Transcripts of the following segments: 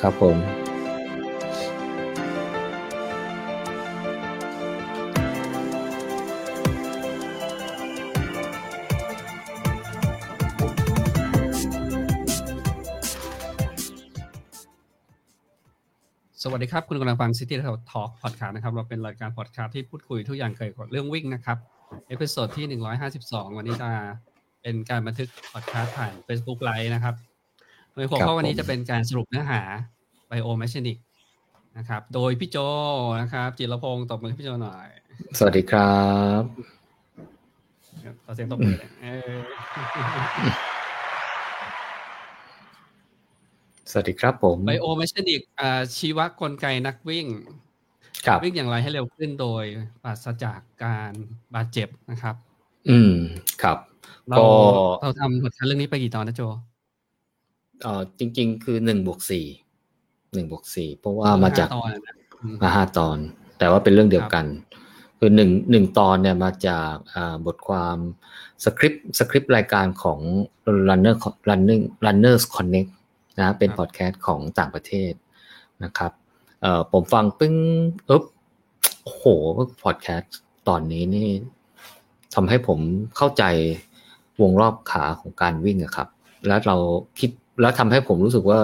ครับผมสวัสดีครับ คุณกำลังฟัง City Talk Podcast นะครับ เราเป็นรายการพอดคาสต์ที่พูดคุยทุกอย่างเกี่ยวกับเรื่องวิ่งนะครับ episode ที่ 152 วันนี้จะเป็นการบันทึกพอดคาสต์ผ่าน Facebook Live นะครับ โดยหัวข้อวันนี้จะเป็นการสรุปเนื้อหา Biomechanic นะครับ โดยพี่โจนะครับ จิรพงศ์ตบมือให้พี่โจหน่อย สวัสดีครับต่อเสียงตบมือเลยเออสวัสดีครับผมไบโอเมชนิกอ่าชีวกลไกนักวิ่งครับวิ่งอย่างไรให้เร็วขึ้นโดยปราศจากการบาดเจ็บนะครับ อืม ครับ เราก็เราทำบทความเรื่องนี้ไปกี่ตอนนะโจ เอ่อจริง ๆ คือหนึ่งบวกสี่หนึ่งบวกสี่เพราะว่ามาจากห้ตอนนะอืมมาห้าตอน แต่ว่าเป็นเรื่องเดียวกัน คือหนึ่งหนึ่งตอนเนี่ยมาจากอ่าบทความสคริปต์สคริปต์รายการของ runner running runners connect นะเป็นพอดแคสต์ของต่างประเทศนะครับเอ่อผมฟังปึ้งอึ๊บโอ้โหพอดแคสต์ตอนนี้นี่ทำให้ผมเข้าใจวงรอบขาของการวิ่งอะครับ แล้วเราคิด แล้วทำให้ผมรู้สึกว่า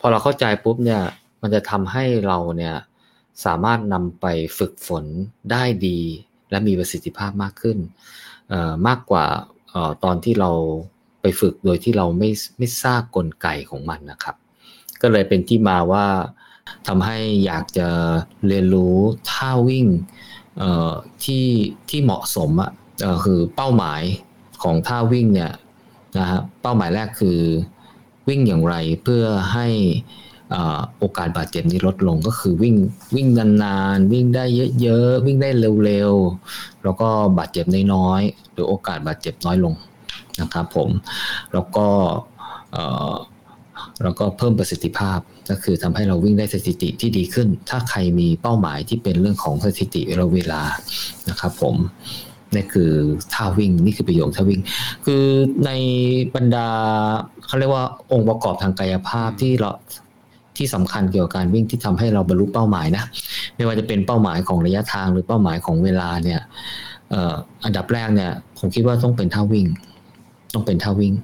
พอเราเข้าใจปุ๊บเนี่ย มันจะทำให้เราเนี่ยสามารถนำไปฝึกฝนได้ดี และมีประสิทธิภาพมากขึ้นมากกว่าออตอนที่เราไปฝึกโดยที่เราไม่ไม่ทราบกลไกของมันนะครับ ก็เลยเป็นที่มาว่าทำให้อยากจะเรียนรู้ท่าวิ่งที่ที่เหมาะสมอะเอ่อคือเป้าหมายของท่าวิ่งเนี่ยนะฮะเป้าหมายแรกคือ วิ่งอย่างไรเพื่อให้อ่อโอกาสบาดเจ็บนี้ลดลงก็คือวิ่งวิ่งนานๆวิ่งได้เยอะๆวิ่งได้เร็วๆแล้วก็บาดเจ็บน้อยๆหรือโอกาสบาดเจ็บน้อยลงนะครับผมแล้วก็แล้วก็เพิ่มประสิทธิภาพก็คือทำให้เราวิ่งได้สถิติที่ดีขึ้น ถ้าใครมีเป้าหมายที่เป็นเรื่องของสถิติเวลานะครับผม นี่คือท่าวิ่งนี่คือประโยชน์ท่าวิ่ง คือในบรรดาเขาเรียกว่าองค์ประกอบทางกายภาพที่เราที่สำคัญเกี่ยวกับการวิ่งที่ทำให้เราบรรลุเป้าหมายนะไม่ว่าจะเป็นเป้าหมายของระยะทางหรือเป้าหมายของเวลาเนี่ยอันดับแรกเนี่ยผมคิดว่าต้องเป็นท่าวิ่ง ต้องเป็นท่าวิ่ง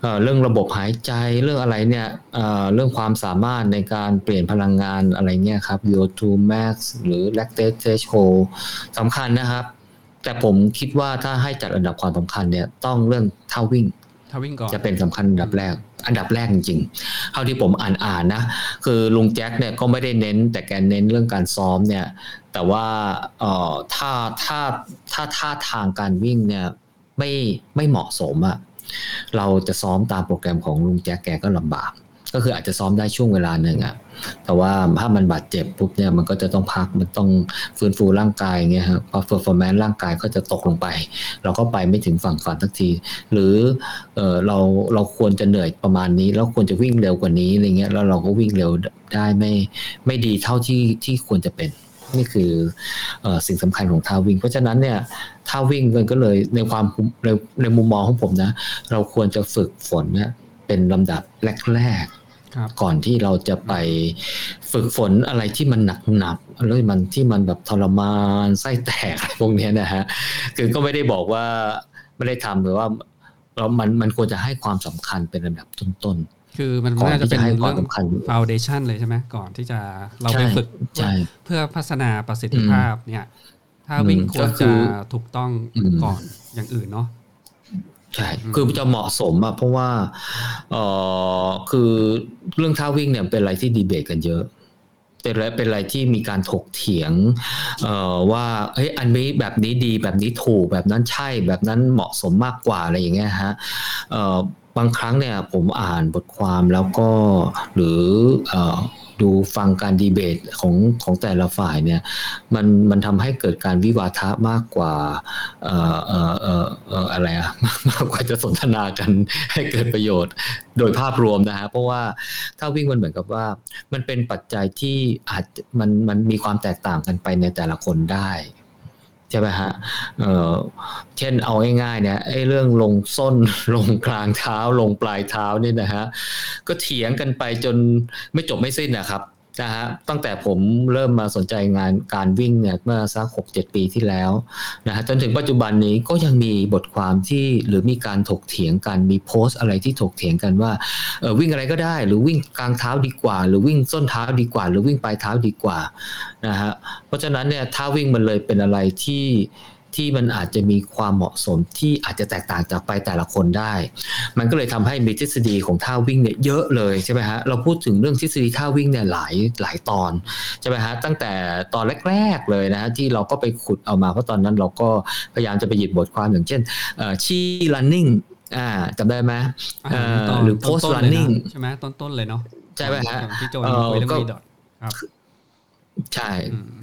เเรื่องระบบหายใจเรื่องอะไรเนี่ยเเรื่องความสามารถในการเปลี่ยนพลังงานอะไรเนี่ยครับ VO2 max หรือ lactate threshold สำคัญนะครับ แต่ผมคิดว่าถ้าให้จัดอันดับความสำคัญเนี่ยต้องเรื่องท่าวิ่งถ้าวิ่งก่อนจะเป็นสำคัญอันดับแรก อันดับแรกจริงๆเท่าที่ผมอ่านอ่านนะคือลุงแจ็คเนี่ยก็ไม่ได้เน้น แต่แกเน้นเรื่องการซ้อมเนี่ย แต่ว่าเอ่อถ้าถ้าถ้าท่าทางการวิ่งเนี่ยไม่ไม่เหมาะสมอะเราจะซ้อมตามโปรแกรมของลุงแจ็คแกก็ลำบาก ก็คืออาจจะซ้อมได้ช่วงเวลาหนึ่งอะ แต่ว่าถ้ามันบาดเจ็บปุ๊บเนี่ยมันก็จะต้องพักมันต้องฟื้นฟูร่างกายเงี้ยครับพอ performance ร่างกายก็จะตกลงไป เราก็ไปไม่ถึงฝั่งฝันสักที หรือเออเราเราควรจะเหนื่อยประมาณนี้ แล้วควรจะวิ่งเร็วกว่านี้อะไรเงี้ยแล้วเราก็วิ่งเร็วได้ไม่ไม่ดีเท่าที่ที่ควรจะเป็นนี่คืออสิ่งสำคัญของท่าวิ่ง เพราะฉะนั้นเนี่ยท่าวิ่งมันก็เลยในความในในมุมมองของผมนะ เราควรจะฝึกฝนเนี่ยเป็นลำดับแรกครับๆ ก่อนที่เราจะไปฝึกฝนอะไรที่มันหนักๆแล้วมันที่มันแบบทรมานไส้แตกอะไรพวกเนี้ยนะฮะคือก็ไม่ได้บอกว่าไม่ได้ทำหรือว่าเรามันมันควรจะให้ความสำคัญเป็นลำดับต้นคือมันก่อนน่าจะที่เป็นจะให้ความเรื่องสำคัญ foundation เลยใช่ไหมก่อนที่จะเราใช่ไปฝึกใช่เพื่อพัฒนาประสิทธิภาพเนี่ย ถ้าวิ่งอืมควรก็คืจะอถูกต้องอืมก่อนอย่างอื่นเนาะ ใช่คือจะเหมาะสมอะเพราะว่าเออคือเรื่องท่าวิ่งเนี่ยเป็นอะไรที่ดีเบตกันเยอะ เป็นอะไรเป็นอะไรที่มีการถกเถียงเอ่อว่าเฮ้ยอันนี้แบบนี้ดีแบบนี้ถูกแบบนั้นใช่แบบนั้นเหมาะสมมากกว่าอะไรอย่างเงี้ยฮะเอ่อบางครั้งเนี่ยผมอ่านบทความแล้วก็หรือเอ่อ ดูฟังการดีเบตของของแต่ละฝ่ายเนี่ยมันมันทำให้เกิดการวิวาทะมากกว่าเอ่อเอ่อเอ่ออะไรอะมากกว่าจะสนทนากันให้เกิดประโยชน์โดยภาพรวมนะฮะเพราะว่าถ้าวิ่งมันเหมือนกับว่า มันเป็นปัจจัยที่อาจมันมันมีความแตกต่างกันไปในแต่ละคนได้ ช่ไหมฮะเเช่นเอาง่ายๆเนี่ยไอ้เรื่องลงส้นลงกลางเท้าลงปลายเท้านี่นะฮะก็เถียงกันไปจนไม่จบไม่สิ้นนะครับ นะฮะตั้งแต่ผมเริ่มมาสนใจงานการวิ่งเนี่ยเมื่อสักหกเจ็ดปีที่แล้วนะฮะจนถึงปัจจุบันนี้ก็ยังมีบทความที่หรือมีการถกเถียงกันมีโพสต์อะไรที่ถกเถียงกันว่าเออวิ่งอะไรก็ได้ หรือวิ่งกลางเท้าดีกว่า หรือวิ่งส้นเท้าดีกว่า หรือวิ่งปลายเท้าดีกว่านะฮะเพราะฉะนั้นเนี่ยถ้าวิ่งมันเลยเป็นอะไรที่ ที่มันอาจจะมีความเหมาะสมที่อาจจะแตกต่างจากไปแต่ละคนได้ มันก็เลยทำให้มีทฤษฎีของท่าวิ่งเนี่ยเยอะเลยใช่ไหมฮะเราพูดถึงเรื่องทฤษฎีท่าวิ่งเนี่ยหลายหลายตอนใช่ไหมฮะตั้งแต่ตอนแรก ๆเลยนะฮะที่เราก็ไปขุดเอามาเพราะตอนนั้นเราก็พยายามจะไปหยิบบทความอย่างเช่นชี running อ่าจำได้ไหมหรือ post running ใช่ไหมต้นๆเลยเนาะใช่ไหมฮะที่โจนคุยเรื่องนี้ดอทครับ ใช่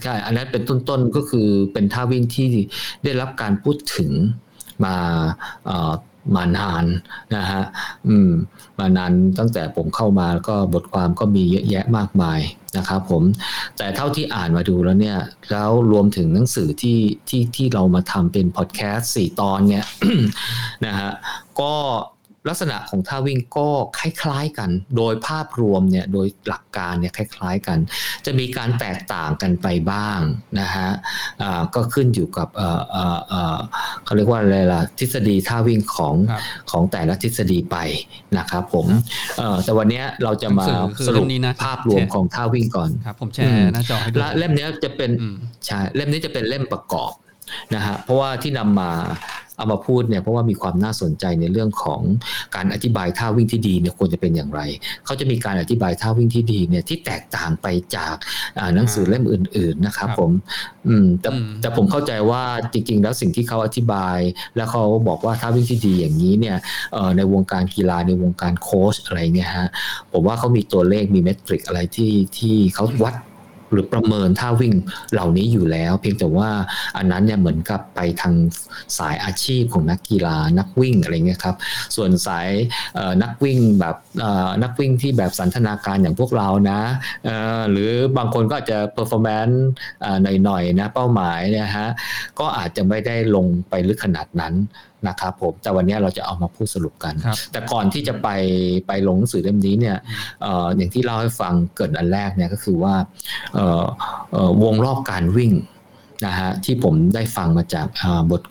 ใช่อันนั้นเป็นต้นๆก็คือเป็นท่าวิ่งที่ได้รับการพูดถึงมาเอ่อมานานนะฮะอืมมานานตั้งแต่ผมเข้ามาก็บทความก็มีเยอะแยะมากมายนะครับผมแต่เท่าที่อ่านมาดูแล้วเนี่ย แล้วรวมถึงหนังสือที่ที่ที่เรามาทำเป็นพอดแคสต์สี่ตอนเนี่ยนะฮะก็ ลักษณะของท่าวิ่งก็คล้ายๆกัน โดยภาพรวมเนี่ยโดยหลักการเนี่ยคล้ายๆกัน จะมีการแตกต่างกันไปบ้างนะฮะก็ขึ้นอยู่กับเขาเรียกว่าอะไรล่ะทฤษฎีท่าวิ่งของของแต่ละทฤษฎีไปนะครับผมแต่วันนี้เราจะมาสรุปภาพรวมของท่าวิ่งก่อนครับผมแชร์หน้าจอให้ดูเล่มนี้จะเป็นใช่เล่มนี้จะเป็นเล่มประกอบ นะฮะเพราะว่าที่นำมาเอามาพูดเนี่ยเพราะว่ามีความน่าสนใจในเรื่องของการอธิบายท่าวิ่งที่ดีเนี่ยควรจะเป็นอย่างไร เขาจะมีการอธิบายท่าวิ่งที่ดีเนี่ยที่แตกต่างไปจากหนังสือเล่มอื่น ๆนะครับ ผมอืมแต่แต่ผมเข้าใจว่าจริง ๆ แล้วสิ่งที่เขาอธิบาย แล้วเขาบอกว่าท่าวิ่งที่ดีอย่างนี้เนี่ยในวงการกีฬาในวงการโค้ชอะไรเนี่ยฮะผมว่าเขามีตัวเลขมีเมทริกอะไรที่ที่เขาวัด หรือประเมินท่าวิ่งเหล่านี้อยู่แล้ว เพียงแต่ว่าอันนั้นเนี่ยเหมือนกับไปทางสายอาชีพของนักกีฬานักวิ่งอะไรเงี้ยครับ ส่วนสายนักวิ่งแบบนักวิ่งที่แบบสันทนาการอย่างพวกเรานะหรือบางคนก็อาจจะ performance หน่อยๆนะเป้าหมายนี่ยฮะก็อาจจะไม่ได้ลงไปลึกขนาดนั้น นะครับผมแต่วันนี้เราจะเอามาพูดสรุปกัน แต่ก่อนที่จะไปไปลงหนังสือเล่มนี้เนี่ยอย่างที่เล่าให้ฟังเกิดอันแรกเนี่ยก็คือว่าวงรอบการวิ่งนะฮะที่ผมได้ฟังมาจากบท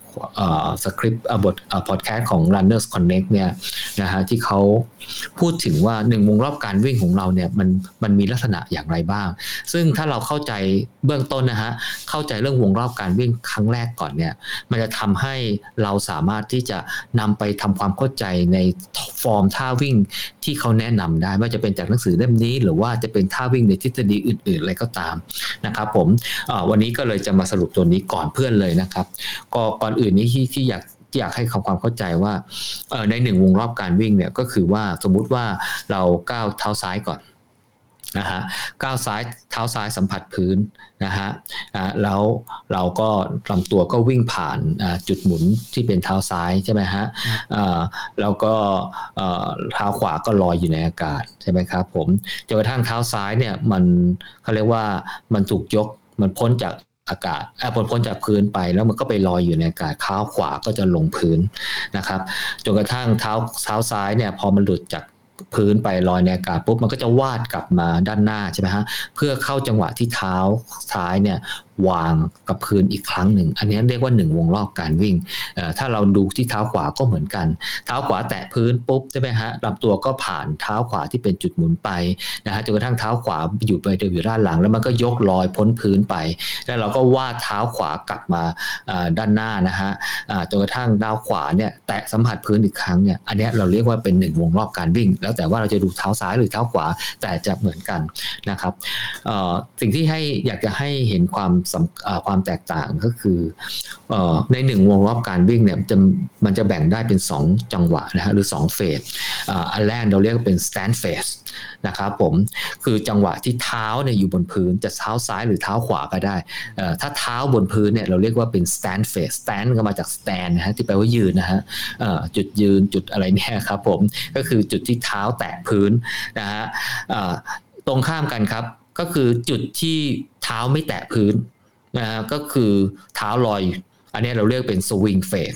สคริปต์บทพอดแคสต์ของ Runners Connect เนี่ยนะฮะที่เขาพูดถึงว่าหนึ่งวงรอบการวิ่งของเราเนี่ยมันมันมีลักษณะอย่างไรบ้าง ซึ่งถ้าเราเข้าใจเบื้องต้นนะฮะเข้าใจเรื่องวงรอบการวิ่งครั้งแรกก่อนเนี่ยมันจะทำให้เราสามารถที่จะนำไปทำความเข้าใจในฟอร์มท่าวิ่งที่เขาแนะนำได้ว่าจะเป็นจากหนังสือเล่มนี้ หรือว่าจะเป็นท่าวิ่งในทฤษฎีอื่นๆอะไรก็ตามนะครับผมวันนี้ก็เลยจะมาสรุปตัวนี้ก่อนเพื่อนเลยนะครับก็ก่อนอื่นนี้ที่ที่อยาก อยากให้คำความเข้าใจว่าในหนึ่งวงรอบการวิ่งเนี่ยก็คือว่าสมมุติว่าเราก้าวเท้าซ้ายก่อนนะฮะก้าวซ้ายเท้าซ้ายสัมผัสพื้นนะฮะแล้วเราก็ลำตัวก็วิ่งผ่านจุดหมุนที่เป็นเท้าซ้ายใช่ไหมฮะแล้วก็เท้าขวาก็ลอยอยู่ในอากาศใช่ไหมครับผมจนกระทั่งเท้าซ้ายเนี่ยมันเขาเรียกว่ามันถูกยกมันพ้นจาก อากาศแอพ้นจากพื้นไปแล้วมันก็ไปลอยอยู่ในอากาศเท้าขวาก็จะลงพื้นนะครับจนกระทั่งเท้าเท้าซ้ายเนี่ยพอมันหลุดจากพื้นไปลอยในอากาศปุ๊บมันก็จะวาดกลับมาด้านหน้าใช่ไหมฮะเพื่อเข้าจังหวะที่เท้าซ้ายเนี่ย วางกับพื้นอีกครั้งหนึ่ง อันนี้เรียกว่าหนึ่งวงรอบการวิ่ง ถ้าเราดูที่เท้าขวาก็เหมือนกัน เท้าขวาแตะพื้นปุ๊บใช่ไหมฮะลำตัวก็ผ่านเท้าขวาที่เป็นจุดหมุนไปนะฮะจนกระทั่งเท้าขวาอยู่ไปเดินอยู่ด้านหลัง แล้วมันก็ยกลอยพ้นพื้นไป แล้วเราก็วาดเท้าขวากลับมาด้านหน้านะฮะจนกระทั่งดาวขวาเนี่ยแตะสัมผัสพื้นอีกครั้งเนี่ย อันนี้เราเรียกว่าเป็นหนึ่งวงรอบการวิ่ง แล้วแต่ว่าเราจะดูเท้าซ้ายหรือเท้าขวาแต่จะเหมือนกันนะครับสิ่งที่ให้อยากจะให้เห็นความความแตกต่างก็คือในหนึ่งวงรอบการวิ่งเนี่ยจะมันจะแบ่งได้เป็น 2 จังหวะนะฮะหรือ 2 เฟสอันแรกเราเรียกเป็น stand phase นะครับผมคือจังหวะที่เท้าเนี่ยอยู่บนพื้นจะเท้าซ้ายหรือเท้าขวาก็ได้ ถ้าเท้าบนพื้นเนี่ยเราเรียกว่าเป็น stand phase stand ก็มาจาก stand นะฮะที่แปลว่ายืนนะฮะจุดยืนจุดอะไรเนี่ยครับผมก็คือจุดที่เท้าแตะพื้นนะฮะตรงข้ามกันครับก็คือจุดที่เท้าไม่แตะพื้น นะฮะก็คือเท้าลอย อันนี้เราเรียกเป็นสวิงเฟส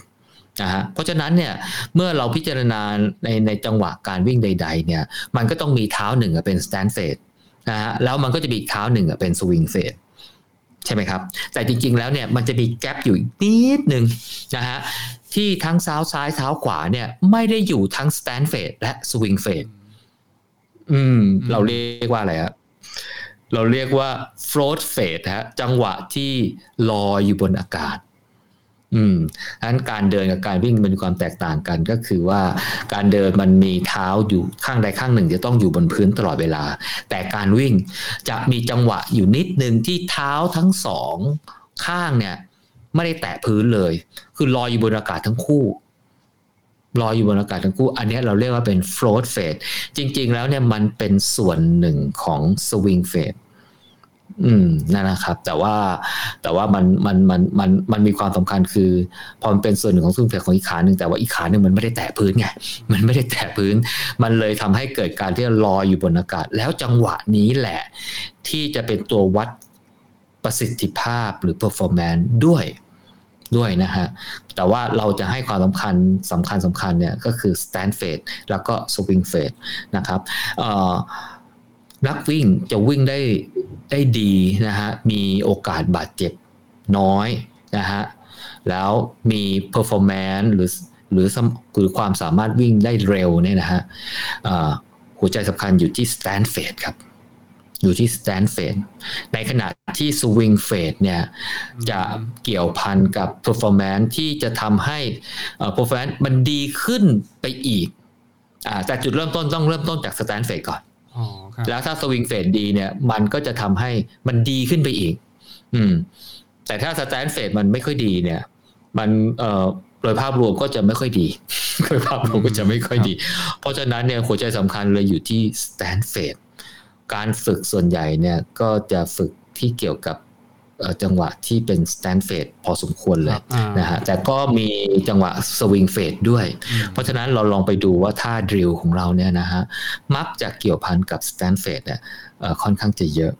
นะฮะเพราะฉะนั้นเนี่ยเมื่อเราพิจารณาในในจังหวะการวิ่งใด ๆ เนี่ยมันก็ต้องมีเท้าหนึ่งเป็นสแตนเฟสนะฮะแล้วมันก็จะมีเท้าหนึ่งเป็นสวิงเฟสใช่ไหมครับ แต่จริง ๆ แล้วเนี่ยมันจะมีแกลบอยู่นิดหนึ่งนะฮะที่ทั้งเท้าซ้ายเท้าขวาเนี่ยไม่ได้อยู่ทั้งสแตนเฟสและสวิงเฟสอืม เราเรียกว่าอะไรครับ เราเรียกว่า float phase ฮะจังหวะที่ลอยอยู่บนอากาศ อืมนั้นการเดินกับการวิ่งมันมีความแตกต่างกันก็คือว่าการเดินมันมีเท้าอยู่ข้างใดข้างหนึ่ง จะต้องอยู่บนพื้นตลอดเวลา แต่การวิ่งจะมีจังหวะอยู่นิดหนึ่งที่เท้าทั้งสองข้างเนี่ย ไม่ได้แตะพื้นเลย คือลอยอยู่บนอากาศทั้งคู่ลอยอยู่บนอากาศทั้งคู่ อันนี้เราเรียกว่าเป็น float phase จริง ๆ แล้วเนี่ยมันเป็นส่วนหนึ่งของ swing phase อืมนั่นนะครับ แต่ว่าแต่ว่ามันมันมันมันมันมีความสำคัญคือพอมันเป็นส่วนหนึ่งของซึ่งแฝงของอีกขาหนึ่งแต่ว่าอีกขาหนึ่งมันไม่ได้แตะพื้นไงมันไม่ได้แตะพื้น มันเลยทำให้เกิดการที่ลอยอยู่บนอากาศ แล้วจังหวะนี้แหละ ที่จะเป็นตัววัดประสิทธิภาพหรือ performance ด้วยด้วยนะฮะ แต่ว่าเราจะให้ความสำคัญสำคัญสำคัญเนี่ยก็คือ stand phase แล้วก็ swing phase นะครับ นักวิ่งจะวิ่งได้ได้ดีนะฮะมีโอกาสบาดเจ็บน้อยนะฮะแล้วมี performance หรือหรือหรือความสามารถวิ่งได้เร็วเนี่ยนะฮะหัวใจสำคัญอยู่ที่ stand phase ครับ อยู่ที่ stand phase ในขณะที่ swing phase เนี่ยจะเกี่ยวพันกับ performance ที่จะทำให้ performance มันดีขึ้นไปอีก แต่จุดเริ่มต้นต้องเริ่มต้นจาก stand phase ก่อน แล้วถ้าสวิงเฟดดีเนี่ย มันก็จะทำให้มันดีขึ้นไปอีก อืม แต่ถ้าสแตนเฟดมันไม่ค่อยดีเนี่ย มันเอ่อโดยภาพรวมก็จะไม่ค่อยดีโดยภาพรวมก็จะไม่ค่อยดี เพราะฉะนั้นเนี่ยหัวใจสำคัญเลยอยู่ที่ stance phase การฝึกส่วนใหญ่เนี่ย ก็จะฝึกที่เกี่ยวกับ จังหวะที่เป็น stance phase พอสมควรเลยนะฮะแต่ก็มีจังหวะ swing phase ด้วย เพราะฉะนั้นเราลองไปดูว่าท่า drill ของเราเนี่ยนะฮะมักจะเกี่ยวพันกับ stance phase เนี่ยค่อนข้างจะเยอะ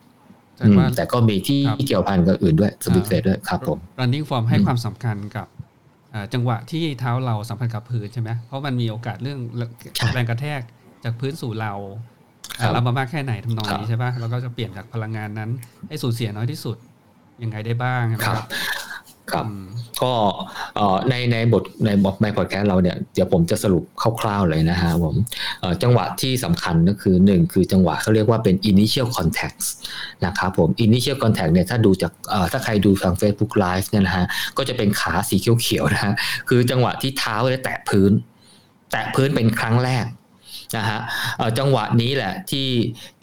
แต่ก็มีที่เกี่ยวพันกับอื่นด้วย swing phase ด้วยครับผม running form ให้ความสำคัญกับจังหวะที่เท้าเราสัมพันธ์กับพื้นใช่ไหมเพราะมันมีโอกาสเรื่องแรงกระแทกจากพื้นสู่เราเรามามากแค่ไหนทำนองนี้ใช่ปะเราก็จะเปลี่ยนจากพลังงานนั้น ให้สูญเสียน้อยที่สุด ยังไงได้บ้างครับครับก็ในในบทในบทในพอดแคสต์เราเนี่ยเดี๋ยวผมจะสรุปคร่าวๆเลยนะฮะผมจังหวะที่สำคัญก็คือหนึ่งคือจังหวะเขาเรียกว่าเป็น initial contact นะครับผม initial contact เนี่ยถ้าดูจากถ้าใครดูทาง Facebook Live เนี่ยนะฮะก็จะเป็นขาสีเขียวๆนะฮะคือจังหวะที่เท้าได้แตะพื้น แตะพื้นเป็นครั้งแรก นะฮะจังหวะนี้แหละที่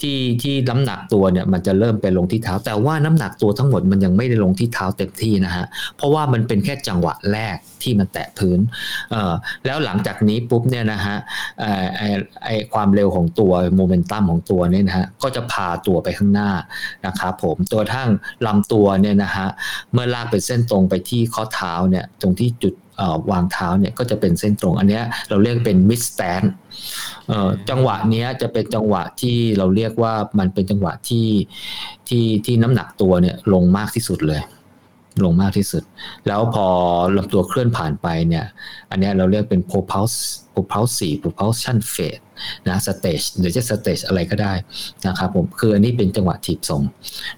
ที่ที่น้ำหนักตัวเนี่ยมันจะเริ่มไปลงที่เท้า แต่ว่าน้ำหนักตัวทั้งหมดมันยังไม่ได้ลงที่เท้าเต็มที่นะฮะเพราะว่ามันเป็นแค่จังหวะแรก ที่มันแตะพื้นแล้วหลังจากนี้ปุ๊บเนี่ยนะฮะไอไอความเร็วของตัวโมเมนตัมของตัวเนี่ยนะฮะก็จะพาตัวไปข้างหน้านะครับผมตัวทั้งลำตัวเนี่ยนะฮะเมื่อลากเป็นเส้นตรงไปที่ข้อเท้าเนี่ยตรงที่จุดวางเท้าเนี่ยก็จะเป็นเส้นตรง อันนี้เราเรียกเป็นมิดสแตนจังหวะนี้จะเป็นจังหวะที่เราเรียกว่ามันเป็นจังหวะที่ที่ที่น้ำหนักตัวเนี่ยลงมากที่สุดเลย ลงมากที่สุด แล้วพอลำตัวเคลื่อนผ่านไปเนี่ย อันนี้เราเรียกเป็น propulse propulsive propulsion phase นะ stage หรือจะ stage อะไรก็ได้นะครับผม คืออันนี้เป็นจังหวะถีบส่ง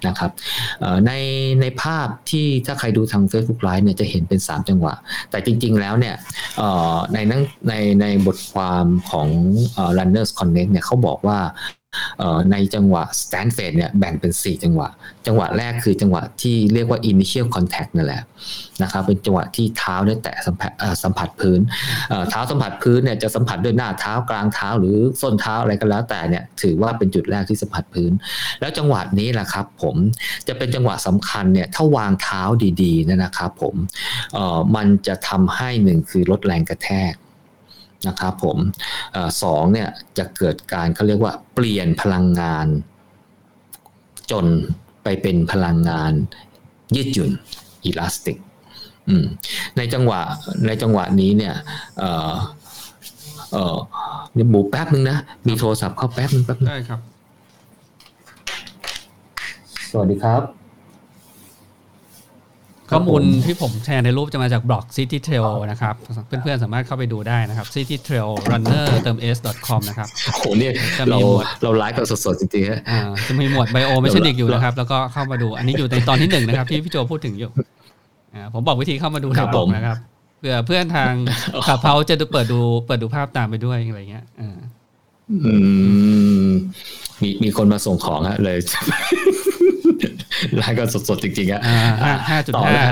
นะครับในในภาพที่ถ้าใครดูทาง Facebook Live เนี่ยจะเห็นเป็น 3 จังหวะ แต่จริง ๆ แล้วเนี่ยในนั้นในในบทความของ Runners Connect เนี่ยเขาบอกว่า ในจังหวะ stand phase เนี่ยแบ่งเป็น 4 จังหวะ จังหวะแรกคือจังหวะที่เรียกว่า initial contact นั่นแหละนะครับเป็นจังหวะที่เท้าได้แตะสัมผัสสัมผัสพื้นเท้าสัมผัสพื้นเนี่ยจะสัมผัสด้วยหน้าเท้ากลางเท้าหรือส้นเท้าอะไรก็แล้วแต่เนี่ยถือว่าเป็นจุดแรกที่สัมผัสพื้น แล้วจังหวะนี้แหละครับผมจะเป็นจังหวะสำคัญเนี่ยถ้าวางเท้าดีๆนะครับผมมันจะทำให้หนึ่งคือลดแรงกระแทก นะครับผมสองเนี่ยจะเกิดการเขาเรียกว่าเปลี่ยนพลังงาน จนไปเป็นพลังงานยืดหยุ่นอิลาสติกในจังหวะในจังหวะนี้เนี่ยเออเออนี่หมูแป๊บนึงนะ มีโทรศัพท์เข้าแป๊บนึงแป๊บนึงได้ครับ สวัสดีครับ ข้อมูลที่ผมแชร์ในรูปจะมาจากบล็อก City Trail นะครับ เพื่อนๆ สามารถเข้าไปดูได้นะครับ City Trail Runner เติม s com นะครับโอ้โหเนี่ยเราเราไลฟ์กันสดๆ จริงๆฮะจะมีหมวดไบโอไม่ใช่เด็กอยู่นะครับ แล้วก็เข้ามาดู อันนี้อยู่ในตอนที่หนึ่งนะครับ ที่พี่โจพูดถึงอยู่ผมบอกวิธีเข้ามาดูในบล็อกนะครับเผื่อเพื่อนทางขับเพาจะดูเปิดดูเปิดดูภาพตามไปด้วยอะไรเงี้ยอืมมีมีคนมาส่งของฮะเลย ไลฟ์กันสดๆจริงๆอะห้าจุดห้า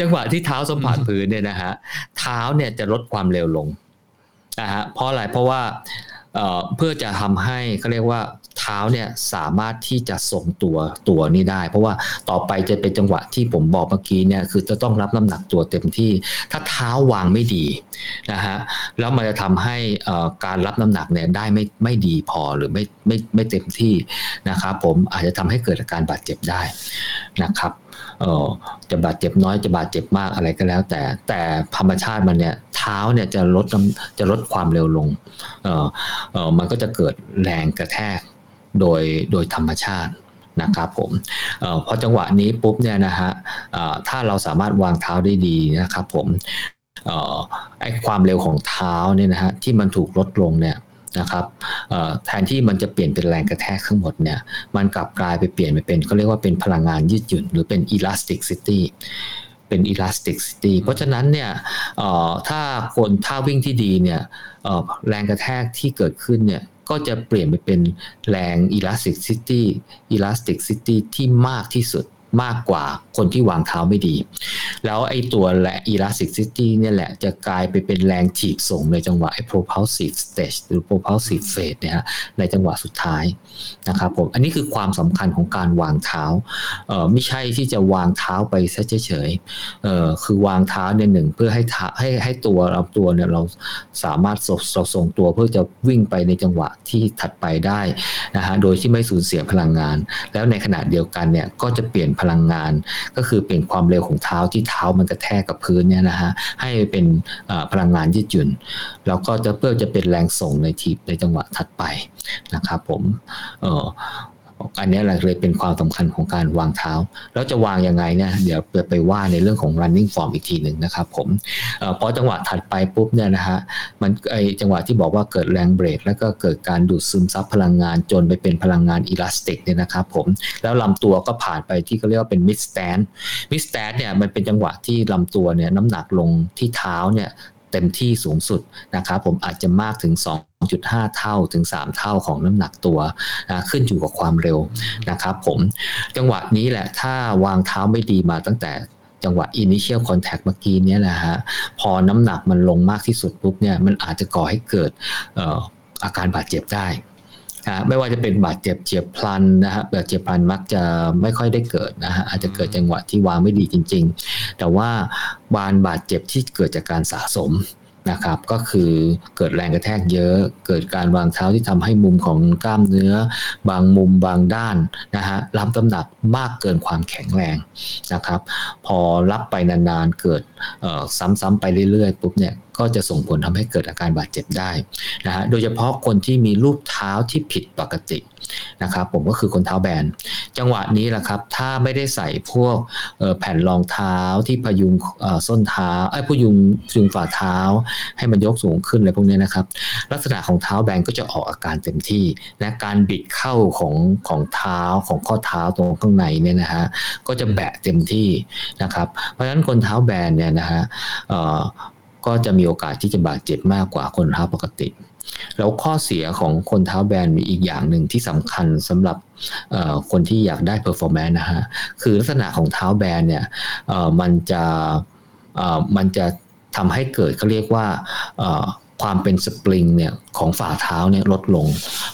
จังหวะที่เท้าสัมผัสพื้นเนี่ยนะฮะเท้าเนี่ยจะลดความเร็วลงนะฮะเพราะอะไรเพราะว่าเพื่อจะทำให้เขาเรียกว่า เท้าเนี่ยสามารถที่จะทรงตัวตัวนี้ได้ เพราะว่าต่อไปจะเป็นจังหวะที่ผมบอกเมื่อกี้เนี่ยคือจะต้องรับน้ำหนักตัวเต็มที่ ถ้าเท้าวางไม่ดีนะฮะแล้วมันจะทำให้การรับน้ำหนักเนี่ยได้ไม่ไม่ดีพอหรือไม่ไม่ไม่เต็มที่นะครับผมอาจจะทำให้เกิดอาการบาดเจ็บได้นะครับจะบาดเจ็บน้อยจะบาดเจ็บมากอะไรก็แล้ว แต่แต่ธรรมชาติมันเนี่ยเท้าเนี่ยจะลดจะลดความเร็วลงมันก็จะเกิดแรงกระแทก โดยโดยธรรมชาตินะครับผมอพอจังหวะนี้ปุ๊บเนี่ยนะฮะถ้าเราสามารถวางเท้าได้ดีนะครับผมไอ้ความเร็วของเท้าเนี่ยนะฮะที่มันถูกลดลงเนี่ยนะครับแทนที่มันจะเปลี่ยนเป็นแรงกระแทกทั้งหมดเนี่ยมันกลับกลายไปเปลี่ยนไปเป็นเขาเรียกว่าเป็นพลังงานยืดหยุ่น หรือเป็น elasticity เป็น elasticity เพราะฉะนั้นเนี่ยถ้าคนท่าวิ่งที่ดีเนี่ยแรงกระแทกที่เกิดขึ้นเนี่ย ก็จะเปลี่ยนไปเป็นแรง elasticity elasticity ที่มากที่สุด มากกว่าคนที่วางเท้าไม่ดี แล้วไอ้ตัวและ elasticity เนี่ยแหละจะกลายไปเป็นแรงถีบส่งในจังหวะไอ้ propulsive stage หรือ propulsive phase เนี่ยในจังหวะสุดท้ายนะครับผมอันนี้คือความสำคัญของการวางเท้าเออไม่ใช่ที่จะวางเท้าไปเฉยๆเออคือวางเท้าเนี่ยหนึ่งเพื่อให้ให้ให้ตัวเราตัวเนี่ยเราสามารถเราส่งตัวเพื่อจะวิ่งไปในจังหวะที่ถัดไปได้นะฮะโดยที่ไม่สูญเสียพลังงาน แล้วในขณะเดียวกันเนี่ยก็จะเปลี่ยนพลังงาน ก็คือเปลี่ยนความเร็วของเท้าที่เท้ามันกระแทกกับพื้นเนี่ยนะฮะให้เป็นพลังงานยืดหยุ่น แล้วก็จะเพื่อจะเป็นแรงส่งในทีในจังหวะถัดไปนะครับผมเออ อันนี้แหละเลยเป็นความสำคัญของการวางเท้า แล้วจะวางยังไงเนี่ยเดี๋ยวไปว่าในเรื่องของ running form อีกทีหนึ่งนะครับผมพอจังหวะถัดไปปุ๊บเนี่ยนะฮะมันไอจังหวะที่บอกว่าเกิดแรงเบรก แล้วก็เกิดการดูดซึมซับพลังงานจนไปเป็นพลังงาน elastic เนี่ยนะครับผมแล้วลำตัวก็ผ่านไปที่เขาเรียกว่าเป็น mid stanceมิดสแตนเนี่ยมันเป็นจังหวะที่ลำตัวเนี่ยน้ำหนักลงที่เท้าเนี่ย เต็มที่สูงสุดนะครับผมอาจจะมากถึง 2.5 เท่าถึง 3 เท่าของน้ำหนักตัวนะขึ้นอยู่กับความเร็วนะครับผมจังหวะนี้แหละถ้าวางเท้าไม่ดีมาตั้งแต่จังหวะ initial contact เมื่อกี้นี้แหละฮะพอน้ำหนักมันลงมากที่สุดปุ๊บเนี่ยมันอาจจะก่อให้เกิดอาการบาดเจ็บได้ นะไม่ว่าจะเป็นบาดเจ็บเจียบพลันนะฮะบาดเจ็บพลันมักจะไม่ค่อยได้เกิดนะฮะอาจจะเกิดจังหวะที่วางไม่ดีจริง ๆ แต่ว่าบานบาดเจ็บที่เกิดจากการสะสมนะครับก็คือเกิดแรงกระแทกเยอะ เกิดการวางเท้าที่ทำให้มุมของกล้ามเนื้อ บางมุมบางด้านนะฮะรับน้ำหนักมากเกินความแข็งแรงนะครับ พอรับไปนานๆเกิดซ้ำๆไปเรื่อยๆปุ๊บเนี่ยก็จะส่งผลทำให้เกิดอาการบาดเจ็บได้นะฮะโดยเฉพาะคนที่มีรูปเท้าที่ผิดปกตินะครับผมก็คือคนเท้าแบน จังหวะนี้แหละครับ ถ้าไม่ได้ใส่พวกแผ่นรองเท้าที่พยุงส้นเท้าไอ้พยุงพยุงฝ่าเท้า ให้มันยกสูงขึ้นอะไรพวกนี้นะครับ ลักษณะของเท้าแบนก็จะออกอาการเต็มที่และการบิดเข้าของของเท้าของข้อเท้าตรงข้างในเนี่ยนะฮะก็จะแบะเต็มที่นะครับ เพราะฉะนั้นคนเท้าแบนเนี่ยนะฮะ ก็จะมีโอกาสที่จะบาดเจ็บมากกว่าคนเท้าปกติ แล้วข้อเสียของคนเท้าแบนมีอีกอย่างหนึ่งที่สำคัญสำหรับคนที่อยากได้ performance นะฮะคือลักษณะของเท้าแบนเนี่ยมันจะมันจะทำให้เกิดเขาเรียกว่า ความเป็นสปริงเนี่ยของฝ่าเท้าเนี่ยลดลง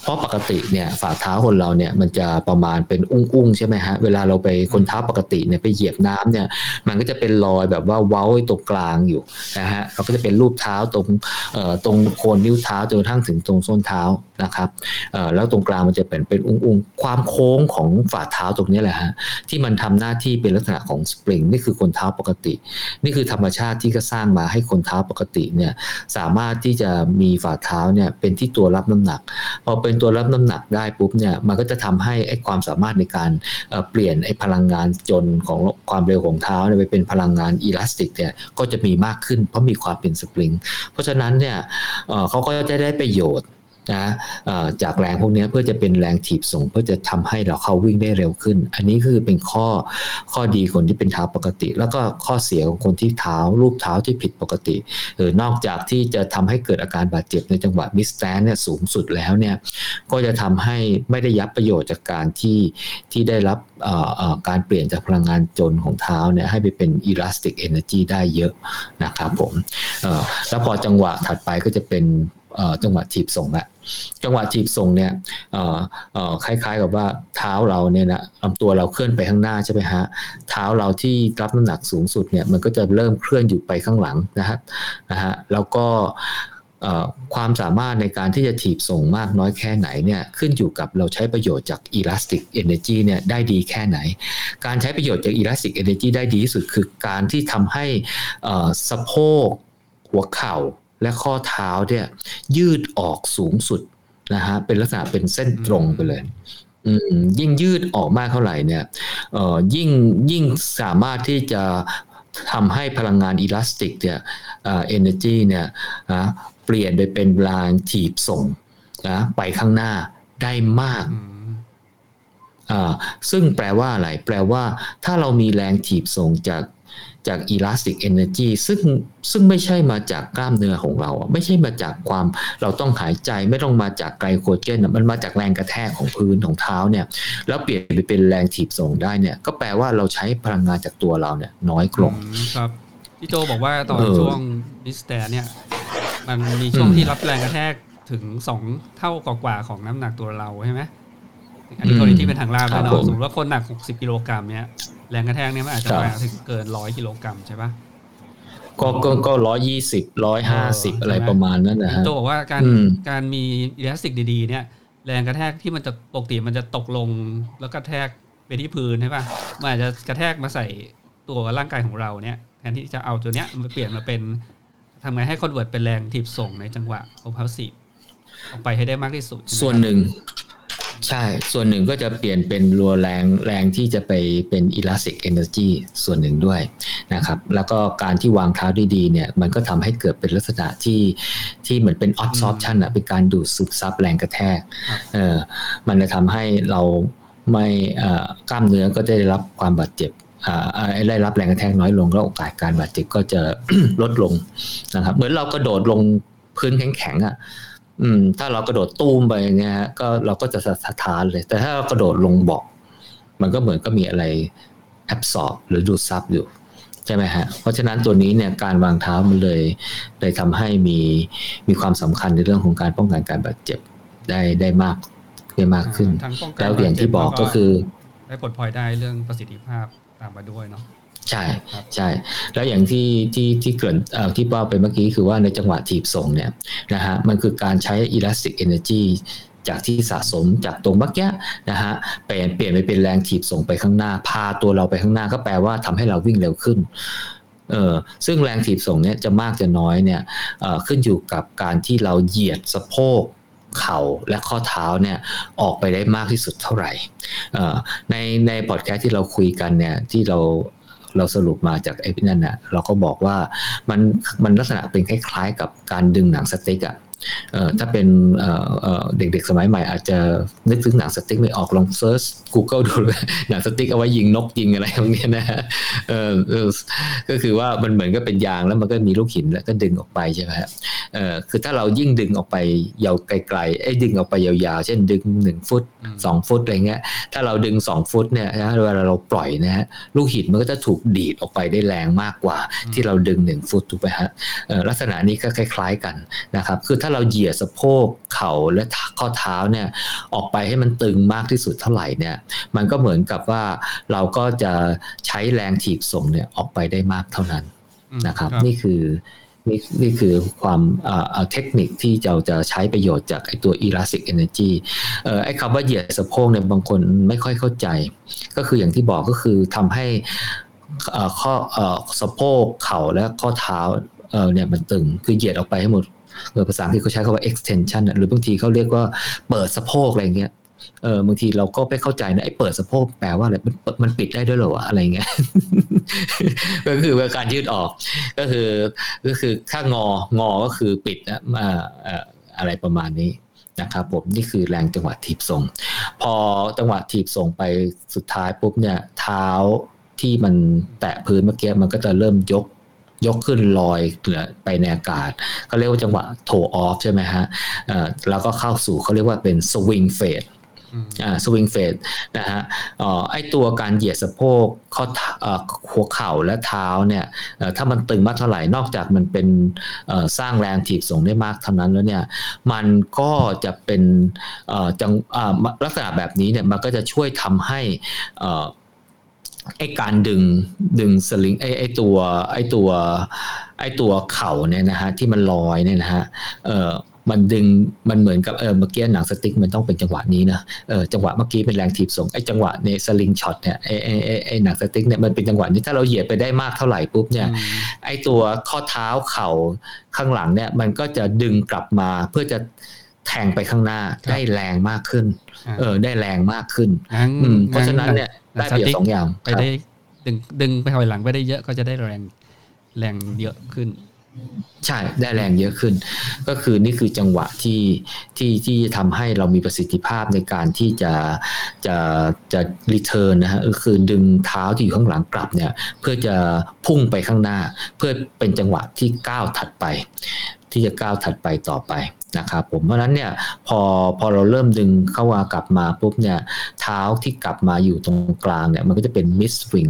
เพราะปกติเนี่ยฝ่าเท้าคนเราเนี่ยมันจะประมาณเป็นอุ้งๆใช่ไหมฮะเวลาเราไปคนเท้าปกติเนี่ยไปเหยียบน้ำเนี่ยมันก็จะเป็นรอยแบบว่าเว้าตรงกลางอยู่นะฮะเราก็จะเป็นรูปเท้าตรงเอ่อตรงโคนนิ้วเท้าจนกระทั่งถึงตรงส้นเท้านะครับเอ่อแล้วตรงกลางมันจะเป็นเป็นอุ้งๆความโค้งของฝ่าเท้าตรงนี้แหละฮะที่มันทำหน้าที่เป็นลักษณะของสปริงนี่คือคนเท้าปกติ นี่คือธรรมชาติที่ก็สร้างมาให้คนเท้าปกติเนี่ยสามารถที่จะมีฝ่าเท้าเนี่ยเป็นที่ตัวรับน้ำหนัก พอเป็นตัวรับน้ำหนักได้ปุ๊บเนี่ยมันก็จะทำให้ไอ้ความสามารถในการเปลี่ยนไอ้พลังงานจนของความเร็วของเท้าเนี่ยไปเป็นพลังงาน elastic เนี่ยก็จะมีมากขึ้นเพราะมีความเป็นสปริง เพราะฉะนั้นเนี่ยเขาก็จะได้ประโยชน์ นะจากแรงพวกนี้เพื่อจะเป็นแรงถีบส่ง เพื่อจะทำให้เราเข้าวิ่งได้เร็วขึ้น อันนี้คือเป็นข้อข้อดีคนที่เป็นเท้าปกติ แล้วก็ข้อเสียของคนที่เท้ารูปเท้าที่ผิดปกติเออนอกจากที่จะทำให้เกิดอาการบาดเจ็บในจังหวะ mid stance เนี่ยสูงสุดแล้วเนี่ยก็จะทำให้ไม่ได้ยับประโยชน์จากการที่ที่ได้รับการเปลี่ยนจากพลังงานจนของเท้าเนี่ยให้ไปเป็นอิลาสติกเอเนอร์จีได้เยอะนะครับผมแล้วพอจังหวะถัดไปก็จะเป็น จังหวะถีบส่งละจังหวะถีบส่งเนี่ยคล้ายๆกับว่าเท้าเราเนี่ยนะลำตัวเราเคลื่อนไปข้างหน้าใช่ไหมฮะเท้าเราที่รับน้ำหนักสูงสุดเนี่ยมันก็จะเริ่มเคลื่อนอยู่ไปข้างหลังนะฮะนะฮะแล้วก็ความสามารถในการที่จะถีบส่งมากน้อยแค่ไหนเนี่ยขึ้นอยู่กับเราใช้ประโยชน์จาก elastic energy เนี่ยได้ดีแค่ไหน การใช้ประโยชน์จาก elastic energy ได้ดีที่สุดคือการที่ทำให้สะโพกหัวเข่า และข้อเท้าเนี่ยยืดออกสูงสุดนะฮะเป็นลักษณะเป็นเส้นตรงไปเลยยิ่งยืดออกมากเท่าไหร่เนี่ยยิ่งยิ่งสามารถที่จะทำให้พลังงานอิลาสติกเนี่ยเอเนจีเนี่ยนะเปลี่ยนไปเป็นแรงถีบส่งนะไปข้างหน้าได้มากอ่าซึ่งแปลว่าอะไร แปลว่าถ้าเรามีแรงถีบส่งจาก จาก elastic energy ซึ่งซึ่งไม่ใช่มาจากกล้ามเนื้อของเรา ไม่ใช่มาจากความเราต้องหายใจไม่ต้องมาจากไกลโคเจนมันมาจากแรงกระแทกของพื้นของเท้าเนี่ยแล้วเปลี่ยนไปเป็นแรงถีบส่งได้เนี่ย ก็แปลว่าเราใช้พลังงานจากตัวเราเนี่ย น้อยลงครับพี่โจบอกว่าตอนช่วงดิสแตนเนี่ย มันมีช่วงที่รับแรงกระแทกถึงสองเท่ากว่าของน้ำหนักตัวเราใช่ไหม อันนี้กรณีที่เป็นทางลาบแล้วเนาะสมมติว่าคนหนักหกสิบกิโลกรัมเนี่ยแรงกระแทกเนี่ยมันอาจจะไปถึงเกินร้อยกิโลกรัมใช่ปะก็ก็ก็ร้อยยี่สิบร้อยห้าสิบอะไรประมาณนั้นนะฮะตัวบอกว่าการการมีอิเล็กทริกดีๆ เนี่ย แรงกระแทกที่มันจะปกติมันจะตกลงแล้วกระแทกไปที่พื้นใช่ป่ะมันอาจจะกระแทกมาใส่ตัวร่างกายของเราเนี่ยแทนที่จะเอาตัวเนี้ยมาเปลี่ยนมาเป็นทำไงให้ convert เป็นแรงถีบส่งในจังหวะของพาวซีออกไปให้ได้มากที่สุด ส่วนหนึ่ง ใช่ ส่วนหนึ่งก็จะเปลี่ยนเป็นรัวแรงแรงที่จะไปเป็น elastic energy ส่วนหนึ่งด้วยนะครับ แล้วก็การที่วางเท้าดีๆเนี่ยมันก็ทำให้เกิดเป็นลักษณะที่ที่เหมือนเป็น absorption อะเป็นการดูดซึมซับแรงกระแทกเออมันจะทำให้เราไม่กล้ามเนื้อก็ได้รับความบาดเจ็บได้รับแรงกระแทกน้อยลงแล้วโอกาสการบาดเจ็บก็จะลดลงนะครับ เหมือนเรากระโดดลงพื้นแข็งๆอะ อืม ถ้าเรากระโดดตูมไปอย่างเงี้ยก็เราก็จะสะท้านเลย แต่ถ้าเรากระโดดลงบอก มันก็เหมือนก็มีอะไรแอบสอบหรือดูดซับอยู่ใช่ไหมฮะ เพราะฉะนั้นตัวนี้เนี่ยการวางเท้ามันเลยเลยทำให้มีมีความสำคัญในเรื่องของการป้องกันการบาดเจ็บได้ได้มากได้มากขึ้น แล้วอย่างที่บอกก็คือ ได้ผลพลอยได้เรื่องประสิทธิภาพตามมาด้วยเนาะ ใช่ใช่แล้วอย่างที่ที่ที่เกิดที่เป้าไปเมื่อกี้คือว่าในจังหวะถีบส่งเนี่ยนะฮะมันคือการใช้ elastic energy จากที่สะสมจากตรงเมื่อกี้นะฮะเปลี่ยนเปลี่ยนไปเป็นแรงถีบส่งไปข้างหน้า พาตัวเราไปข้างหน้าก็แปลว่าทำให้เราวิ่งเร็วขึ้นเออซึ่งแรงถีบส่งเนี้ยจะมากจะน้อยเนี่ยขึ้นอยู่กับการที่เราเหยียดสะโพกเข่าและข้อเท้าเนี่ยออกไปได้มากที่สุดเท่าไหร่ในในพอดแคสต์ที่เราคุยกันเนี่ยที่เรา เราสรุปมาจากไอ้นั่นน่ะเราก็บอกว่ามันมันลักษณะเป็นคล้ายๆ กับการดึงหนังสติ๊กอะ ถ้าเป็นเด็กๆสมัยใหม่อาจจะนึกถึงหนังสติ๊กไม่ออกลองเซิร์ช Google ดูเลยหนังสติ๊กเอาไว้ยิงนกยิงอะไรพวกนี้นะฮะก็คือว่ามันเหมือนก็เป็นยางแล้วมันก็มีลูกหินแล้วก็ดึงออกไปใช่ไหมฮะคือถ้าเรายิ่งดึงออกไปยาวไกลๆไอ้ดึงออกไปยาวๆ เช่นดึงหนึ่งฟุตสองฟุตอะไรเงี้ยถ้าเราดึงสองฟุตเนี่ยนะเวลาเราปล่อยนะฮะลูกหินมันก็จะถูกดีดออกไปได้แรงมากกว่า ที่เราดึงหนึ่งฟุตถูกไหมฮะลักษณะนี้ก็คล้าย ๆกันนะครับคือถ้าเราเหยียดสะโพกเข่าและข้อเท้าเนี่ยออกไปให้มันตึงมากที่สุดเท่าไหร่เนี่ยมันก็เหมือนกับว่าเราก็จะใช้แรงถีบส่งเนี่ยออกไปได้มากเท่านั้นนะครับ นี่คือนี่นี่คือความเทคนิคที่เราจะใช้ประโยชน์จากไอตัว elastic energy ไอคำว่าเหยียดสะโพกเนี่ยบางคนไม่ค่อยเข้าใจ ก็คืออย่างที่บอกก็คือทำให้ข้อสะโพกเข่าและข้อเท้าเนี่ยมันตึงคือเหยียดออกไปให้หมด เออภาษาอังกฤษเขาใช้คำว่า extension หรือบางทีเขาเรียกว่าเปิดสะโพกอะไรเงี้ยเออบางทีเราก็ไม่เข้าใจนะไอ้เปิดสะโพกแปลว่าอะไรมันมันปิดได้ด้วยหรอวะอะไรเงี้ยก็คือการยืดออกก็คือก็คือถ้างองอก็คือปิดนะอะไรประมาณนี้นะครับผมนี่คือแรงจังหวะถีบส่ง พอจังหวะถีบส่งไปสุดท้ายปุ๊บเนี่ยเท้าที่มันแตะพื้นเมื่อกี้มันก็จะเริ่มยก ยกขึ้นลอยไปในอากาศก็เรียกว่าจังหวะโถออฟใช่ไหมฮะแล้วก็เข้าสู่เขาเรียกว่าเป็นสวิงเฟสอ่าสวิงเฟสนะฮะอ๋อไอตัวการเหยียดสะโพกข้อหัวเข่าและเท้าเนี่ยถ้ามันตึงมากเท่าไหร่นอกจากมันเป็นสร้างแรงถีบส่งได้มากเท่านั้นแล้วเนี่ยมันก็จะเป็นจังลักษณะแบบนี้เนี่ยมันก็จะช่วยทำให้ ไอการดึงดึงสลิงไอไอตัวไอตัวไอตัวเข่าเนี่ยนะฮะที่มันลอยเนี่ยนะฮะเออมันดึงมันเหมือนกับเออเมื่อกี้หนังสติ๊กมันต้องเป็นจังหวะนี้นะเออจังหวะเมื่อกี้เป็นแรงถีบส่งไอ้จังหวะใน slingshot เนี่ยไอ้ไอ้ไอ้ไอ้หนังสติ๊กเนี่ยมันเป็นจังหวะนี้ถ้าเราเหยียดไปได้มากเท่าไหร่ปุ๊บเนี่ยไอ้ตัวข้อเท้าเข่าข้างหลังเนี่ยมันก็จะดึงกลับมาเพื่อจะแทงไปข้างหน้าได้แรงมากขึ้นเออได้แรงมากขึ้นเพราะฉะนั้นเนี่ย ได้เปรียบสองอย่างไปได้ดึงดึงไปถอยหลังไปได้เยอะก็จะได้แรงแรงเยอะขึ้น ใช่ได้แรงเยอะขึ้น ก็คือนี่คือจังหวะที่ที่ที่ทำให้เรามีประสิทธิภาพในการที่จะจะจะรีเทิร์นนะฮะก็คือดึงเท้าที่อยู่ข้างหลังกลับเนี่ย เพื่อจะพุ่งไปข้างหน้า เพื่อเป็นจังหวะที่ก้าวถัดไป ที่จะก้าวถัดไปต่อไป นะครับผมเพราะนั้นเนี่ยพอพอเราเริ่มดึงเข้ามากลับมาปุ๊บเนี่ยเท้าที่กลับมาอยู่ตรงกลางเนี่ยมันก็จะเป็นมิสวิง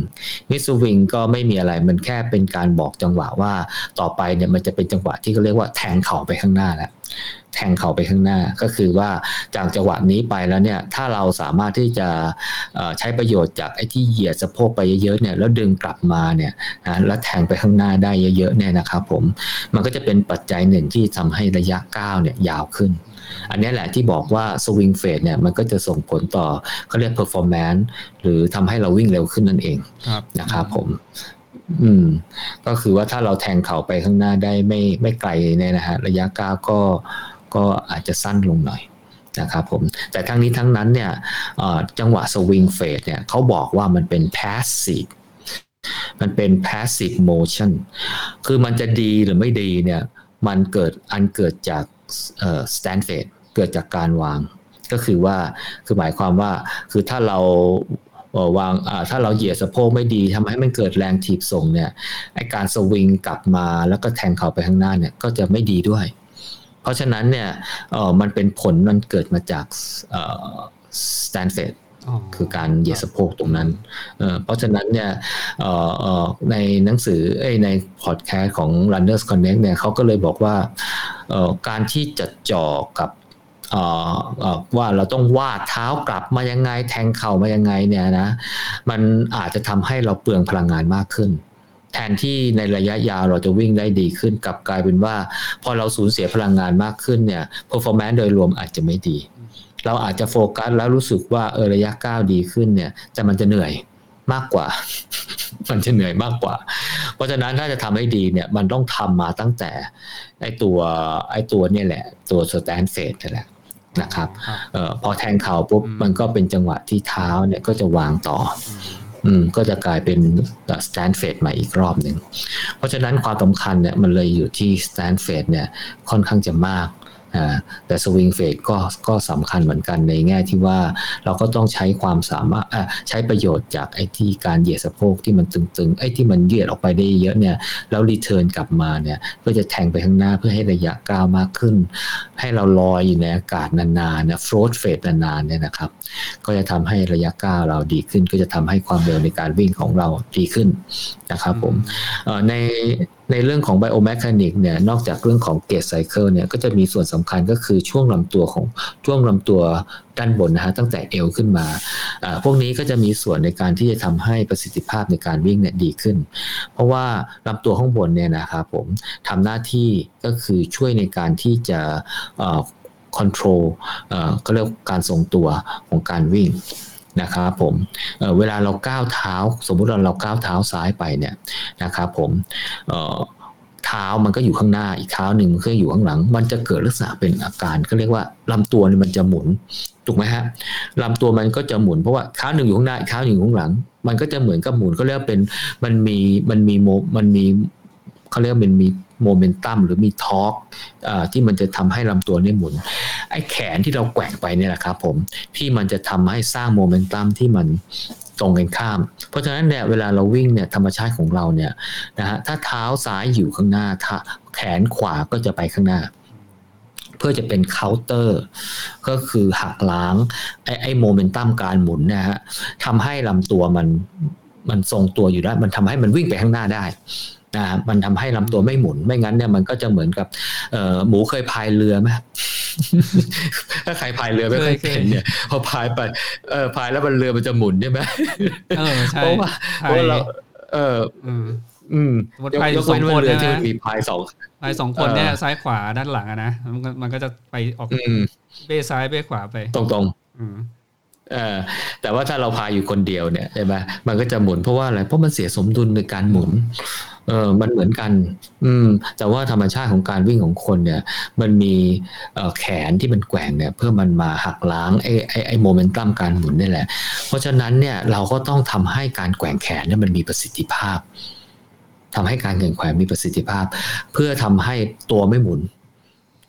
มิสวิงก็ไม่มีอะไรมันแค่เป็นการบอกจังหวะว่าต่อไปเนี่ยมันจะเป็นจังหวะที่เขาเรียกว่าแทงเข่าไปข้างหน้าแล้ว แทงเข่าไปข้างหน้า ก็คือว่าจากจังหวะนี้ไปแล้วเนี่ยถ้าเราสามารถที่จะใช้ประโยชน์จากไอ้ที่เหยียดสะโพกไปเยอะๆเนี่ยแล้วดึงกลับมาเนี่ยนะแล้วแทงไปข้างหน้าได้เยอะๆเนี่ยนะครับผมมันก็จะเป็นปัจจัยหนึ่งที่ทำให้ระยะก้าวเนี่ยยาวขึ้น อันนี้แหละที่บอกว่าสวิงเฟสเนี่ยมันก็จะส่งผลต่อเขาเรียก performance หรือทำให้เราวิ่งเร็วขึ้นนั่นเองนะครับผมอืม ก็คือว่าถ้าเราแทงเข่าไปข้างหน้าได้ไม่ไม่ไกลเนี่ยนะฮะระยะก้าวก็ ก็อาจจะสั้นลงหน่อยนะครับผมแต่ทั้งนี้ทั้งนั้นเนี่ยจังหวะสวิงเฟสเนี่ยเขาบอกว่ามันเป็น passive มันเป็น passive motion คือมันจะดีหรือไม่ดีเนี่ยมันเกิดอันเกิดจาก stand fade เกิดจากการวาง ก็คือว่าคือหมายความว่าคือถ้าเราวางถ้าเราเหยียดสะโพกไม่ดีทำให้มันเกิดแรงถีบส่งเนี่ยไอการสวิงกลับมาแล้วก็แทงเข่าไปข้างหน้าเนี่ยก็จะไม่ดีด้วย ราะฉะนั้นเนี่ยมันเป็นผลมันเกิดมาจาก stance phase คือการเหยียดสะโพกตรงนั้น เพราะฉะนั้นเนี่ยในหนังสือในพอดแคสต์ของ Runners Connect เนี่ยเขาก็เลยบอกว่าการที่จะจดจ่อกับว่าเราต้องวาดเท้ากลับมายังไงแทงเข่ามายังไงเนี่ยนะมันอาจจะทำให้เราเปลืองพลังงานมากขึ้นแทนที่ในระยะยาวเราจะวิ่งได้ดีขึ้นกลับกลายเป็นว่า พอเราสูญเสียพลังงานมากขึ้นเนี่ย performance โดยรวมอาจจะไม่ดี เราอาจจะโฟกัสแล้วรู้สึกว่าเออระยะก้าวดีขึ้นเนี่ยแต่มันจะเหนื่อยมากกว่า มันจะเหนื่อยมากกว่า เพราะฉะนั้นถ้าจะทำให้ดีเนี่ย มันต้องทำมาตั้งแต่ไอตัวไอตัวเนี่ยแหละ ตัวสแตนเฟสนี่แหละนะครับออพอแทงเข่าปุ๊บมันก็เป็นจังหวะที่เท้าเนี่ยก็จะวางต่อ อืมก็จะกลายเป็นstance phase ใหม่อีกรอบหนึ่ง เพราะฉะนั้นความสำคัญเนี่ยมันเลยอยู่ที่ stance phase เนี่ยค่อนข้างจะมาก แต่ swing phase ก็ก็สำคัญเหมือนกันในแง่ที่ว่าเราก็ต้องใช้ความสามารถใช้ประโยชน์จากไอ้ที่การเหยียดสะโพกที่มันตึงๆ ไอ้ที่มันยืดออกไปได้เยอะเนี่ยแล้ว return กลับมาเนี่ยเพื่อจะแทงไปข้างหน้าเพื่อให้ระยะก้าวมากขึ้น ให้เราลอยอยู่ในอากาศนานๆนะ float phase นานๆเนี่ยนะครับก็จะทำให้ระยะก้าวเราดีขึ้น ก็จะทำให้ความเร็วในการวิ่งของเราดีขึ้นนะครับผมใน ในเรื่องของ biomechanic เนี่ยนอกจากเรื่องของ gait cycle เนี่ยก็จะมีส่วนสำคัญก็คือช่วงลำตัวของช่วงลำตัวด้านบนนะฮะตั้งแต่เอวขึ้นมา พวกนี้ก็จะมีส่วนในการที่จะทำให้ประสิทธิภาพในการวิ่งเนี่ยดีขึ้น เพราะว่าลำตัวข้างบนเนี่ยนะครับผมทำหน้าที่ก็คือช่วยในการที่จะคอนโทรลก็เรียกการทรงตัวของการวิ่ง นะครับผมเเวลาเราก้าวเท้า สมมุติเราเราก้าวเท้าซ้ายไปเนี่ยนะครับผมเท้ามันก็อยู่ข้างหน้าอีกเท้าหนึ่งมันก็อยู่ข้างหลัง มันจะเกิดลักษณะเป็นอาการก็เรียกว่าลำตัวมันจะหมุนถูกไหมฮะลำตัวมันก็จะหมุนเพราะว่าเท้าหนึ่งอยู่ข้างหน้าอีกเท้าหนึ่งอยู่ข้างหลัง มันก็จะเหมือนกับหมุนก็เรียกเป็นมันมีมันมีโมมันมี เขาเรียกมันมีโมเมนตัมหรือมี torque ที่มันจะทำให้ลำตัวนี่หมุน ไอ้แขนที่เราแกว่งไปเนี่ยแหละครับผมที่มันจะทำให้สร้างโมเมนตัมที่มันตรงกันข้าม เพราะฉะนั้นเนี่ยเวลาเราวิ่งเนี่ยธรรมชาติของเราเนี่ยนะฮะถ้าเท้าซ้ายอยู่ข้างหน้าถ้าแขนขวาก็จะไปข้างหน้า เพื่อจะเป็นเคาน์เตอร์ ก็คือหักล้างไอ้ไอ้โมเมนตัมการหมุนนะฮะทำให้ลำตัวมันมันทรงตัวอยู่ได้มันทำให้มันวิ่งไปข้างหน้าได้ นะมันทำให้ลำตัวไม่หมุนไม่งั้นเนี่ยมันก็จะเหมือนกับหมูเคยพายเรือไหมถ้าใครพายเรือไม่เคยเป็นเนี่ยพอพายไปเออพายแล้วมันเรือมันจะหมุนใช่ไหมเออใช่เพราะว่าเพราะเราเอออืมพายสองคนเนี่ยที่มีพายสองพายสองคนเนี่ยซ้ายขวาด้านหลังอะนะมันก็จะไปออกเบ้ซ้ายเบ้ขวาไป ตรงตรง เออแต่ว่าถ้าเราพาอยู่คนเดียวเนี่ยใช่ไหมมันก็จะหมุนเพราะว่าอะไรเพราะมันเสียสมดุลในการหมุนเออมันเหมือนกัน อืม แต่ว่าธรรมชาติของการวิ่งของคนเนี่ย มันมีแขนที่มันแกว่งเนี่ย เพื่อมันมาหักล้างไอ้ไอ้ไอ้โมเมนตัมการหมุนนี่แหละ เพราะฉะนั้นเนี่ยเราก็ต้องทำให้การแกว่งแขนเนี่ยมันมีประสิทธิภาพทำให้การแข่งแขวนมีประสิทธิภาพ เพื่อทำให้ตัวไม่หมุน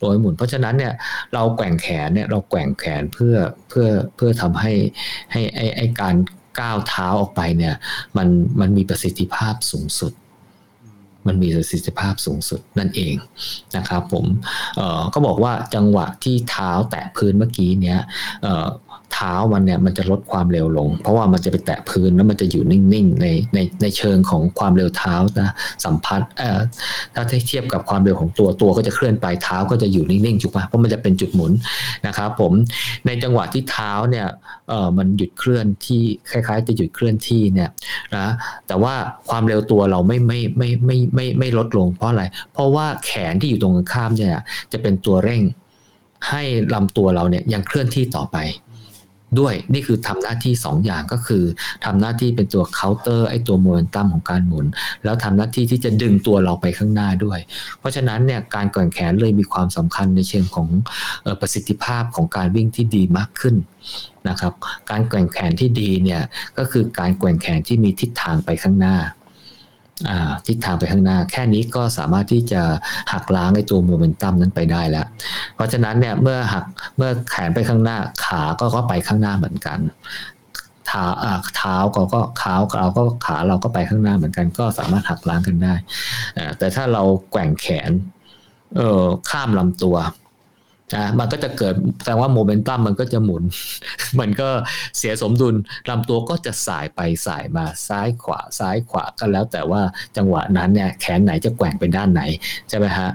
ตัวไม่หมุน เพราะฉะนั้นเนี่ยเราแกว่งแขนเนี่ยเราแกว่งแขนเพื่อเพื่อเพื่อทำให้ให้ไอไอการก้าวเท้าออกไปเนี่ยมันมันมีประสิทธิภาพสูงสุด มันมีประสิทธิภาพสูงสุดนั่นเองนะครับผมก็บอกว่าจังหวะที่เท้าแตะพื้นเมื่อกี้เนี้ยเท้ามันเนี่ยมันจะลดความเร็วลง เพราะว่ามันจะไปแตะพื้นแล้วมันจะอยู่นิ่งๆในในในเชิงของความเร็วเท้านะสัมผัสเอ่อถ้าเทียบกับความเร็วของตัวตัวก็จะเคลื่อนไปเท้าก็จะอยู่นิ่งๆถูกป่ะเพราะมันจะเป็นจุดหมุนนะครับผมในจังหวะที่เท้าเนี่ยเอ่อมันหยุดเคลื่อนที่คล้าย ๆ จะหยุดเคลื่อนที่เนี่ยนะแต่ว่าความเร็วตัวเราไม่ไม่ไม่ไม่ไม่ไม่ลดลงเพราะอะไร เพราะว่าแขนที่อยู่ตรงข้ามเนี่ยจะเป็นตัวเร่งให้ลำตัวเราเนี่ยยังเคลื่อนที่ต่อไป ด้วยนี่คือทำหน้าที่2ออย่างก็คือทำหน้าที่เป็นตัวเคาน์เตอร์ไอ้ตัวโมเมนตัมของการหมุน แล้วทำหน้าที่ที่จะดึงตัวเราไปข้างหน้าด้วย เพราะฉะนั้นเนี่ยการแกว่งแขนเลยมีความสำคัญในเชิงของประสิทธิภาพของการวิ่งที่ดีมากขึ้นนะครับ การแกว่งแขนที่ดีเนี่ยก็คือการแกว่งแขนที่มีทิศทางไปข้างหน้า ทิศทางไปข้างหน้า แค่นี้ก็สามารถที่จะหักล้างไอ้ตัวโมเมนตัมนั้นไปได้แล้ว เพราะฉะนั้นเนี่ยเมื่อหักเมื่อแขนไปข้างหน้าขาก็ก็ไปข้างหน้าเหมือนกันเท้าเท้าก็ก็ขาเราก็ขาเราก็ไปข้างหน้าเหมือนกัน ก็สามารถหักล้างกันได้แต่ถ้าเราแกว่งแขนเออข้ามลำตัว นะมันก็จะเกิดแสดงว่าโมเมนตัมมันก็จะหมุน มันก็เสียสมดุลลำตัวก็จะสายไปสายมาซ้ายขวาซ้ายขวาก็แล้ว แต่ว่าจังหวะนั้นเนี่ยแขนไหนจะแกว่งไปด้านไหนใช่ไหมฮะ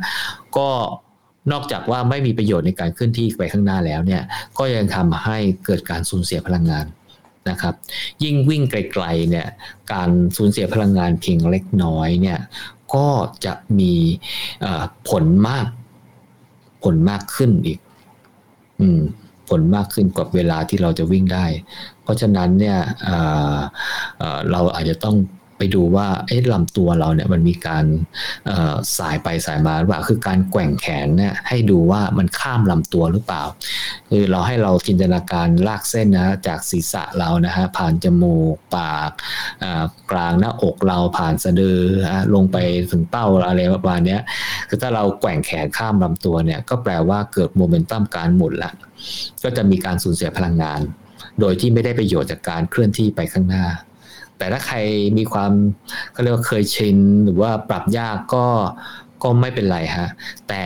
ก็นอกจากว่าไม่มีประโยชน์ในการเคลื่อนที่ไปข้างหน้าแล้วเนี่ย ก็ยังทำให้เกิดการสูญเสียพลังงานนะครับ ยิ่งวิ่งไกลๆเนี่ยการสูญเสียพลังงานเพียงเล็กน้อยเนี่ยก็จะมีผลมาก ผลมากขึ้นอีก อืม ผลมากขึ้นกว่าเวลาที่เราจะวิ่งได้ เพราะฉะนั้นเนี่ยเราอาจจะต้อง ไปดูว่าไอ้ลำตัวเราเนี่ยมันมีการสายไปสายมาหรือเปล่าคือการแกว่งแขนเนี่ยให้ดูว่ามันข้ามลำตัวหรือเปล่า คือเราให้เราจินตนาการลากเส้นนะจากศีรษะเรานะฮะผ่านจมูกปากกลางหน้าอกเราผ่านสะดือลงไปถึงเป้าอะไรประมาณนี้คือถ้าเราแกว่งแขนข้ามลำตัวเนี่ยก็แปลว่าเกิดโมเมนตัมการหมุนละก็จะมีการสูญเสียพลังงาน โดยที่ไม่ได้ประโยชน์จากการเคลื่อนที่ไปข้างหน้า แต่ถ้าใครมีความเขาเรียกว่าเคยชินหรือว่าปรับยากก็ก็ไม่เป็นไรฮะแต่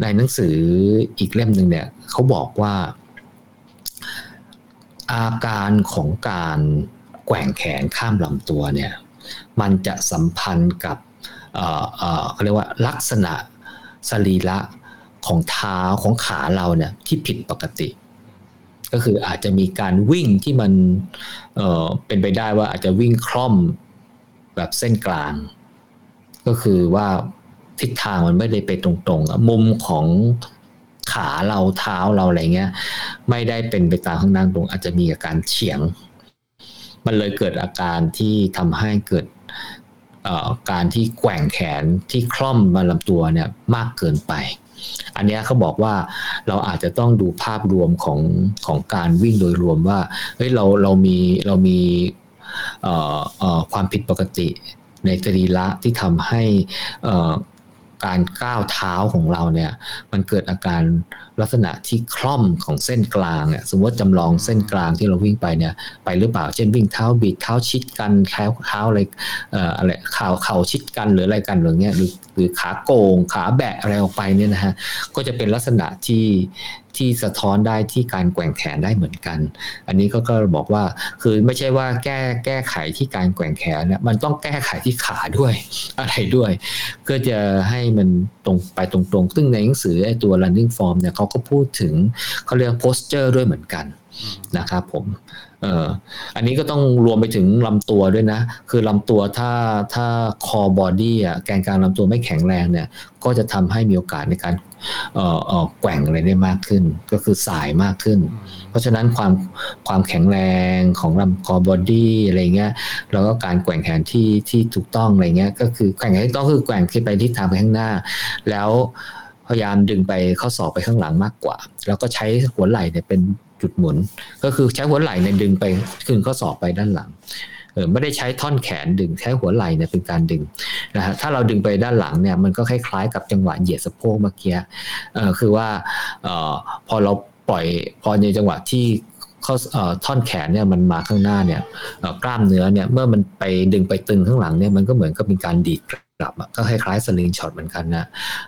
ในหนังสืออีกเล่มหนึ่งเนี่ยเขาบอกว่า อาการของการแกว่งแขนข้ามลำตัวเนี่ยมันจะสัมพันธ์กับเขาเรียกว่าลักษณะสรีระของเท้าของขาเราเนี่ยที่ผิดปกติ ก็คืออาจจะมีการวิ่งที่มันเเป็นไปได้ว่าอาจจะวิ่งคล่อมแบบเส้นกลาง ก็คือว่าทิศทางมันไม่ได้ไปตรงๆ มุมของขาเราเท้าเราอะไรเงี้ย ไม่ได้เป็นไปตามข้างหน้าตรง อาจจะมีอาการเฉียง มันเลยเกิดอาการที่ทำให้เกิดการที่แกว่งแขนที่คล่อมมาลำตัวเนี่ยมากเกินไป อันนี้เขาบอกว่าเราอาจจะต้องดูภาพรวมของของการวิ่งโดยรวมว่าเฮ้ยเราเรามีเรามีความผิดปกติในสรีระที่ทำให้ การก้าวเท้าของเราเนี่ยมันเกิดอาการลักษณะที่คล่อมของเส้นกลางเนี่ยสมมติจำลองเส้นกลางที่เราวิ่งไปเนี่ยไปหรือเปล่า เช่นวิ่งเท้าบิดเท้าชิดกันเท้าเท้าอะไรเอ่ออะไรข่าวเข่าชิดกันหรืออะไรกันหรือเงี้ยหรือหรือขาโกงขาแบะอะไรออกไปเนี่ยนะฮะก็จะเป็นลักษณะที่ ที่สะท้อนได้ที่การแกว่งแขนได้เหมือนกัน อันนี้ก็ก็บอกว่าคือไม่ใช่ว่าแก้แก้ไขที่การแกว่งแขนนะมันต้องแก้ไขที่ขาด้วยอะไรด้วย เพื่อจะให้มันตรงไปตรงๆ ซึ่งในหนังสือไอ้ตัว running form เนี่ยเขาก็พูดถึงเขาเรียก posture ด้วยเหมือนกันนะครับผม เอออันนี้ก็ต้องรวมไปถึงลำตัวด้วยนะ คือลำตัวถ้าถ้า core body อะแกนกลางลำตัวไม่แข็งแรงเนี่ย ก็จะทำให้มีโอกาสในการเอ่อเอ่อแกว่งอะไรได้มากขึ้น ก็คือส่ายมากขึ้น เพราะฉะนั้นความความแข็งแรงของลำ core body อะไรเงี้ยแล้วก็การแกว่งแขนที่ที่ถูกต้องอะไรเงี้ย ก็คือแกว่งที่ต้องคือแกว่งขึ้นไปทิศทางไปข้างหน้า แล้วพยายามดึงไปข้อศอกไปข้างหลังมากกว่า แล้วก็ใช้หัวไหล่เนี่ยเป็น จุดหมุน ก็คือใช้หัวไหล่เนี่ยดึงไปขึ้นข้อศอกไปด้านหลังเออไม่ได้ใช้ท่อนแขนดึงใช้หัวไหล่เนี่ยเป็นการดึงนะฮะถ้าเราดึงไปด้านหลังเนี่ยมันก็คล้ายๆกับจังหวะเหยียดสะโพกเมื่อกี้เออคือว่าเออพอเราปล่อยพอในจังหวะที่ข้อท่อนแขนเนี่ยมันมาข้างหน้าเนี่ยกล้ามเนื้อเนี่ยเมื่อมันไปดึงไปตึงข้างหลังเนี่ยมันก็เหมือนกับเป็นการดีด กลับก็คล้ายๆ slingshot เหมือนกันนะ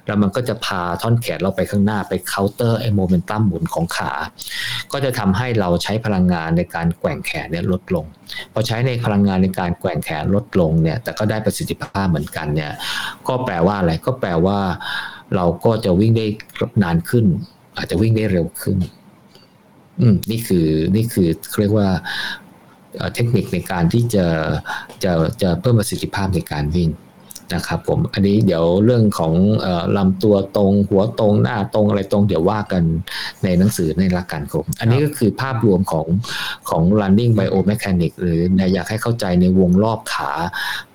แล้วมันก็จะพาท่อนแขนเราไปข้างหน้าไปเคาน์เตอร์ไอ้โมเมนตัมหมุนของขา ก็จะทำให้เราใช้พลังงานในการแกว่งแขนเนี่ยลดลง พอใช้ในพลังงานในการแกว่งแขนลดลงเนี่ย แต่ก็ได้ประสิทธิภาพเหมือนกันเนี่ย ก็แปลว่าอะไร ก็แปลว่า เราก็จะวิ่งได้นานขึ้น อาจจะวิ่งได้เร็วขึ้น อืม นี่คือ นี่คือเรียกว่าเทคนิคในการที่จะจะจะเพิ่มประสิทธิภาพในการวิ่ง นะครับผมอันนี้เดี๋ยวเรื่องของลำตัวตรงหัวตรงหน้าตรงอะไรตรง เดี๋ยวว่ากันในหนังสือในหลักการผมอันนี้ก็คือภาพรวมของของ running biomechanics หรืออยากให้เข้าใจในวงรอบขา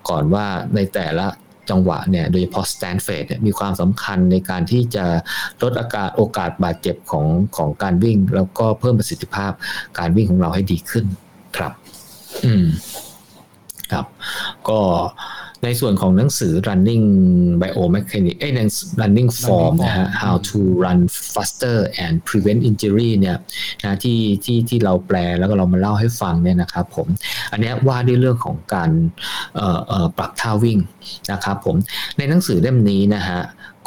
ก่อนว่าในแต่ละจังหวะเนี่ยโดยเฉพาะ stand f a d มีความสำคัญในการที่จะลดอาการโอกาสบาดเจ็บของของการวิ่ง แล้วก็เพิ่มประสิทธิภาพการวิ่งของเราให้ดีขึ้นครับ อืมครับ ก็ ในส่วนของหนังสือ running biomechanics เอ้ย running form นะฮะ how to run faster and prevent injury เนี่ยนะที่ที่ที่เราแปลแล้วก็เรามาเล่าให้ฟังเนี่ยนะครับผม อันนี้ว่าด้วยเรื่องของการปรับท่าวิ่งนะครับผม ในหนังสือเล่มนี้นะฮะ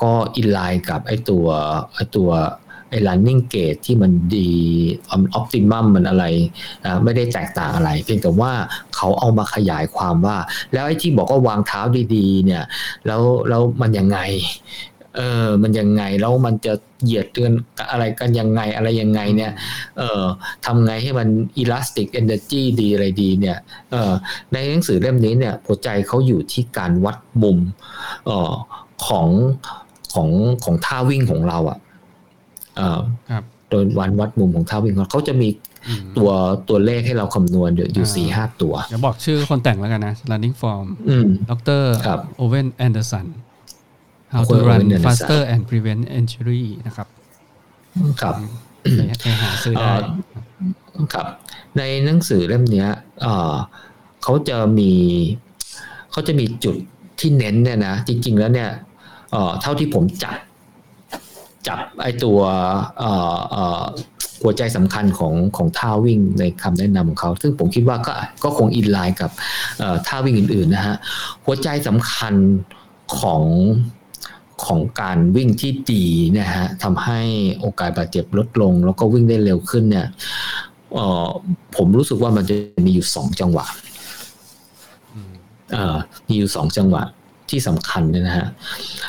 ก็อินไลน์กับไอตัวไอตัว ไอ้ running gate ที่มันดีออ p ติมัมมันอะไรไม่ได้แตกต่างอะไร เพียงแต่ว่าเขาเอามาขยายความว่า แล้วไอ้ที่บอกว่าวางเท้าดีๆ เนี่ย แล้วแล้วมันยังไงเออ มันยังไง แล้วมันจะเหยียดเตือนอะไรกันยังไง อะไรยังไงเนี่ย เออทำไงให้มัน elastic energy ดีอะไรดีเนี่ย เออในหนังสือเล่มนี้เนี่ยหัวใจเขาอยู่ที่การวัดมุม เออของของของท่าวิ่งของเราอะ โดยวันวัดมุมของท่าวิ่งเขาจะมีตัวตัวเลขให้เราคำนวณอยู่สี่ห้าตัว เดี๋ยวบอกชื่อคนแต่งแล้วกันนะ running form ดรโอเวนแอนเดอร์สัน how to run faster and prevent injury นะครับ ครับไปหาซื้อได้ครับ ในหนังสือเล่มนี้เขาจะมีเขาจะมีจุดที่เน้นเนี่ยนะ จริง ๆ แล้วเนี่ยเท่าที่ผมจัด จับไอตัวหัวใจสำคัญของของท่าวิ่งในคำแนะนำของเขา ซึ่งผมคิดว่าก็ก็คงอินไลน์กับท่าวิ่งอื่นๆนะฮะ หัวใจสำคัญของของการวิ่งที่ดีนะฮะทำให้โอกาสบาดเจ็บลดลง แล้วก็วิ่งได้เร็วขึ้นเนี่ยผมรู้สึกว่ามันจะมีอยู่สองจังหวะมีอยู่สองจังหวะที่สำคัญนะฮะ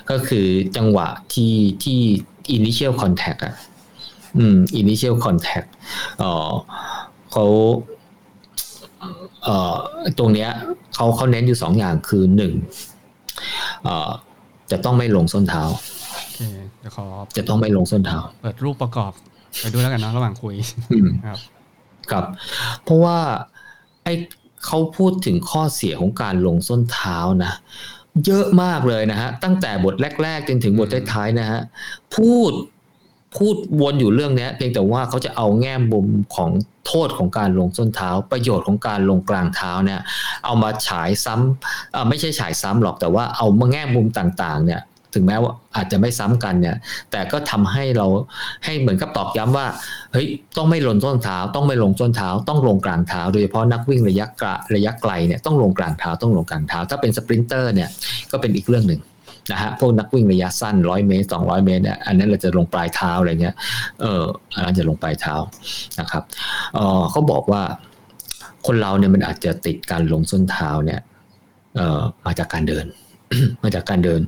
ก็คือจังหวะที่ที่ initial contact อะ อืม initial contact เออเขาเอ่อตรงเนี้ยเขาเขาเน้นอยู่สองอย่างคือหนึ่งเอ่อจะต้องไม่ลงส้นเท้าโอเคจะขอจะต้องไม่ลงส้นเท้า เปิดรูปประกอบไปดูแล้วกันนะระหว่างคุยครับ ครับ เพราะว่าไอ้เขาพูดถึงข้อเสียของการลงส้นเท้านะ เยอะมากเลยนะฮะ ตั้งแต่บทแรกๆจนถึงบทท้ายๆนะฮะ พูดพูดวนอยู่เรื่องนี้เพียงแต่ว่าเขาจะเอาแง่มุมของโทษของการลงส้นเท้า ประโยชน์ของการลงกลางเท้าเนี่ย เอามาฉายซ้ำไม่ใช่ฉายซ้ำหรอกแต่ว่าเอามาแง่มุมต่างๆ เนี่ย ถึงแม้ว่าอาจจะไม่ซ้ำกันเนี่ย แต่ก็ทำให้เราให้เหมือนกับตอกย้ำว่าเฮ้ยต้องไม่ลงส้นเท้า ต้องไม่ลงส้นเท้า ต้องลงกลางเท้า โดยเฉพาะนักวิ่งระยะกระระยะไกลเนี่ยต้องลงกลางเท้าต้องลงกลางเท้า ถ้าเป็น sprinter เนี่ยก็เป็นอีกเรื่องหนึ่งนะฮะพวกนักวิ่งระยะสั้นร้อยเมตรสองร้อยเมตรเนี่ยอันนั้นเราจะลงปลายเท้าอะไรเงี้ยเอออันนั้นจะลงปลายเท้านะครับเออเขาบอกว่าคนเราเนี่ยมันอาจจะติดการลงส้นเท้าเนี่ยเออมาจากการเดิน มาจากการเดิน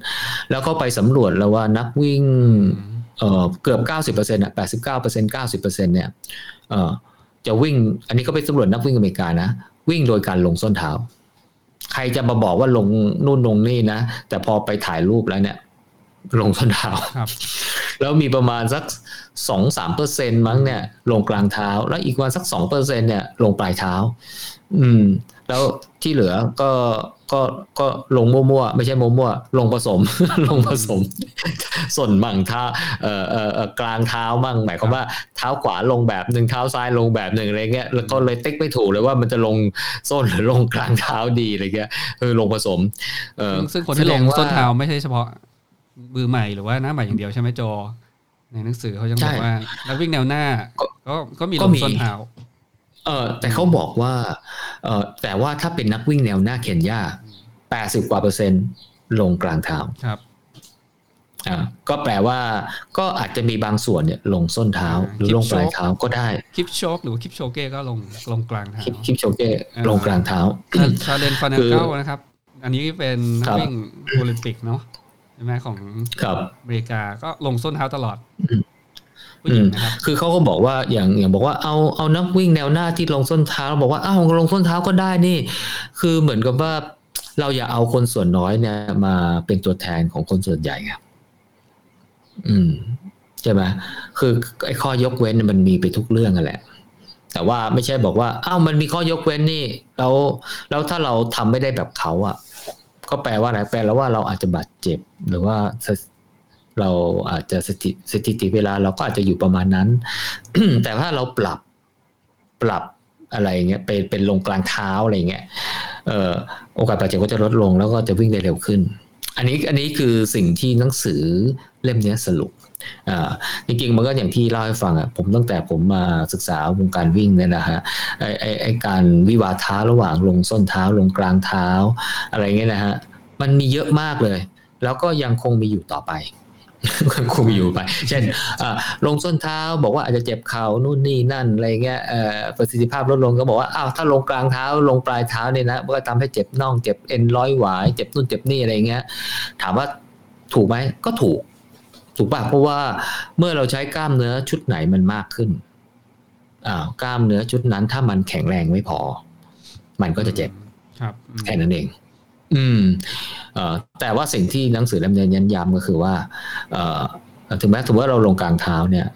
แล้วก็ไปสำรวจแล้วว่านักวิ่งเกือบ 90%อะ89% 90%เนี่ยจะวิ่ง อันนี้ก็ไปสำรวจนักวิ่งอเมริกานะ วิ่งโดยการลงส้นเท้า ใครจะมาบอกว่าลงนู่นลงนี่นะ แต่พอไปถ่ายรูปแล้วเนี่ย ลงส้นเท้าแล้วมีประมาณสักสองสามเปอร์เซ็นมั้งเนี่ย ลงกลางเท้า แล้วอีกวันสักสองเปอร์เซ็นเนี่ย ลงปลายเท้า อืม แล้วที่เหลือก็ก็ก็ลงมั่วๆไม่ใช่มั่วๆลงผสม ลงผสม ส่วนมั่งเท้าเอ่อเอ่อกลางเท้ามั่งหมายความว่าเท้าขวาลงแบบหนึ่งเท้าซ้ายลงแบบหนึ่งอะไรเงี้ยแล้วก็เลยติ๊กไม่ถูกเลยว่ามันจะลงส้นหรือลงกลางเท้าดีอะไรเงี้ยเออลงผสม เออซึ่งคนที่ลงส้นเท้าไม่ใช่เฉพาะ มือใหม่หรือว่าหน้าใหม่อย่างเดียวใช่ไหมโจในหนังสือเขายังบอกว่านักวิ่งแนวหน้า ก็ก็มีลงส้นเท้าเออแต่เขาบอกว่า เออแต่ว่าถ้าเป็นนักวิ่งแนวหน้าเคนยาแปดสิบกว่าเปอร์เซ็นต์ลงกลางเท้าครับอ่าก็แปลว่า ก็อาจจะมีบางส่วนเนี่ย ลงส้นเท้าหรือลงปลายเท้าก็ได้คลิปโชกหรือคลิปโชเก้ก็ลงลงกลางเท้าคลิปโชเก้ลงกลางเท้าชาเลนฟานเก้านะครับ อันนี้เป็นนักวิ่งโอลิมปิกเนาะใช่ไหมของอเมริกาก็ลงส้นเท้าตลอดคือเขาก็บอกว่าอย่างอย่างบอกว่าเอาเอานักวิ่งแนวหน้าที่ลงส้นเท้า บอกว่าอ้าวลงส้นเท้าก็ได้นี่ คือเหมือนกับว่าเราอย่าเอาคนส่วนน้อยเนี่ย มาเป็นตัวแทนของคนส่วนใหญ่ครับอืมใช่ไหมคือไอ้ข้อยกเว้นมันมีไปทุกเรื่องกันแหละ แต่ว่าไม่ใช่บอกว่าอ้าวมันมีข้อยกเว้นนี่แล้วแล้วถ้าเราทำไม่ได้แบบเขาอะ ก็แปลว่าอะไรแปลแล้วว่าเราอาจจะบาดเจ็บ หรือว่าเราอาจจะสถิสถิติเวลาเราก็อาจจะอยู่ประมาณนั้น แต่ถ้าเราปรับปรับอะไรเงี้ยเป็นเป็นลงกลางเท้าอะไรเงี้ยเอ่อโอกาสบาดเจ็บก็จะลดลงแล้วก็จะวิ่งได้เร็วขึ้น อันนี้อันนี้คือสิ่งที่หนังสือเล่มนี้สรุป จริงๆ มันก็อย่างที่เล่าให้ฟังอะผมตั้งแต่ผมมาศึกษาวงการวิ่งเนี่ยนะฮะไอไอไอการวิวาท้าระหว่างลงส้นเท้าลงกลางเท้า อะไรเงี้ยนะฮะมันมีเยอะมากเลย แล้วก็ยังคงมีอยู่ต่อไปคุมอยู่ไป เช่นลงส้นเท้าบอกว่าอาจจะเจ็บเข่านู่นนี่นั่นอะไรเงี้ยประสิทธิภาพลดลงก็บอกว่าอ้าวถ้าลงกลางเท้าลงปลายเท้าเนี่ยนะมันก็ทำให้เจ็บน่องเจ็บเอ็นร้อยหวายเจ็บนู่นเจ็บนี่อะไรเงี้ยถามว่าถูกไหมก็ถูก ถูกป่ะเพราะว่าเมื่อเราใช้กล้ามเนื้อชุดไหนมันมากขึ้นอ้าวกล้ามเนื้อชุดนั้นถ้ามันแข็งแรงไม่พอ มันก็จะเจ็บแค่นั้นเอง อืมแต่ว่าสิ่งที่หนังสือเล่มนี้ย้ำย้ำก็คือว่าถึงแม้ถือว่าเราลงกลางเท้าเนี่ย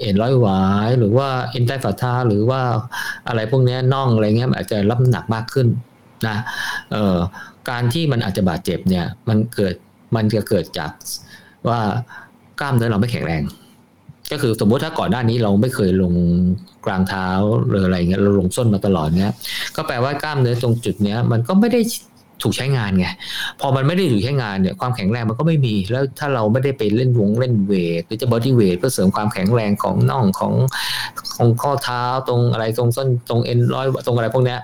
เอ็นร้อยหวายหรือว่าเอ็นใต้ฝ่าเท้าหรือว่าอะไรพวกนี้น่องอะไรเงี้ยอาจจะรับหนักมากขึ้นนะการที่มันอาจจะบาดเจ็บเนี่ย มันเกิดมันจะเกิดจากว่า กล้ามเนื้อเราไม่แข็งแรง ก็คือสมมติถ้าก่อนหน้านี้เราไม่เคยลงกลางเท้าหรืออะไรเงี้ยเราลงส้นมาตลอดเนี้ยก็แปลว่ากล้ามเนื้อตรงจุดเนี้ย มันก็ไม่ได้ถูกใช้งานไงพอมันไม่ได้ถูกใช้งานเนี่ยความแข็งแรงมันก็ไม่มีแล้วถ้าเราไม่ได้ไปเล่นวงเล่นเวทหรือจะบอดี้เวทเพื่อเสริมความแข็งแรงของน่องของของข้อเท้าตรงอะไรตรงส้นตรงเอ็นร้อยตรงอะไรพวกเนี้ย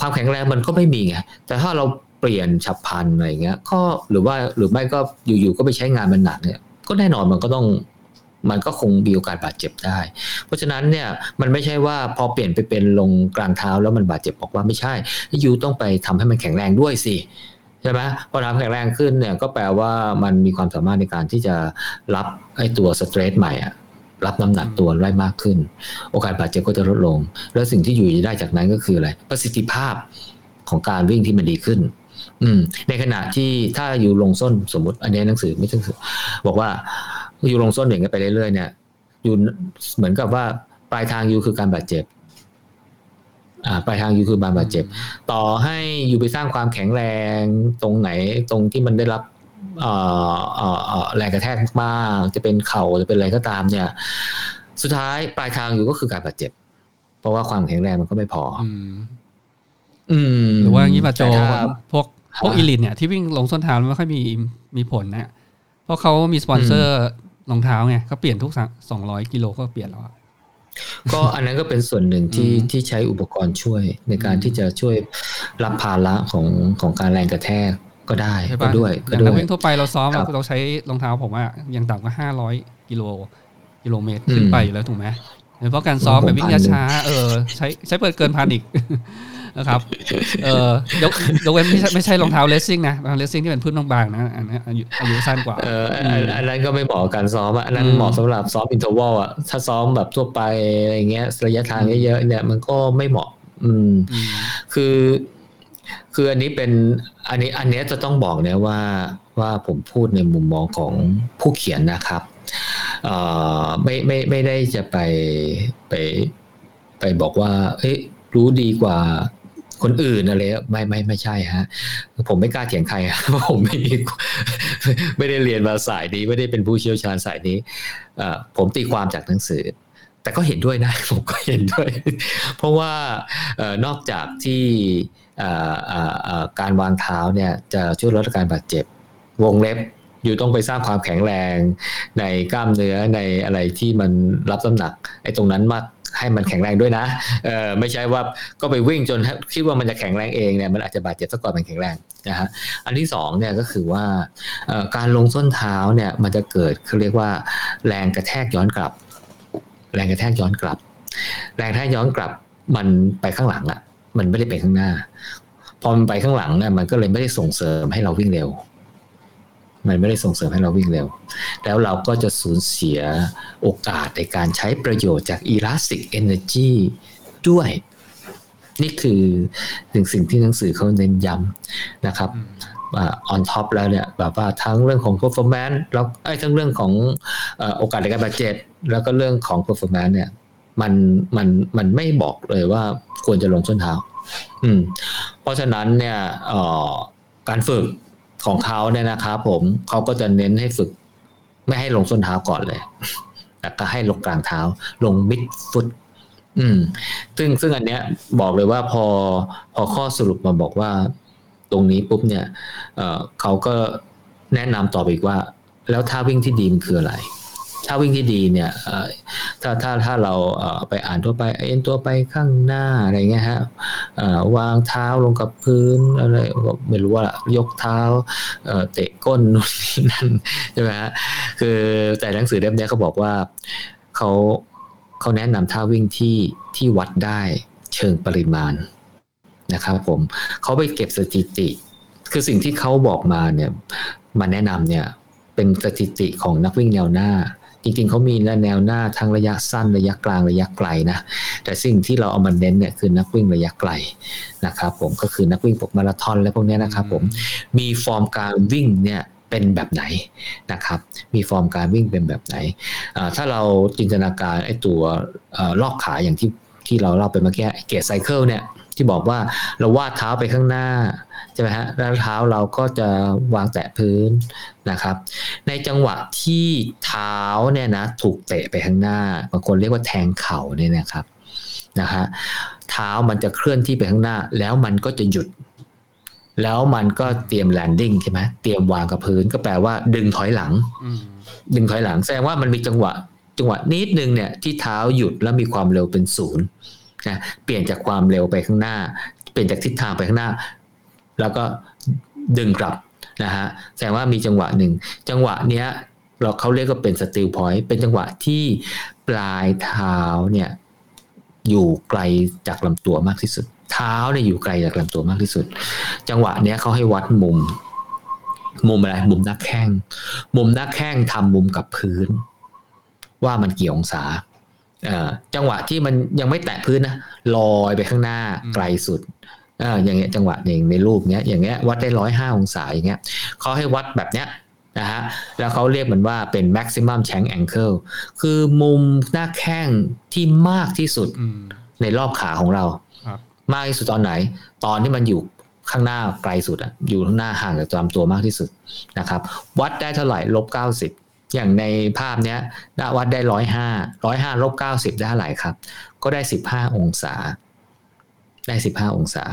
ความแข็งแรงมันก็ไม่มีไงแต่ถ้าเราเปลี่ยนฉับพลันอะไรเงี้ยก็หรือว่าหรือไม่ก็อยู่ๆก็ไปใช้งานมันหนักเนี่ย ก็แน่นอนมันก็ต้องมันก็คงมีโอกาสบาดเจ็บได้ เพราะฉะนั้นเนี่ยมันไม่ใช่ว่าพอเปลี่ยนไปเป็นลงกลางเท้าแล้วมันบาดเจ็บบอกว่าไม่ใช่ยูต้องไปทำให้มันแข็งแรงด้วยสิใช่ไหมพอทำแข็งแรงขึ้นเนี่ยก็แปลว่ามันมีความสามารถในการที่จะรับไอ้ตัวสเตรสใหม่อะรับน้ำหนักตัวได้มากขึ้น โอกาสบาดเจ็บก็จะลดลง แล้วสิ่งที่อยู่ได้จากนั้นก็คืออะไรประสิทธิภาพของการวิ่งที่มันดีขึ้น อืม ในขณะที่ถ้าอยู่ลงส้นสมมติ อันนี้หนังสือไม่ใช่บอกว่าอยู่ลงส้นอย่างนี้ไปเรื่อยๆเนี่ยอยู่เหมือนกับว่าปลายทางอยู่คือการบาดเจ็บ อ่า ปลายทางอยู่คือบาดบาดเจ็บ ต่อให้อยู่ไปสร้างความแข็งแรงตรงไหนตรงที่มันได้รับแรงกระแทกมากจะเป็นเข่าจะเป็นอะไรก็ตาม เนี่ย สุดท้ายปลายทางอยู่ก็คือการบาดเจ็บ เพราะว่าความแข็งแรงมันก็ไม่พออื หรือว่างี้ป่ะโจแต่ถ้าพวกพวกอีลิทเนี่ยที่วิ่งลงส้นเท้าไม่ค่อยมีมีผลนะเพราะเขามีสปอนเซอร์รองเท้าไงเขาเปลี่ยนทุกสองร้อยกิโลก็เปลี่ยนแล้วอะก็อันนั้นก็เป็นส่วนหนึ่งที่อืมที่ใช้อุปกรณ์ช่วยในการที่จะช่วยรับภาระของของการแรงกระแทกก็ได้ใช่ก็ปะด้วยอก็ย่างด้นัวกยวิ่งทั่วไปเราซ้อมครัเราบเราใช้รองเท้าผมว่ายังต่ำกว่าห้าร้อยกิโลกิโลเมตรขึ้นไปอยู่แล้วถูกไหมเพราะการซ้อมผมแบบวิ่งพันหนึ่งช้าๆเออใช้ใช้เปิดเกินพันอีก นะครับเออยกยกเว้นไม่ใช่ไม่ใช่รองเท้าเลสซิ่งนะรองเท้าเลสซิ่งที่เป็นพื้นบางๆนะอันนั้นอายุอายุสั้นกว่าเอออันอันอันนั้นก็ไม่เหมาะกับการซ้อมอะอันนั้นอืมเหมาะสำหรับซ้อมอินเทอร์วัลอะถ้าซ้อมแบบทั่วไปอะไรเงี้ยระยะทางเยอะๆเนี่ยมันก็ไม่เหมาะ อืมอืมคือคืออันนี้เป็นอันนี้อันเนี้ยจะต้องบอกเนี่ยว่าว่าผมพูดในมุมมองของผู้เขียนนะครับเอ่อไม่ไม่ไม่ได้จะไปไปไปบอกว่า เอ้ยรู้ดีกว่า คนอื่นอะไรไม่ไม่ไม่ใช่ฮะ ผมไม่กล้าเถียงใครเพราะผมไม่ไม่ได้เรียนมาสายนี้ ไม่ได้เป็นผู้เชี่ยวชาญสายนี้อผมตีความจากหนังสือ แต่ก็เห็นด้วยนะ ผมก็เห็นด้วย เพราะว่าออนอกจากที่การวางเท้าเนี่ยจะช่วยลดอาการบาดเจ็บ วงเล็บอยู่ต้องไปสร้างความแข็งแรงในกล้ามเนื้อในอะไรที่มันรับน้ำหนักไอ้ตรงนั้นมาก ให้มันแข็งแรงด้วยนะเออไม่ใช่ว่าก็ไปวิ่งจนคิดว่ามันจะแข็งแรงเองเนี่ยมันอาจจะบาดเจ็บซะก่อนมันแข็งแรงนะฮะอันที่สองเนี่ยก็คือว่าการลงส้นเท้าเนี่ยมันจะเกิดเขาเรียกว่า แรงกระแทกย้อนกลับ แรงกระแทกย้อนกลับ แรงกระแทกย้อนกลับมันไปข้างหลังอะมันไม่ได้ไปข้างหน้า พอมันไปข้างหลังเนี่ยมันก็เลยไม่ได้ส่งเสริมให้เราวิ่งเร็ว มันไม่ได้ส่งเสริมให้เราวิ่งเร็ว แล้วเราก็จะสูญเสียโอกาสในการใช้ประโยชน์จาก elastic energy ด้วย นี่คือหนึ่งสิ่งที่หนังสือเขาเน้นย้ำนะครับ on top แล้วเนี่ยแบบว่าทั้งเรื่องของ performance แล้วไอ้ยทั้งเรื่องของเอ่อโอกาสในการบาดเจ็บแล้วก็เรื่องของ performance เนี่ยมันมันมันไม่บอกเลยว่าควรจะลงส้นเท้า อืม เพราะฉะนั้นเนี่ยเอ่อการฝึก ของเขาเนี่ยนะครับผมเขาก็จะเน้นให้ฝึก ไม่ให้ลงส้นเท้าก่อนเลยแล้วก็ให้ลงกลางเท้า ลง midfoot อืม ซึ่งซึ่งอันเนี้ยบอกเลยว่าพอพอข้อสรุปมาบอกว่า ตรงนี้ปุ๊บเนี่ยเเขาก็แนะนำต่อไปอีกว่า แล้วท่าวิ่งที่ดีมันคืออะไร ท่าวิ่งที่ดีเนี่ยถ้าถ้าถ้าเราไปอ่านทั่วไปเอ็นตัวไปข้างหน้าอะไรเงี้ยฮะวางเท้าลงกับพื้นอะไรก็ไม่รู้ว่ายกเท้าเตะก้นนู่นนี่นั่นใช่ไหมฮะคือแต่หนังสือเล่มนี้เขาบอกว่าเขาเขาแนะนำท่าวิ่งที่ที่วัดได้เชิงปริมาณนะครับผมเขาไปเก็บสถิติ คือสิ่งที่เขาบอกมาเนี่ยมาแนะนำเนี่ยเป็นสถิติของนักวิ่งแนวหน้า จริงๆเขามีแนวหน้าทั้งระยะสั้นระยะกลางระยะไกลนะแต่สิ่งที่เราเอามาเน้นเนี่ยคือนักวิ่งระยะไกลนะครับผมก็คือนักวิ่งพวกมาราธอนและพวกนี้นะครับผมมีฟอร์มการวิ่งเนี่ยเป็นแบบไหนนะครับมีฟอร์มการวิ่งเป็นแบบไหน ถ้าเราจินตนาการไอ้ตัววงรอบขาอย่างที่ที่เราเล่าไปเมื่อกี้ gait cycle เนี่ย ที่บอกว่าเราวาดเท้าไปข้างหน้าใช่ไหมฮะแล้วเท้าเราก็จะวางแตะพื้นนะครับ ในจังหวะที่เท้าเนี่ยนะถูกเตะไปข้างหน้าบางคนเรียกว่าแทงเข่าเนี่ยนะครับนะฮะเท้ามันจะเคลื่อนที่ไปข้างหน้า แล้วมันก็จะหยุด แล้วมันก็เตรียม landing ใช่ไหมเตรียมวางกับพื้นก็แปลว่า ดึงถอยหลังอืมดึงถอยหลังแสดงว่ามันมีจังหวะ จังหวะนิดนึงเนี่ยที่เท้าหยุดแล้วมีความเร็วเป็นศูนย์ นะเปลี่ยนจากความเร็วไปข้างหน้า เปลี่ยนจากทิศทางไปข้างหน้า แล้วก็ดึงกลับนะฮะแสดงว่ามีจังหวะหนึ่ง จังหวะเนี้ยเราเขาเรียกว่าเป็น still point เป็นจังหวะที่ปลายเท้าเนี่ยอยู่ไกลจากลำตัวมากที่สุด เท้าเนี่ยอยู่ไกลจากลำตัวมากที่สุด จังหวะเนี้ยเขาให้วัดมุม มุมอะไร มุมหน้าแข้ง มุมหน้าแข้งทำมุมกับพื้น ว่ามันกี่องศา จังหวะที่มันยังไม่แตะพื้นนะลอยไปข้างหน้าอืมไกลสุดเอออย่างเงี้ยจังหวะหนึ่งในรูปเนี้ยอย่างเงี้ยวัดได้ร้อยห้าองศาอย่างเงี้ยเขาให้วัดแบบเนี้ยนะฮะแล้วเขาเรียกมันว่าเป็น maximum shank angle คือมุมหน้าแข้งที่มากที่สุดอืมในรอบขาของเราครับมากที่สุดตอนไหน ตอนที่มันอยู่ข้างหน้าไกลสุดอะอยู่ข้างหน้าห่างจากลำตัวมากที่สุดนะครับ วัดได้เท่าไหร่ลบเก้าสิบ อย่างในภาพเนี้ยวัดได้ร้อยห้าร้อยห้าลบเก้าสิบได้เท่าไหร่ครับ ก็ได้สิบห้าองศา ได้สิบห้าองศา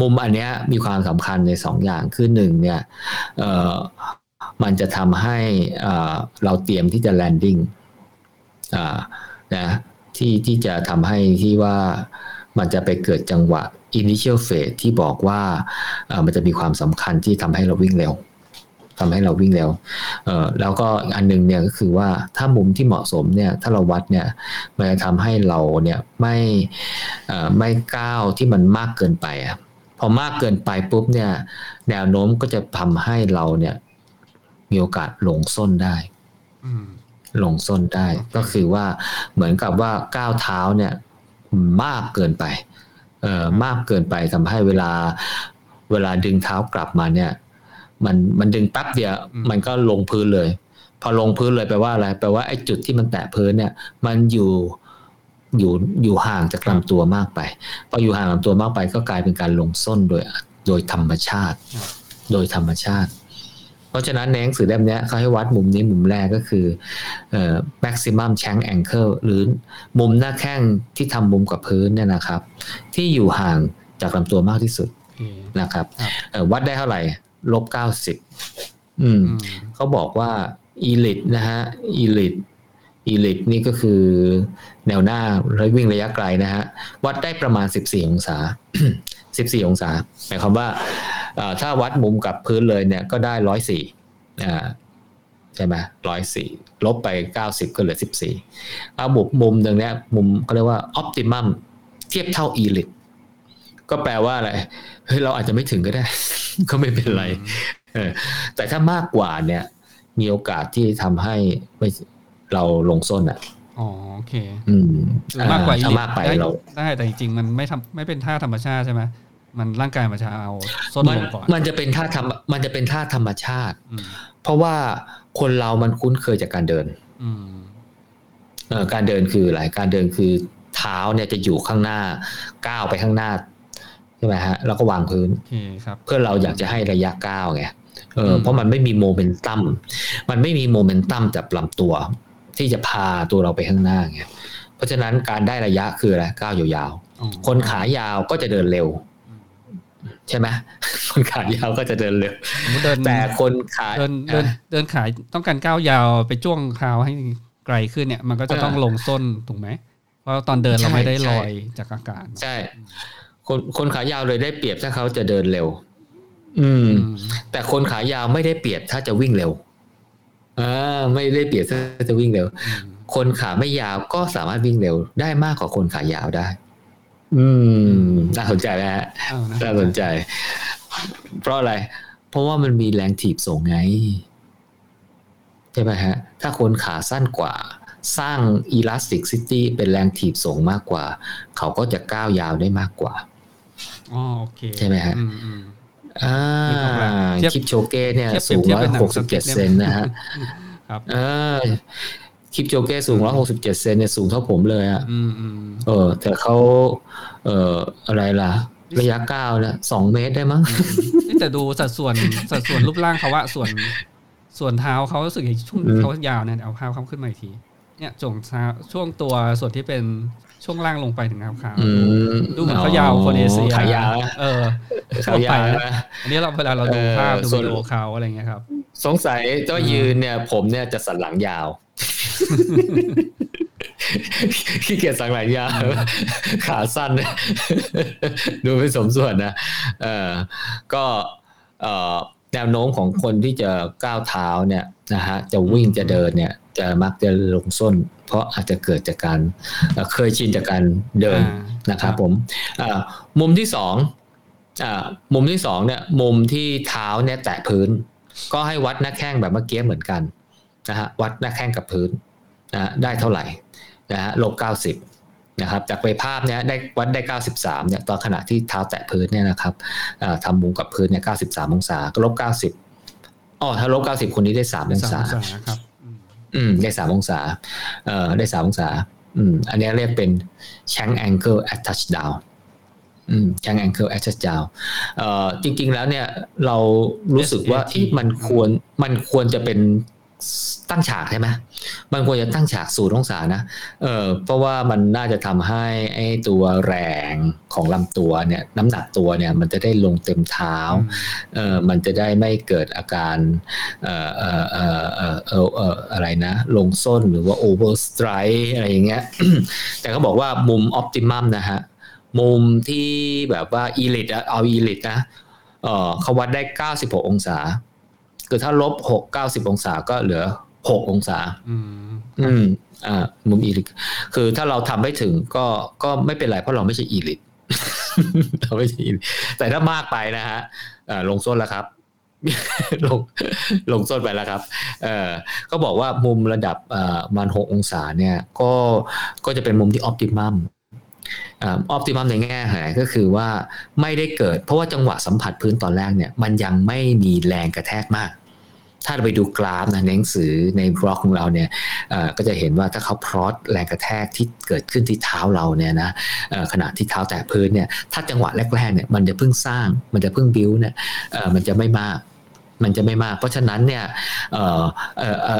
มุมอันเนี้ยมีความสำคัญในสองอย่างคือหนึ่งเนี่ยมันจะทำให้เราเตรียมที่จะแลนดิ้งนะที่ที่จะทำให้ที่ว่ามันจะไปเกิดจังหวะ initial phase ที่บอกว่ามันจะมีความสำคัญที่ทำให้เราวิ่งเร็ว ทำให้เราวิ่งเร็วแล้วก็อันนึงเนี่ยก็คือว่าถ้ามุมที่เหมาะสมเนี่ยถ้าเราวัดเนี่ยมันจะทำให้เราเนี่ยไม่ไม่ก้าวที่มันมากเกินไปอะพอมากเกินไปปุ๊บเนี่ยแนวโน้มก็จะทำให้เราเนี่ยมีโอกาสหลงส้นได้หลงส้นได้ ก็คือว่าเหมือนกับว่าก้าวเท้าเนี่ย มากเกินไป เอ่อมากเกินไปทำให้เวลา เวลาดึงเท้ากลับมาเนี่ย มันมันดึงแป๊บเดียวมันก็ลงพื้นเลย พอลงพื้นเลยแปลว่าอะไรแปลว่าไอ้จุดที่มันแตะพื้นเนี่ย มันอยู่อยู่อยู่ห่างจากลำตัวมากไปพออยู่ห่างลำตัวมากไป ก็กลายเป็นการลงส้นโดยโดยธรรมชาติ โดยธรรมชาติ เพราะฉะนั้นในหนังสือเล่มนี้เขาให้วัดมุมนี้มุมแรกก็คือเอ่อ maximum shank angle หรือมุมหน้าแข้งที่ทำมุมกับพื้นเนี่ยนะครับ ที่อยู่ห่างจากลำตัวมากที่สุดนะครับวัดได้เท่าไหร่ ลบเก้าสิบอืมเขาบอกว่า elite นะฮะ elite elite นี่ก็คือแนวหน้าแล้ววิ่งระยะไกลนะฮะวัดได้ประมาณ 14 องศา 14 องศาหมายความว่าถ้าวัดมุมกับพื้นเลยเนี่ยก็ได้ร้อยสี่ใช่ไหมร้อยสี่ลบไปเก้าสิบก็เหลือสิบสี่เอาบุกมุมตรงนี้มุมเขาเรียกว่าออปติมัมเทียบเท่าอีลิท ก็แปลว่าอะไรเฮ้ยเราอาจจะไม่ถึงก็ได้ ก็ไม่เป็นไรแต่ถ้ามากกว่าเนี่ย มีโอกาสที่ทำให้ไม่เราลงส้นอะอ๋อโอเค อืมมากกว่าอีลิทได้ได้แต่จริงๆมันไม่ทำไม่เป็นท่าธรรมชาติใช่ไหมมันร่างกายมันจะเอาส้นลงก่อนมันจะเป็นท่าธรรมมันจะเป็นท่าธรรมชาติ เพราะว่าคนเรามันคุ้นเคยจากการเดินเออการเดินคืออะไรการเดินคือเท้าเนี่ยจะอยู่ข้างหน้าก้าวไปข้างหน้า ใช่ไหมฮะแล้วก็วางพื้นเพื่อเราอยากจะให้ระยะก้าวไงเออเพราะมันไม่มีโมเมนตัมมันไม่มีโมเมนตัมจากลำตัว ที่จะพาตัวเราไปข้างหน้าไงเพราะฉะนั้นการได้ระยะคืออะไรก้าวยาวๆคนขายาวก็จะเดินเร็ว ใช่ไหมคนขายาวก็จะเดินเร็วแต่คนขายเดินเดินเดินขายต้องการก้าวยาวไปจ้วงเท้าให้ไกลขึ้นเนี่ย มันก็จะต้องลงส้นถูกไหมเพราะตอนเดินเราไม่ได้ลอยจากอากาศใช่ คนคนขายาวเลยได้เปรียบถ้าเขาจะเดินเร็ว อืม แต่คนขายาวไม่ได้เปรียบถ้าจะวิ่งเร็วอ่าไม่ได้เปรียบถ้าจะวิ่งเร็ว คนขาไม่ยาวก็สามารถวิ่งเร็ว ได้มากกว่าคนขายาวได้ อืมน่าสนใจนะฮะน่าสนใจ เพราะอะไร เพราะว่ามันมีแรงถีบส่งไงใช่ไหมฮะ ถ้าคนขาสั้นกว่าสร้าง elasticity เป็นแรงถีบส่งมากกว่า เขาก็จะก้าวยาวได้มากกว่า อ๋อโอเคใช่ไหมฮะอ่าคิปโชเก้เนี่ย สูงร้อยหกสิบเจ็ดเซนนะฮะครับอ่าคิปโจเก้สูงร้อยหกสิบเจ็ดเซนเนี่ยสูงเท่าผมเลยอะเออ แต่เขาเอ่ออะไรล่ะ ระยะก้าวเนี่ยสองเมตรได้มั้งแต่ดูสัดส่วนสัดส่วนรูปร่างเขาว่าส่วนส่วนเท้าเขารู้สึกช่วงเขายาวเนี่ยเอาเท้าเขาขึ้นมาอีกที เนี่ยจงเท้าช่วงตัวส่วนที่เป็น ช่วงล่างลงไปถึงเท้าขาดูเหมือนเขายาวคนเอเชียขายาวเออขายาวอันนี้เราเวลาเราดูภาพดูวิดีโอเขาอะไรเงี้ยครับ สงสัยเจ้ายืนเนี่ย ผมเนี่ยจะสันหลังยาวขี้เกียจสังหลายยาวขาสั้น ดูไม่สมส่วนนะเออก็เออแนวโน้มของคนที่จะก้าวเท้าเนี่ยนะฮะจะวิ่งจะเดินเนี่ย จะมักจะลงส้น เพราะอาจจะเกิดจากการเคยชินจากการเดินนะครับผมมุมที่สองมุมที่สองเนี่ยมุมที่เท้าเนี่ยแตะพื้น ก็ให้วัดหน้าแข้งแบบเมื่อกี้เหมือนกันนะฮะวัดหน้าแข้งกับพื้นนะได้เท่าไหร่นะฮะลบเก้าสิบนะครับจากไปภาพเนี้ยได้วัดได้เก้าสิบสามเนี่ยตอนขณะที่เท้าแตะพื้นเนี่ยนะครับทำมุมกับพื้นเนี่ยเก้าสิบสามองศาก็ลบเก้าสิบอ๋อถ้าลบเก้าสิบคนนี้ได้สามองศาครับ อืมได้สามองศา เอ่อได้สามองศา อืม อันนี้เรียกเป็น shank angle at touchdown อืม shank angle at touchdown เอ่อจริง ๆ แล้วเนี่ย เรารู้สึกว่าที่มันควรมันควรจะเป็น ตั้งฉากใช่ไหมมันควรจะตั้งฉากศูนย์องศานะ เออเพราะว่ามันน่าจะทำให้ไอ้ตัวแรงของลำตัวเนี่ย น้ำหนักตัวเนี่ย มันจะได้ลงเต็มเท้า เออมันจะได้ไม่เกิดอาการ เอ่อเอ่อเอ่อเอ่อเอ่อเอ่ออะไรนะ ลงส้นหรือว่า overstride อะไรอย่างเงี้ย แต่เขาบอกว่ามุม optimum นะฮะ มุมที่แบบว่า elite เอา elite นะ เออเขาวัดได้ 96 องศา คือถ้าลบ6 90องศาก็เหลือ6องศาอืมอืม อ่า มุมอีลิตคือถ้าเราทำไม่ถึงก็ก็ไม่เป็นไรเพราะเราไม่ใช่อีลิตเราไม่ใช่อีลิตแต่ถ้ามากไปนะฮะอ่าลงส้นแล้วครับ ลงลงส้นไปแล้วครับ เอ่อก็บอกว่ามุมระดับอ่ามันหกองศาเนี่ย ก็ก็จะเป็นมุมที่ออ t ติมัม ออ t ติมัมในแง่ไหนก็คือว่าไม่ได้เกิด เพราะว่าจังหวะสัมผัสพื้นตอนแรกเนี่ยมันยังไม่มีแรงกระแทกมาก ถ้าเราไปดูกราฟนะในหนังสือในบล็อกของเราเนี่ยก็จะเห็นว่าถ้าเขาพลอตแรงกระแทกที่เกิดขึ้นที่เท้าเราเนี่ยนะขณะที่เท้าแตะพื้นเนี่ยถ้าจังหวะแรกๆเนี่ยมันจะเพิ่งสร้าง มันจะเพิ่งบิวเนี่ยมันจะไม่มากมันจะไม่มาก เพราะฉะนั้นเนี่ย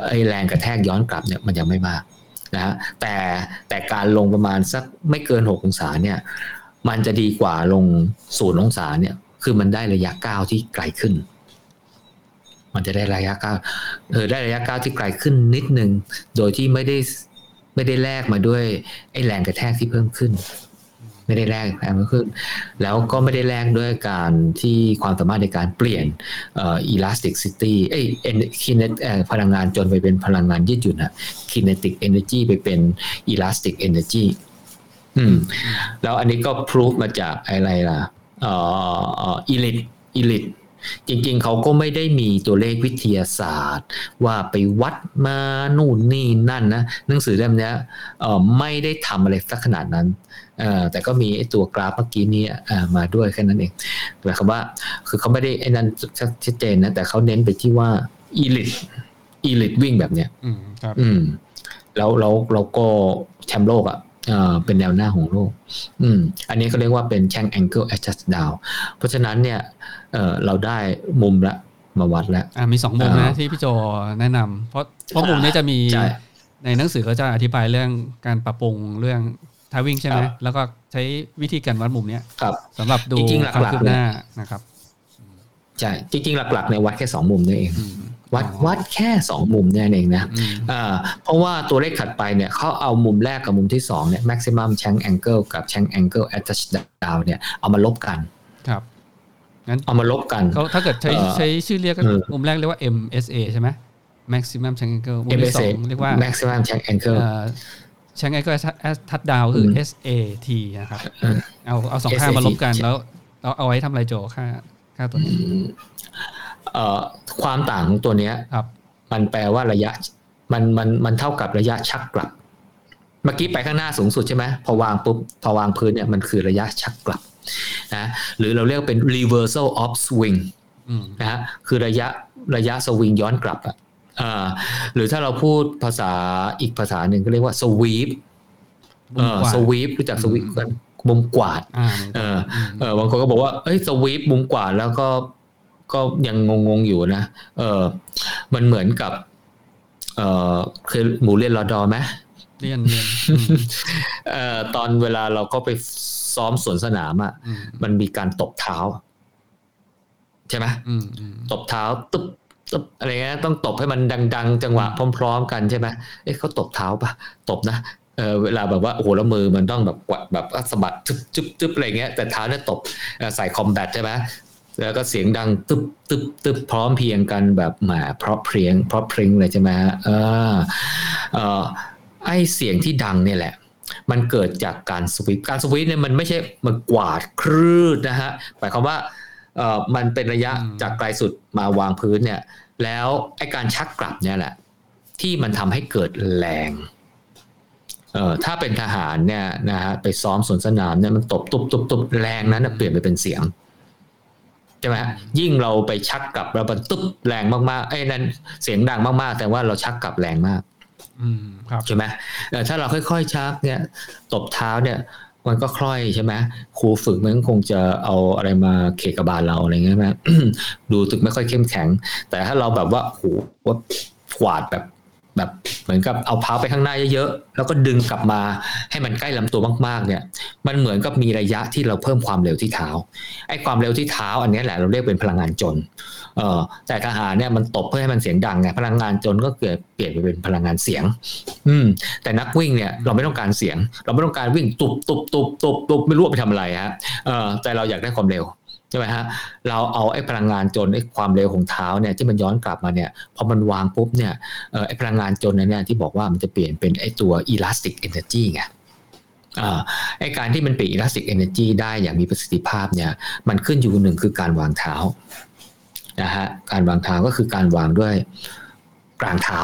ไอแรงกระแทกย้อนกลับเนี่ยมันยังไม่มาก นะแต่แต่การลงประมาณสักไม่เกิน6องศาเนี่ย มันจะดีกว่าลงศูนย์องศาเนี่ย คือมันได้ระยะก้าวที่ไกลขึ้น มันจะได้ระยะก้าวเออได้ระยะก้าวที่ไกลขึ้นนิดนึง โดยที่ไม่ได้ไม่ได้แลกมาด้วยไอ้แรงกระแทกที่เพิ่มขึ้น ไม่ได้แลกแรงขึ้นแล้วก็ไม่ได้แลกด้วยการที่ความสามารถในการเปลี่ยนเอ่อ elasticity เอ้ย kinet พลังงานจนไปเป็นพลังงานยืดหยุ่นอะ kinetic energy ไปเป็น elastic energy อืมแล้วอันนี้ก็พรูฟมาจากอะไรล่ะเอ่อ elite elite จริงๆ เขาก็ไม่ได้มีตัวเลขวิทยาศาสตร์ ว่าไปวัดมานู่นนี่นั่นนะหนังสือเล่มนี้ไม่ได้ทำอะไรสักขนาดนั้น แต่ก็มีตัวกราฟเมื่อกี้นี้มาด้วยแค่นั้นเองหมายความว่าคือเขาไม่ได้ไอ้นั้นชัดเจนนะแต่เขาเน้นไปที่ว่าอีลิทอีลิทวิ่งแบบเนี้ยอืมครับอืมแล้วเราเราก็แชมป์โลกอะ เป็นแนวหน้าของโลก อืม อันนี้ก็เรียกว่าเป็นแชง angle adjust down เพราะฉะนั้นเนี่ยเออเราได้มุมละมาวัดแล้วอ่ามีสองมุมนะที่พี่โจแนะนำเพราะเพราะมุมนี้จะมีในหนังสือเขาจะอธิบายเรื่องการปรับปรุงเรื่องทาวิ่งใช่ไหมแล้วก็ใช้วิธีการวัดมุมเนี้ยสำหรับดูความคืบหน้านะครับ ใช่จริงๆ หลักๆในวัดแค่สองมุมนี่เองวัดวัดแค่สองมุมนี่เองนะอ่าเพราะว่าตัวเลขถัดไปเนี่ยเขาเอามุมแรกกับมุมที่สองเนี่ย maximum shank angle กับ shank angle attach down เนี่ยเอามาลบกันครับงั้นเอามาลบกันเขาถ้าเกิดใช้ใช้ชื่อเรียกก็มุมแรกเรียกว่า MSA ใช่ไหม maximum shank angle มุมที่สองเรียกว่า maximum shank angle shank angle attach down คือ SAT นะครับ เอาเอาสองข้างมาลบกันแล้วเราเอาไว้ทำอะไรโจค่า ค่าตัวนี้ความต่างของตัวเนี้ยครับ มันแปลว่าระยะ มันมันมันเท่ากับระยะชักกลับ เมื่อกี้ไปข้างหน้าสูงสุดใช่ไหมพอวางปุ๊บพอวางพื้นเนี่ยมันคือระยะชักกลับนะหรือเราเรียกเป็น reversal of swing นะฮะคือระยะระยะสวิงย้อนกลับอะหรือถ้าเราพูดภาษาอีกภาษาหนึ่งก็เรียกว่า sweep สวีปรู้จักสวีปกัน มุมกวาดเออเออบางคนก็บอกว่าเอ้ยสวีปมุมกวาดแล้วก็ก็ยังงงๆอยู่นะเออ มันเหมือนกับ เออเคยหมูเรียนรอดอไหมเรียนเรียนเอ่อตอนเวลาเราก็ไปซ้อมสวนสนามอะมันมีการตบเท้า ใช่ไหมตบเท้าตึ๊บตึ๊บอะไรเงี้ยต้องตบให้มันดัง ๆ จังหวะพร้อม ๆ กันใช่ไหมเอ๊ะเขาตบเท้าปะตบนะ เออเวลาแบบว่าโอ้โหแล้วมือมันต้องแบบกวดแบบสะบัดจึ๊บจึ๊บจึ๊บอะไรเงี้ยแต่เท้าเนี่ยตบใส่คอมแบทใช่ไหมแล้วก็เสียงดังตึบตึบตึบพร้อมเพียงกันแบบหมาเพราะเพรียงเพราะพริงเลยใช่ไหมเออเออไอเสียงที่ดังเนี่ยแหละ มันเกิดจากการสวิปการสวิปเนี่ยมันไม่ใช่มันกวาดครืดนะฮะหมายความว่าเออมันเป็นระยะจากไกลสุดมาวางพื้นเนี่ย แล้วไอการชักกลับเนี่ยแหละ ที่มันทำให้เกิดแรง เออถ้าเป็นทหารเนี่ยนะฮะไปซ้อมสวนสนามเนี่ยมันตบตุบตุบตุบแรงนั้นเปลี่ยนไปเป็นเสียงใช่ไหมยิ่งเราไปชักกลับเราบันตึ๊บแรงมากๆไอ้นั้นเสียงดังมากๆ แต่ว่าเราชักกลับแรงมากใช่ไหมถ้าเราค่อยๆชักเนี่ยตบเท้าเนี่ยมันก็คล่อยใช่ไหมครูฝึกมันคงจะเอาอะไรมาเคกบาลเราอะไรเงี้ยไหมดูตึกไม่ค่อยเข้มแข็ง แต่ถ้าเราแบบว่าโหว่ากวาดแบบ แบบเหมือนกับเอาเท้าไปข้างหน้าเยอะๆแล้วก็ดึงกลับมาให้มันใกล้ลำตัวมากๆ เนี่ย มันเหมือนกับมีระยะที่เราเพิ่มความเร็วที่เท้าไอ้ความเร็วที่เท้า อันนี้แหละเราเรียกเป็นพลังงานจนเออแต่ทหารเนี่ยมันตบเพื่อให้มันเสียงดังไงพลังงานจนก็เกิดเปลี่ยนไปเป็นพลังงานเสียง อืม แต่นักวิ่งเนี่ยเราไม่ต้องการเสียง เราไม่ต้องการวิ่งตุบตุบตุบตุบตุบไม่รู้ไปทำอะไรฮะเออแต่เราอยากได้ความเร็ว ใช่ไหมฮะเราเอาไอ้พลังงานจนไอ้ความเร็วของเท้าเนี่ยที่มันย้อนกลับมาเนี่ยพอมันวางปุ๊บเนี่ยไอ้พลังงานจนนั้นเนี่ยที่บอกว่ามันจะเปลี่ยนเป็นไอ้ตัว elastic energy ไงไอ้การที่มันเปลี่ยน elastic energy ได้อย่างมีประสิทธิภาพเนี่ยมันขึ้นอยู่หนึ่งคือการวางเท้านะฮะการวางเท้าก็คือการวางด้วยกลางเท้า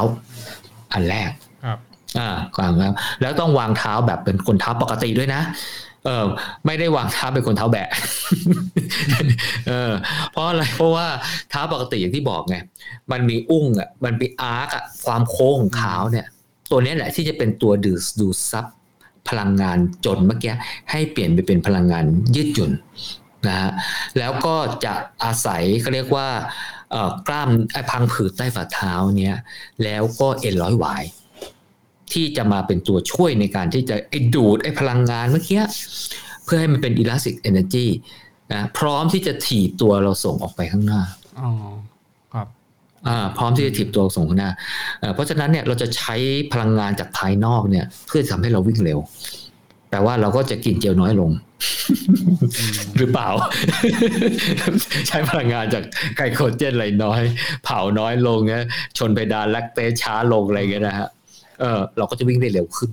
อันแรกครับอ่ากลางแล้วแล้วต้องวางเท้าแบบเป็นคนเท้าปกติด้วยนะ เออไม่ได้วางเท้าเป็นคนเท้าแบะเออเพราะอะไรเพราะว่าเท้าปกติอย่างที่บอกไงมันมีอุ้งอะมันมีอาร์กอะความโค้งของเท้าเนี่ย ตัวนี้แหละที่จะเป็นตัวดูดดูซับพลังงานจนเมื่อกี้ให้เปลี่ยนไปเป็นพลังงานยืดหยุ่นนะฮะแล้วก็จะอาศัยเขาเรียกว่ากล้ามไอพังผืดใต้ฝ่าเท้าเนี้ยแล้วก็เอ็นร้อยหวาย ที่จะมาเป็นตัวช่วยในการที่จะไอ้ดูดไอ้พลังงานเมื่อกี้เพื่อให้มันเป็น elastic energy นะพร้อมที่จะถีบตัวเราส่งออกไปข้างหน้าอ๋อครับอ่าพร้อมที่จะถีบตัวส่งข้างหน้าเพราะฉะนั้นเนี่ยเราจะใช้พลังงานจากภายนอกเนี่ย เพื่อทำให้เราวิ่งเร็วแปลว่าเราก็จะกินเจลน้อยลง หรือเปล่า ใช้พลังงานจากไกลโคเจนอะไรน้อย เผาน้อยลงเงี้ยชนไปดานแลคเตช้าลงอะไรเงี้ยนะฮะ เออเราก็จะวิ่งได้เร็วขึ้น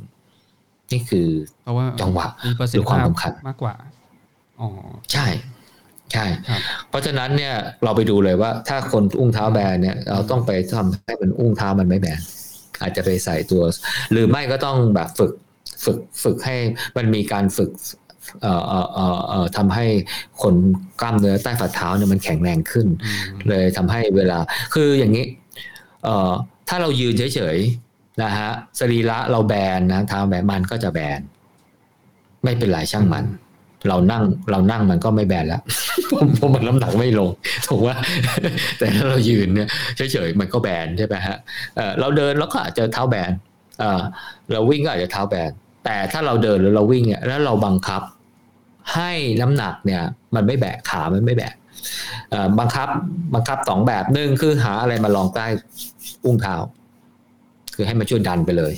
นี่คือเพราะว่าจังหวะหรือความสำคัญมากกว่าอ๋อใช่ใช่ เพราะฉะนั้นเนี่ยเราไปดูเลยว่า ถ้าคนอุ้งเท้าแบนเนี่ย เราต้องไปทำให้เป็นอุ้งเท้ามันไม่แบนอาจจะไปใส่ตัว หรือไม่ก็ต้องแบบฝึกฝึกฝึกให้มันมีการฝึกเอ่อเอ่อเอ่อทำให้คนกล้ามเนื้อใต้ฝ่าเท้าเนี่ยมันแข็งแรงขึ้น เลยทำให้เวลา คืออย่างนี้เอ่อถ้าเรายืนเฉยๆ นะฮะสรีระเราแบนนะเท้าแบนมันก็จะแบน ไม่เป็นไรช่างมัน เรานั่งเรานั่งมันก็ไม่แบนแล้วเพราะมันน้ำหนักไม่ลงถูกว่า แต่ถ้าเรายืนเนี่ยเฉยๆมันก็แบนใช่ไหมฮะเราเดินแล้วก็อาจจะเท้าแบนเราวิ่งก็อาจจะเท้าแบน แต่ถ้าเราเดินหรือเราวิ่งเนี่ยแล้วเราบังคับ ให้น้ำหนักเนี่ย มันไม่แบกขามันไม่แบกบังคับบังคับสองแบบหนึ่งคือหาอะไรมาลองใต้อุ้งเท้า คือให้มันช่วยดันไปเลย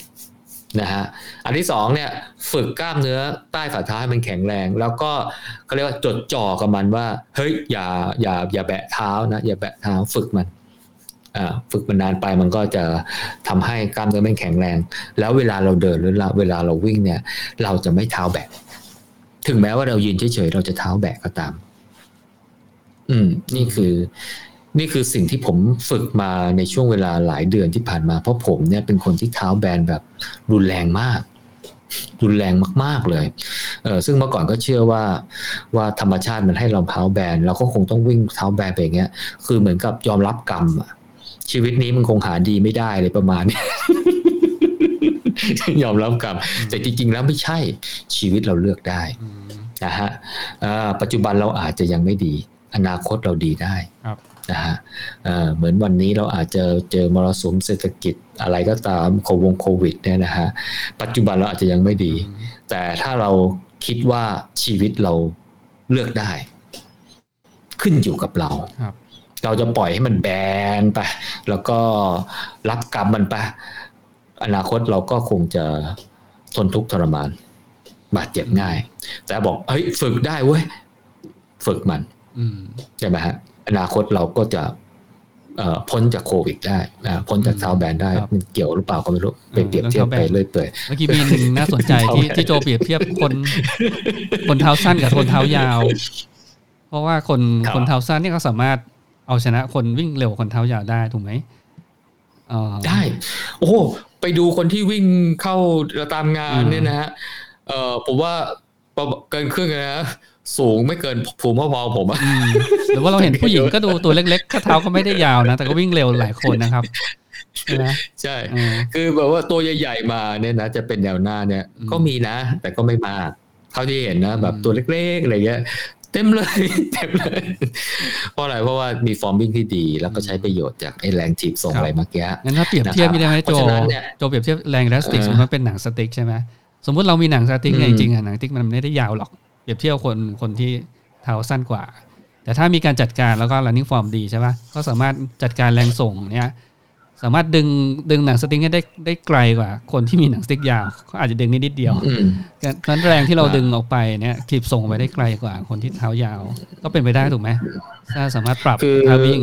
นะฮะอันที่สองเนี่ยฝึกกล้ามเนื้อใต้ฝ่าเท้าให้มันแข็งแรง แล้วก็เขาเรียกว่าจดจ่อกับมันว่าเฮ้ยอย่าอย่าอย่าแบะเท้านะอย่าแบะเท้าฝึกมันฝึกมันนานไปมันก็จะทำให้กล้ามเนื้อมันแข็งแรง แล้วเวลาเราเดินหรือเวลาเราวิ่งเนี่ย เราจะไม่เท้าแบกถึงแม้ว่าเรายืนเฉยๆเราจะเท้าแบกก็ตาม อืม นี่คือ นี่คือสิ่งที่ผมฝึกมาในช่วงเวลาหลายเดือนที่ผ่านมา เพราะผมเนี่ยเป็นคนที่เท้าแบนแบบรุนแรงมาก รุนแรงมาก ๆเลยเออซึ่งเมื่อก่อนก็เชื่อว่าว่าธรรมชาติมันให้เราเท้าแบนเราก็คงต้องวิ่งเท้าแบนไปอย่างเงี้ย คือเหมือนกับยอมรับกรรมอะชีวิตนี้มันคงหาดีไม่ได้เลยประมาณนี้ยอมรับกรรมแต่จริงๆแล้วไม่ใช่ชีวิตเราเลือกได้นะฮะปัจจุบันเราอาจจะยังไม่ดี อนาคตเราดีได้ นะฮะเหมือนวันนี้เราอาจจะเจอมรสุมเศรษฐกิจอะไรก็ตามโควงโควิดเนี่ยนะฮะปัจจุบันเราอาจจะยังไม่ดี แต่ถ้าเราคิดว่าชีวิตเราเลือกได้ ขึ้นอยู่กับเราเราจะปล่อยให้มันแบนไป แล้วก็รับกรรมมันไป อนาคตเราก็คงจะทนทุกข์ทรมานบาดเจ็บง่าย แต่บอกเฮ้ยฝึกได้เว้ย ฝึกมันใช่ไหมฮะ อนาคตเราก็จะพ้นจากโควิดได้นะพ้นจากเท้าแบนได้มันเกี่ยวหรือเปล่าก็ไม่รู้ไปเปรียบเทียบไปเลยเปื่อยเมื่อกี้มีหนึ่งน่าสนใจที่ที่โจเปรียบเทียบคน คนเท้าสั้นกับคนเท้ายาว เพราะว่าคนคนเท้าสั้นนี่เขาสามารถเอาชนะคนวิ่งเร็วคนเท้ายาวได้ถูกไหมได้ โอ้ไปดูคนที่วิ่งเข้าตามงานเนี่ยนะฮะเออผมว่าเกินครึ่งนะ สูงไม่เกินผูมิพอผมอะหรือว่าเราเห็นผู้หญิงก็ดูตัวเล็กๆข้าเท้าก็ไม่ได้ยาวนะ แต่ก็วิ่งเร็วหลายคนนะครับใช่ใช่ คือแบบว่าตัวใหญ่ๆมาเนี่ยนะจะเป็นแนวหน้าเนี่ย ก็มีนะ แต่ก็ไม่มากเท่าที่เห็นนะ แบบตัวเล็กๆอะไรเงี้ยเต็มเลยเต็มเลย เพราะอะไรเพราะว่ามีฟอร์มวิ่งที่ดี แล้วก็ใช้ประโยชน์จากไอ้แรงถีบส่งอะไรเมื่อกี้งั้นถ้าเปรียบเทียบไม่ได้ไหมโจโจเปรียบเทียบแรงแลสติกสมมติมันเป็นหนังสติ๊กใช่ไหมสมมติเรามีหนังสติ๊กเนี่ยจริงๆอะหนังสติ๊กมันไม่ได้ยาวหรอก เปรียบเทียบคนคนที่เท้าสั้นกว่า แต่ถ้ามีการจัดการแล้วก็ running form ดีใช่ไหมก็สามารถจัดการแรงส่งเนี่ยสามารถดึงดึงหนังสติ๊กให้ได้ได้ไกลกว่า คนที่มีหนังสติ๊กยาวเขาอาจจะดึงนิดเดียวนั้นแรงที่เราดึงออกไปเนี่ยทีบส่งไปได้ไกลกว่าคนที่เท้ายาว ก็เป็นไปได้ถูกไหมถ้าสามารถปรับท่าวิ่ง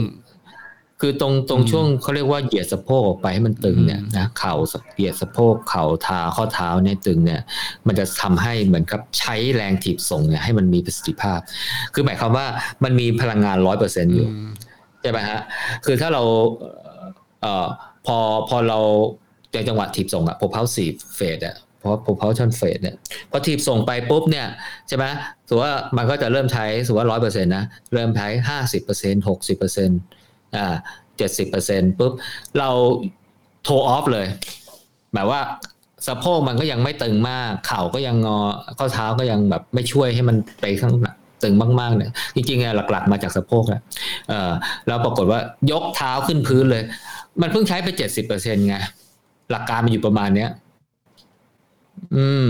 คือตรงตรงช่วงเขาเรียกว่าเหยียดสะโพกออกไปให้มันตึงเนี่ยนะเข่าเหยียดสะโพกเข่าเท้าข้อเท้าเนี่ยตึงเนี่ย มันจะทำให้เหมือนกับใช้แรงถีบส่งเนี่ยให้มันมีประสิทธิภาพ คือหมายความว่ามันมีพลังงานร้อยเปอร์เซ็นต์อยู่ใช่ไหมฮะคือถ้าเราเอ่อพอพอเราในจังหวะถีบส่งอะ propulsive phase อะเพราะ propulsion phase เนี่ยพอถีบส่งไปปุ๊บเนี่ยใช่ไหมถือว่ามันก็จะเริ่มใช้ถือว่าร้อยเปอร์เซ็นต์นะ เริ่มใช้ห้าสิบเปอร์เซ็นต์หกสิบเปอร์เซ็นต์ อ่าเจ็ดสิบเปอร์เซ็นต์ปุ๊บเราโทรออฟเลยหมายว่าสะโพกมันก็ยังไม่ตึงมาก เข่าก็ยังงอข้อเท้าก็ยังแบบไม่ช่วยให้มันไปข้างตึงมากๆเนี่ยจริงๆหลักๆ มาจากสะโพกแหละเออแล้วปรากฏว่ายกเท้าขึ้นพื้นเลย มันเพิ่งใช้ไปเจ็ดสิบเปอร์เซ็นต์ไงหลักการมันอยู่ประมาณเนี้ย อืม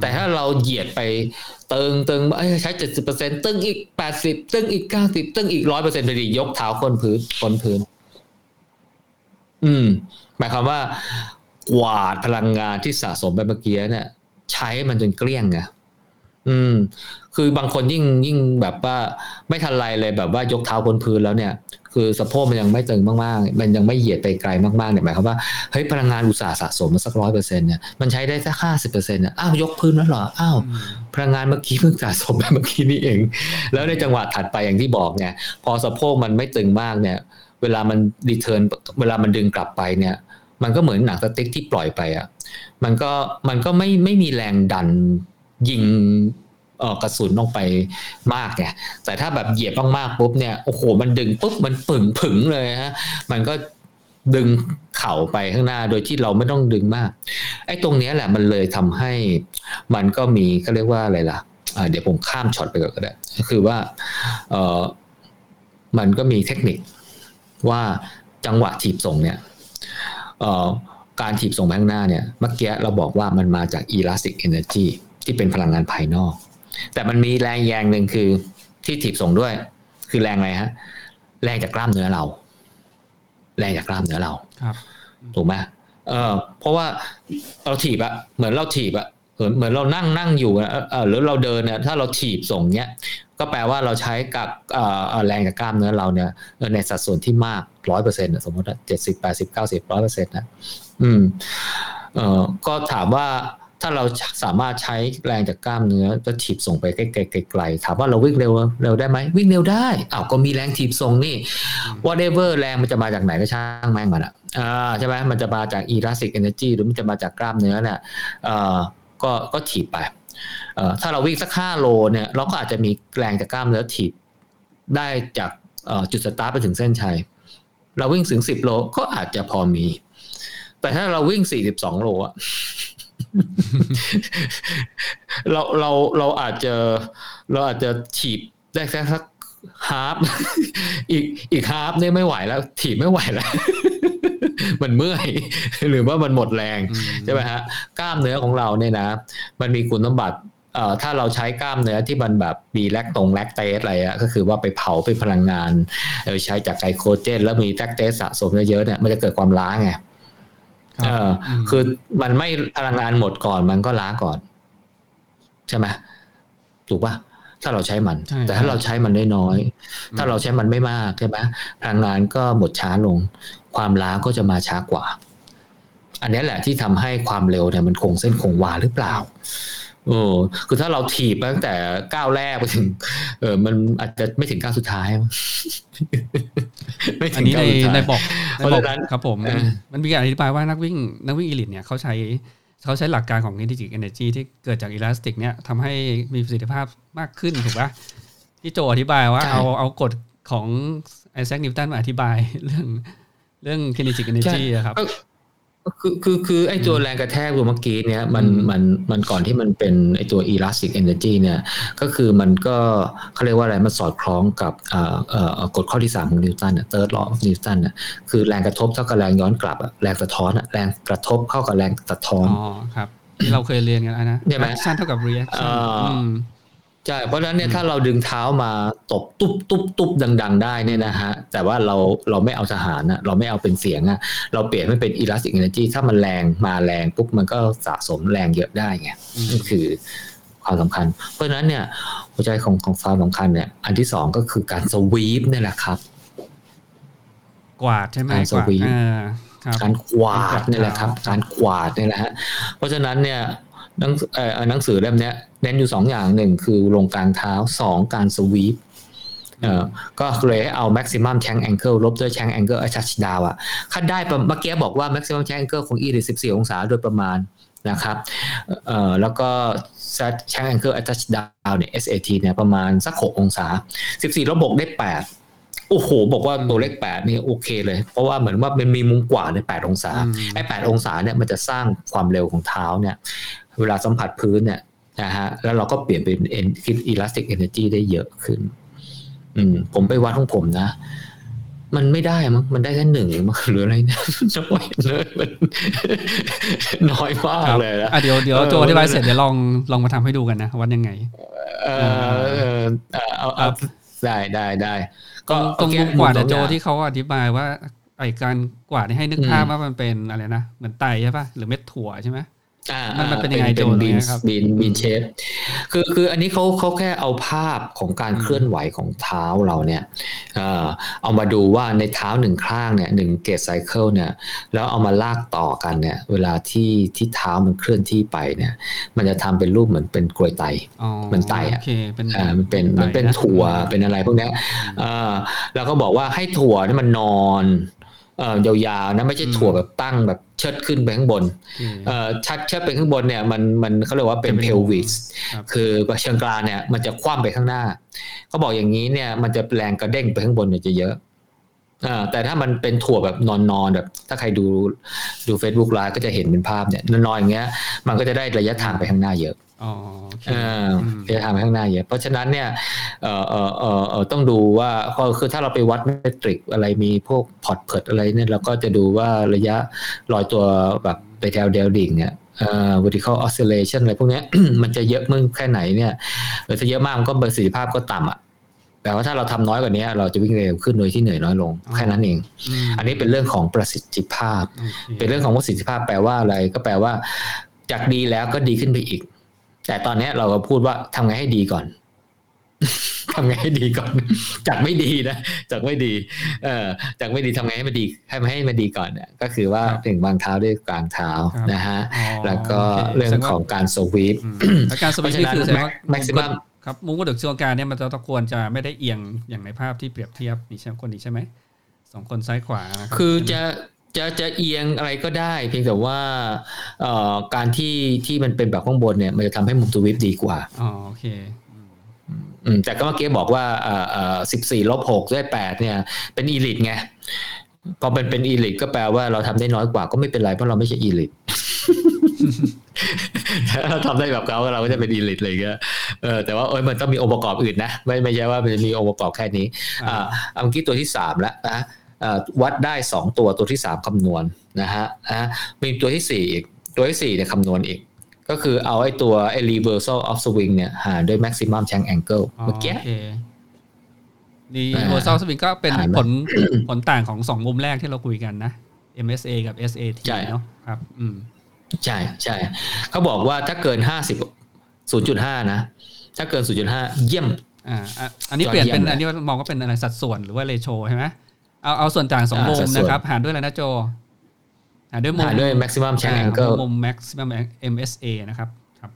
แต่ถ้าเราเหยียดไปเติงเติงใช้เจ็ดสิบเปอร์เซ็นตึงอีกแปดสิบตึงอีกเก้าสิบตึงอีกร้อยเปอร์เซ็นต์พอดียกเท้าค้นพื้นค้นพื้น อืม หมายความว่ากวาดพลังงานที่สะสมไปเมื่อกี้เนี่ย ใช้มันจนเกลี้ยงไงอืม คือบางคนยิ่งยิ่งแบบว่า ไม่ทันไรเลยแบบว่ายกเท้าบนพื้นแล้วเนี่ย คือสะโพกมันยังไม่ตึงมากๆ มันยังไม่เหยียดไปไกลมากๆเนี่ยหมายความว่าเฮ้ยพลังงานอุตสาหสะสมมาสักร้อยเปอร์เซ็นต์เนี่ยมันใช้ได้สักห้าสิบเปอร์เซ็นต์เนี่ยอ้าวยกพื้นแล้วเหรออ้าวพลังงานเมื่อกี้เพิ่งสะสมไปเมื่อกี้นี่เอง แล้วในจังหวะถัดไปอย่างที่บอกเนี่ยพอสะโพกมันไม่ตึงมากเนี่ย เวลามัน return เวลามันดึงกลับไปเนี่ยมันก็เหมือนหนังสติ๊กที่ปล่อยไปอะ มันก็มันก็ไม่ไม่มีแรงดันยิง กระสุนลงไปมากไงแต่ถ้าแบบเหยียบมากๆปุ๊บเนี่ยโอ้โหมันดึงปุ๊บมันปึ่งผึ่งเลยฮะมันก็ดึงเข่าไปข้างหน้าโดยที่เราไม่ต้องดึงมาก ไอ้ตรงนี้แหละมันเลยทำให้มันก็มีก็เรียกว่าอะไรล่ะเดี๋ยวผมข้ามช็อตไปก่อนก็ได้คือว่าเออมันก็มีเทคนิคว่าจังหวะถีบส่งเนี่ยการถีบส่งไปข้างหน้าเนี่ยเมื่อกี้เราบอกว่ามันมาจาก elastic energy ที่เป็นพลังงานภายนอก แต่มันมีแรงแยงหนึ่งคือที่ถีบส่งด้วย คือแรงอะไรฮะ แรงจากกล้ามเนื้อเรา แรงจากกล้ามเนื้อเราครับถูกไหมเออเพราะว่าเราถีบอะเหมือนเราถีบอะเหมือนเหมือนเรานั่งนั่งอยู่เออหรือเราเดินเนี่ยถ้าเราถีบส่งเนี้ย ก็แปลว่าเราใช้กับแรงจากกล้ามเนื้อเราเนี่ยในสัดส่วนที่มากร้อยเปอร์เซ็นต์สมมติเจ็ดสิบแปดสิบเก้าสิบร้อยเปอร์เซ็นต์นะอืมเออก็ถามว่า ถ้าเราสามารถใช้แรงจากกล้ามเนื้อจะถีบส่งไปไกลๆถามว่าเราวิ่งเร็วเร็วได้ไหมวิ่งเร็วได้อ้าวก็มีแรงถีบส่งนี่ whatever แรงมันจะมาจากไหนก็ช่างแม่งมันอะอ่าใช่ไหมมันจะมาจาก elastic energy หรือมันจะมาจากกล้ามเนื้อเนี่ยเอ่อก็ก็ถีบไปเอ่อถ้าเราวิ่งสักห้าโลเนี่ยเราก็อาจจะมีแรงจากกล้ามเนื้อถีบได้จากจุดสตาร์ทไปถึงเส้นชัย เราวิ่งถึงสิบโลก็อาจจะพอมี แต่ถ้าเราวิ่งสี่สิบสองโลอะ เราเราเราอาจจะเราอาจจะถีบได้แค่สัก half อีกอีก half เนี่ยไม่ไหวแล้ว ถีบไม่ไหวแล้ว มันเมื่อย หรือว่ามันหมดแรงใช่ไหมฮะกล้ามเนื้อของเราเนี่ยนะ มันมีคุณสมบัติเอ่อถ้าเราใช้กล้ามเนื้อที่มันแบบมี lactate lactate อะไรอะก็คือว่าไปเผาเป็นพลังงานใช้จากไกลโคเจน แล้วมีแลคเตสสะสมเยอะๆเนี่ยมันจะเกิดความล้าไง เออ คือมันไม่พลังงานหมดก่อนมันก็ล้าก่อน ใช่ไหมถูกป่ะถ้าเราใช้มัน แต่ถ้าเราใช้มันได้น้อย ถ้าเราใช้มันไม่มากใช่ไหมพลังงานก็หมดช้าลง ความล้าก็จะมาช้ากว่า อันนี้แหละที่ทำให้ความเร็วเนี่ยมันคงเส้นคงวาหรือเปล่า โอ้คือถ้าเราถีบตั้งแต่ก้าวแรกไปถึง เออมันอาจจะไม่ถึงก้าวสุดท้ายอันนี้ในในบอกในบอกครับผมมันมีการอธิบายว่านักวิ่งนักวิ่งอีลิทเนี่ยเขาใช้เขาใช้หลักการของ kinetic energy ที่เกิดจากอิลาสติกเนี่ยทำให้มีประสิทธิภาพมากขึ้นถูกปะที่โจอธิบายว่าเอาเอากฎของไอแซคนิวตันมาอธิบายเรื่องเรื่อง kinetic energy ครับ คือคือคือไอ้ตัวแรงกระแทกตัวเมื่อกี้เนี่ยมันมันมันก่อนที่มันเป็นไอ้ตัว elastic energy เนี่ยก็คือมันก็เขาเรียกว่าอะไรมันสอดคล้องกับเอ่อเอ่อกฎข้อที่ 3 ของนิวตัน third law of Newton น่ะคือแรงกระทบเท่ากับแรงย้อนกลับอะแรงสะท้อนอะแรงกระทบเข้ากับแรงสะท้อนอ๋อครับที่เราเคยเรียนกันนะใช่ไหม action เท่ากับ reaction อ่าอืม ใช่เพราะฉะนั้นเนี่ยถ้าเราดึงเท้ามาตบตุ๊บตุ๊บตุ๊บดัง ๆ ได้เนี่ยนะฮะแต่ว่าเราเราไม่เอาทหารนะเราไม่เอาเป็นเสียงอะเราเปลี่ยนให้เป็น elastic energy ถ้ามันแรงมาแรงปุ๊บมันก็สะสมแรงเยอะได้ไงอืมนี่คือความสำคัญ เพราะฉะนั้นเนี่ยหัวใจของของความสำคัญเนี่ย อันที่สองก็คือการสวีปนี่แหละครับ กวาดใช่ไหมการกวาดสวีปอ่าครับการกวาดนี่แหละครับครับ การกวาดนี่แหละฮะเพราะฉะนั้นเนี่ย หนังเอ่อหนังสือเล่มเนี้ยเน้นอยู่สองอย่างหนึ่งคือลงกลางเท้าสองการสวีปเอ่อก็เลยให้เอา maximum tank angle ลบด้วย tank angle attach down อะถ้าได้ประเมื่อกี้บอกว่า maximum tank angle ของ e หรือ14 องศาโดยประมาณนะครับเอ่อแล้วก็ tank angle attach down เนี่ย SAT เนี่ยประมาณสัก 6 องศา 14ลบ6ได้ 8 โอ้โห บอกว่าตัวเลข8นี่โอเคเลย เพราะว่าเหมือนว่ามันมีมุมกว่าใน 8 องศาอืมไอ้ 8 องศาเนี่ยมันจะสร้างความเร็วของเท้าเนี่ย เวลาสัมผัสพื้นเนี่ยนะฮะแล้วเราก็เปลี่ยนเป็น en- elastic energy ได้เยอะขึ้น อืม ผมไปวัดของผมนะ มันไม่ได้มั้งมันได้แค่หนึ่งมั้งหรืออะไรเนี่ยน้อยเลยมันน้อยมากครับเลยนะอะเดี๋ยวเดี๋ยวเออโจอธิบายเสร็จเดี๋ยวลองลองมาทำให้ดูกันนะวัดยังไง เออเออเออเอาเอาได้ได้ได้ตรงตรงโอเคมุมกวาดสออะงโจอย่างที่เขาอธิบายว่าไอการกวาดนี่ให้นึกอืมภาพว่ามันเป็นอะไรนะเหมือนไตใช่ป่ะหรือเม็ดถั่วใช่ไหมอ่า มันมันเป็นยังไงเป็นโจทย์บีนเนี่ยครับบีนบีนเชฟคือคืออันนี้เขาเขาแค่เอาภาพของการอืมเคลื่อนไหวของเท้าเราเนี่ยเอ่อเอามาดูว่าในเท้าหนึ่งข้างเนี่ยหนึ่งเกตไซเคิลเนี่ยแล้วเอามาลากต่อกันเนี่ย เวลาที่ที่เท้ามันเคลื่อนที่ไปเนี่ย มันจะทำเป็นรูปเหมือนเป็นกลวยไตอ๋อมันไตอะโอเคเป็นอ่ามันเป็นไตมันเป็นนะถั่วเป็นอะไรพวกเนี้ยอ่าแล้วก็บอกว่าให้ถั่วนี่มันนอนเอ่อ ยาวๆนะไม่ใช่ถั่วแบบตั้งแบบเชิดขึ้นไปข้างบนโอเคเอ่อชัดเชิดไปข้างบนเนี่ยมันมันเขาเรียกว่าเป็นจะเป็นเพลวิสครับคือเชิงกรานเนี่ยมันจะคว่ำไปข้างหน้าเขาบอกอย่างนี้เนี่ยมันจะแรงกระเด้งไปข้างบนเนี่ยจะเยอะอ่า แต่ถ้ามันเป็นถั่วแบบนอนๆแบบ ถ้าใครดูดู Facebook ไลฟ์ก็จะเห็นเป็นภาพเนี่ยนอนๆอย่างเงี้ย มันก็จะได้ระยะทางไปข้างหน้าเยอะอ๋อโอเคเอออืมระยะทางไปข้างหน้าเยอะเพราะฉะนั้นเนี่ยเออเออเออเออต้องดูว่าก็คือถ้าเราไปวัดเมตริกอะไรมีพวกพอร์ตเพิดอะไรเนี่ยเราก็จะดูว่าระยะลอยตัวแบบไปแถวเดลดิ่งเนี่ยเอ่อ vertical oscillation อะไรพวกเนี้ยมันจะเยอะมึงแค่ไหนเนี่ยเออถ้าเยอะมากมันก็ประสิทธิภาพก็ต่ำอะ แต่ว่าถ้าเราทำน้อยกว่านี้เราจะวิ่งเร็วขึ้นโดยที่เหนื่อยน้อยลงแค่นั้นเองมอันนี้เป็นเรื่องของประสิทธิภาพโอเคเป็นเรื่องของประสิทธิภาพแปลว่าอะไร ก็แปลว่า จากดีแล้วก็ดีขึ้นไปอีก แต่ตอนเนี้ยเราก็พูดว่าทำไงให้ดีก่อนทำไงให้ดีก่อน จากไม่ดีนะจากไม่ดี เออจากไม่ดีทำไงให้มันดี ให้มันให้มันดีก่อนเนี่ยก็คือว่าครับถึงวางเท้าด้วยกลางเท้าครับนะฮะอ๋อแล้วก็โคเรื่องแสดว่าของการสวีปอืมแล้วการสวิตช์นี่คือแสดงว่า เพราะฉะนั้น maximum ครับมุมกระดูกช่วงกลางเนี่ยมันจะตะควรจะไม่ได้เอียงอย่างในภาพที่เปรียบเทียบนี่ใช่ไหมคนนี้ใช่ไหมสองคนซ้ายขวานะรับคือจะจะจะเอียงอะไรก็ได้ เพียงแต่ว่าเอ่อการที่ที่มันเป็นแบบข้างบนเนี่ย มันจะทำให้มุมสวิปดีกว่าอ๋อโอเคอืมอืมแต่ก็เมื่อกี้บอกว่าเอ่อเอ่อสิบสี่ลบหกได้แปดเนี่ย เป็นอีลิทไงพอเป็นเป็นอีลิทก็แปลว่าเราทำได้น้อยกว่าก็ไม่เป็นไรเพราะเราไม่ใช่อีลิท ถ้าเราทำได้แบบเขาเราก็จะเป็นอีลิทเลยก็เออแต่ว่าเอ้ยมันต้องมีองค์ประกอบอื่นนะ ไม่ไม่ใช่ว่ามันจะมีองค์ประกอบแค่นี้อ่าเอาเมื่อกี้ตัวที่สามแล้วนะอ่าวัดได้สองตัวตัวที่สามคำนวณนะฮะอะมีตัวที่สี่อีก ตัวที่สี่เนี่ยคำนวณอีก ก็คือเอาไอ้ตัวไอ้ reversal of swing เนี่ยหารด้วย maximum tank angle อ๋อเมื่อกี้โอเคดีอ่าโวซัลสวิงก็เป็นอ่านไหมผลผลต่างของสองมุมแรกที่เราคุยกันนะ MSA กับ SAT ใช่เนาะครับ อืม ใช่ใช่เขาบอกว่าถ้าเกินห้าสิบศูนย์จุดห้านะ ถ้าเกินศูนย์จุดห้าเยี่ยมอ่าอะอันนี้ยอดเปลี่ยนเป็นเยี่ยมเลยอันนี้มองว่าเป็นอะไรสัดส่วนหรือว่าเรโชใช่ไหมเอาเอาส่วนต่างสองอ่ามุมสัดส่วนนะครับ หารด้วยอะไรนะโจ หารด้วยมุมหารด้วย maximum tank อ่า angle มุม maximum MSA นะครับครับ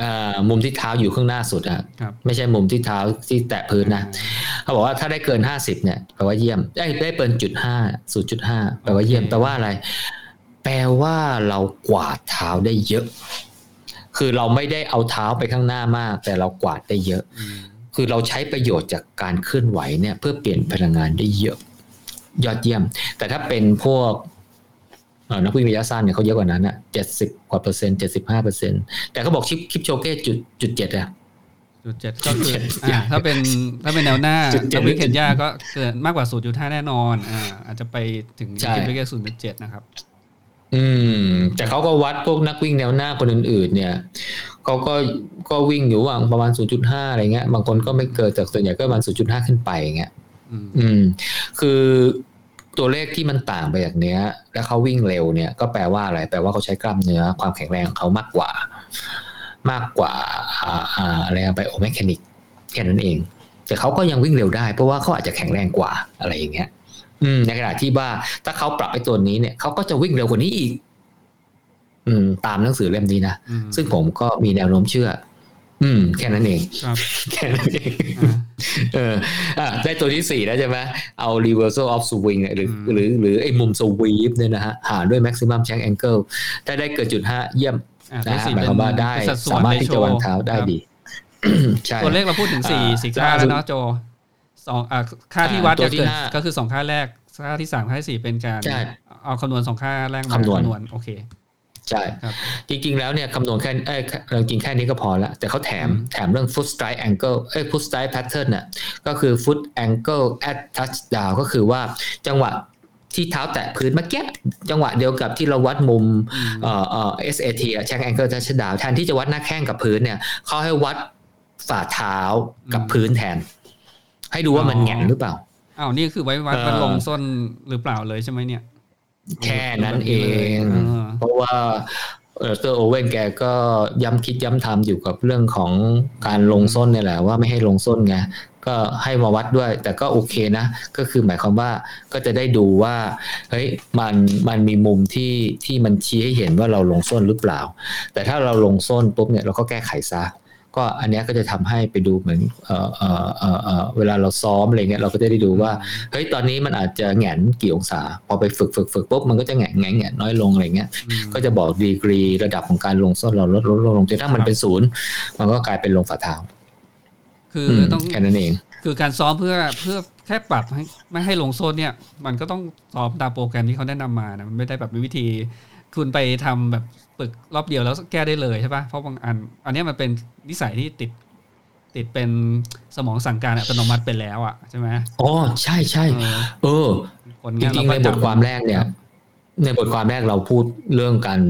อ่ามุมที่เท้าอยู่ข้างหน้าสุดอะครับไม่ใช่มุมที่เท้าที่แตะพื้นนะเขาบอกว่าถ้าได้เกินห้าสิบเนี่ยแปลว่าเยี่ยมได้ได้เกินจุดห้าศูนย์จุดห้าแปลว่าเยี่ยมโอเคแปลว่าอะไร แปลว่าเรากวาดเท้าได้เยอะ คือเราไม่ได้เอาเท้าไปข้างหน้ามาก แต่เรากวาดได้เยอะอืมคือเราใช้ประโยชน์จากการเคลื่อนไหวเนี่ยเพื่อเปลี่ยนพลังงานได้เยอะ ยอดเยี่ยม แต่ถ้าเป็นพวกนักวิ่งระยะสั้นเนี่ยเขาเยอะกว่านั้นอะเจ็ดสิบกว่าเปอร์เซ็นต์เจ็ดสิบห้าเปอร์เซ็นต์แต่เขาบอกคลิปคลิปโชเก้จุดจุดเจ็ดอะจุดเจ็ดก็คืออ่าถ้าเป็นถ้าเป็นแนวหน้าจุดเจ็ดนักวิ่งเคนยาก็เกินมากกว่า0.5แน่นอน อ่า อาจจะไปถึงใช่คิดไปแค่0.7นะครับ อืม แต่เขาก็วัดพวกนักวิ่งแนวหน้าคนอื่น ๆ เนี่ยเขาก็ก็วิ่งอยู่ระหว่างประมาณ 0.5 อะไรเงี้ย บางคนก็ไม่เกินแต่ส่วนใหญ่ก็ประมาณ 0.5 ขึ้นไปอย่างเงี้ยอืมอืม คือตัวเลขที่มันต่างไปจากเนี้ย แล้วเขาวิ่งเร็วเนี่ย ก็แปลว่าอะไร แปลว่าเขาใช้กล้ามเนื้อความแข็งแรงของเขามากกว่า มากกว่าอ่าอ่าอะไรไปโอแมคานิกแค่นั้นเอง แต่เขาก็ยังวิ่งเร็วได้ เพราะว่าเขาอาจจะแข็งแรงกว่าอะไรอย่างเงี้ย อืมในขณะที่ว่าถ้าเขาปรับไอ้ตัวนี้เนี่ยเขาก็จะวิ่งเร็วกว่านี้อีก อืม ตามหนังสือเล่มนี้นะอืมซึ่งผมก็มีแนวโน้มเชื่อ อืม แค่นั้นเองครับแค่นั้นเองอ่าเอออะได้ตัวที่สี่แล้วใช่ไหมเอา reversal of swing หรืออืมหรือหรือไอ้มุม sweep เนี่ยนะฮะหารด้วย maximum check angle ถ้าได้เกินจุดห้าเยี่ยมอ่านะฮะสี่หมายความว่าได้เป็นสัดส่วนสามารถที่จะ ratio วางเท้าได้ครับดีใช่ตัวเลขเราพูดถึงสี่อ่าสี่ค่าล่าสุแล้ดวเนาะโจ สองอ่าค่าที่อ่าวัดตัวก็ที่คือห้าก็คือสองค่าแรกค่าที่สามค่าที่สี่เป็นการใช่เอาคำนวณสองค่าแรกมาคำนวณโอเคใช่ครับจริงๆแล้วเนี่ยคำนวณแค่เอ้ยจริงๆแค่นี้ก็พอละแต่เขาแถมอืมแถมเรื่อง foot strike angle เอ้ย foot strike pattern น่ะก็คือ foot angle at touchdown ก็คือว่าจังหวะที่เท้าแตะพื้นเมื่อกี้จังหวะเดียวกับที่เราวัดมุมอืมเอ่อเอ่อ SAT อะ check angle touchdown แทนที่จะวัดหน้าแข้งกับพื้นเนี่ยเขาให้วัดฝ่าเท้ากับพื้นแทน ให้ดูว่ามันแหงนหรือเปล่าอ้าวนี่คือไว้วัดเออมันลงส้นหรือเปล่าเลยใช่ไหมเนี่ย แค่นั้นเองเออเพราะว่าเออเตอร์โอเว่นแกก็ย้ำคิดย้ำทำอยู่กับเรื่องของการลงส้นเนี่ยแหละว่าไม่ให้ลงส้นไงก็ให้มาวัดด้วย แต่ก็โอเคนะ ก็คือหมายความว่าก็จะได้ดูว่าเฮ้ยมันมันมีมุมที่ที่มันชี้ให้เห็นว่าเราลงส้นหรือเปล่า แต่ถ้าเราลงส้นปุ๊บเนี่ยเราก็แก้ไขซะ ก็อันเนี้ยก็จะทำให้ไปดูเหมือนเออเออเออเออเวลาเราซ้อมอะไรเงี้ยเราก็จะได้ดูว่าเฮ้ยตอนนี้มันอาจจะแหงนกี่องศา พอไปฝึกฝึกฝึกปุ๊บมันก็จะแหงนแหงนแหงนน้อยลงอะไรเงี้ยอืมก็จะบอกดีกรีระดับของการลงส้นเราลดลดลดลงจนถ้ามันเป็นศูนย์มันก็กลายเป็นลงฝ่าเท้า คืออืมต้องแค่นั้นเอง คือการซ้อมเพื่อเพื่อแค่ปรับให้ไม่ให้ลงโซนเนี่ย มันก็ต้องซ้อมตามโปรแกรมที่เขาแนะนำมานะมันไม่ได้แบบมีวิธีคุณไปทำแบบ ฝึกรอบเดียวแล้วแก้ได้เลยใช่ปะเพราะบางอัน อันเนี้ยมันเป็นนิสัยที่ติด ติดเป็นสมองสั่งการอัตโนมัติไปแล้วอะใช่ไหมอ๋อใช่ใช่เออเออคนจเนี้ยริงๆเาในก็บจำทความแรกเนี่ย ในบทความแรกเราพูดเรื่องการ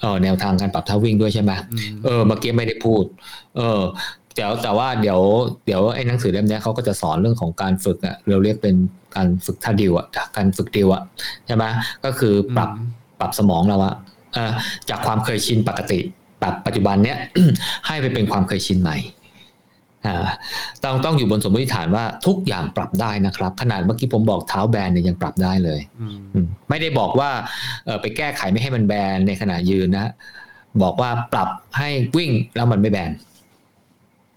เออแนวทางการปรับเท้าวิ่งด้วยใช่ไหมอืมเออเมื่อกี้ไม่ได้พูด เออแต่แต่ว่าเดี๋ยวเดี๋ยวไอ้หนังสือเล่มเนี้ยเขาก็จะสอนเรื่องของการฝึกอะเราเรียกเป็นการฝึกท่าดิวอะการฝึกดิวอะใช่ไหมก็คือปรับปรับสมองเราอะเอ่อ จากความเคยชินปกติปรับปัจจุบันเนี้ยให้ไปเป็นความเคยชินใหม่อ่าต้องต้องอยู่บนสมมติฐานว่าทุกอย่างปรับได้นะครับ ขนาดเมื่อกี้ผมบอกเท้าแบนเนี่ยยังปรับได้เลยอืมอืมไม่ได้บอกว่าเออไปแก้ไขไม่ให้มันแบนในขณะยืนนะบอกว่าปรับให้วิ่งแล้วมันไม่แบน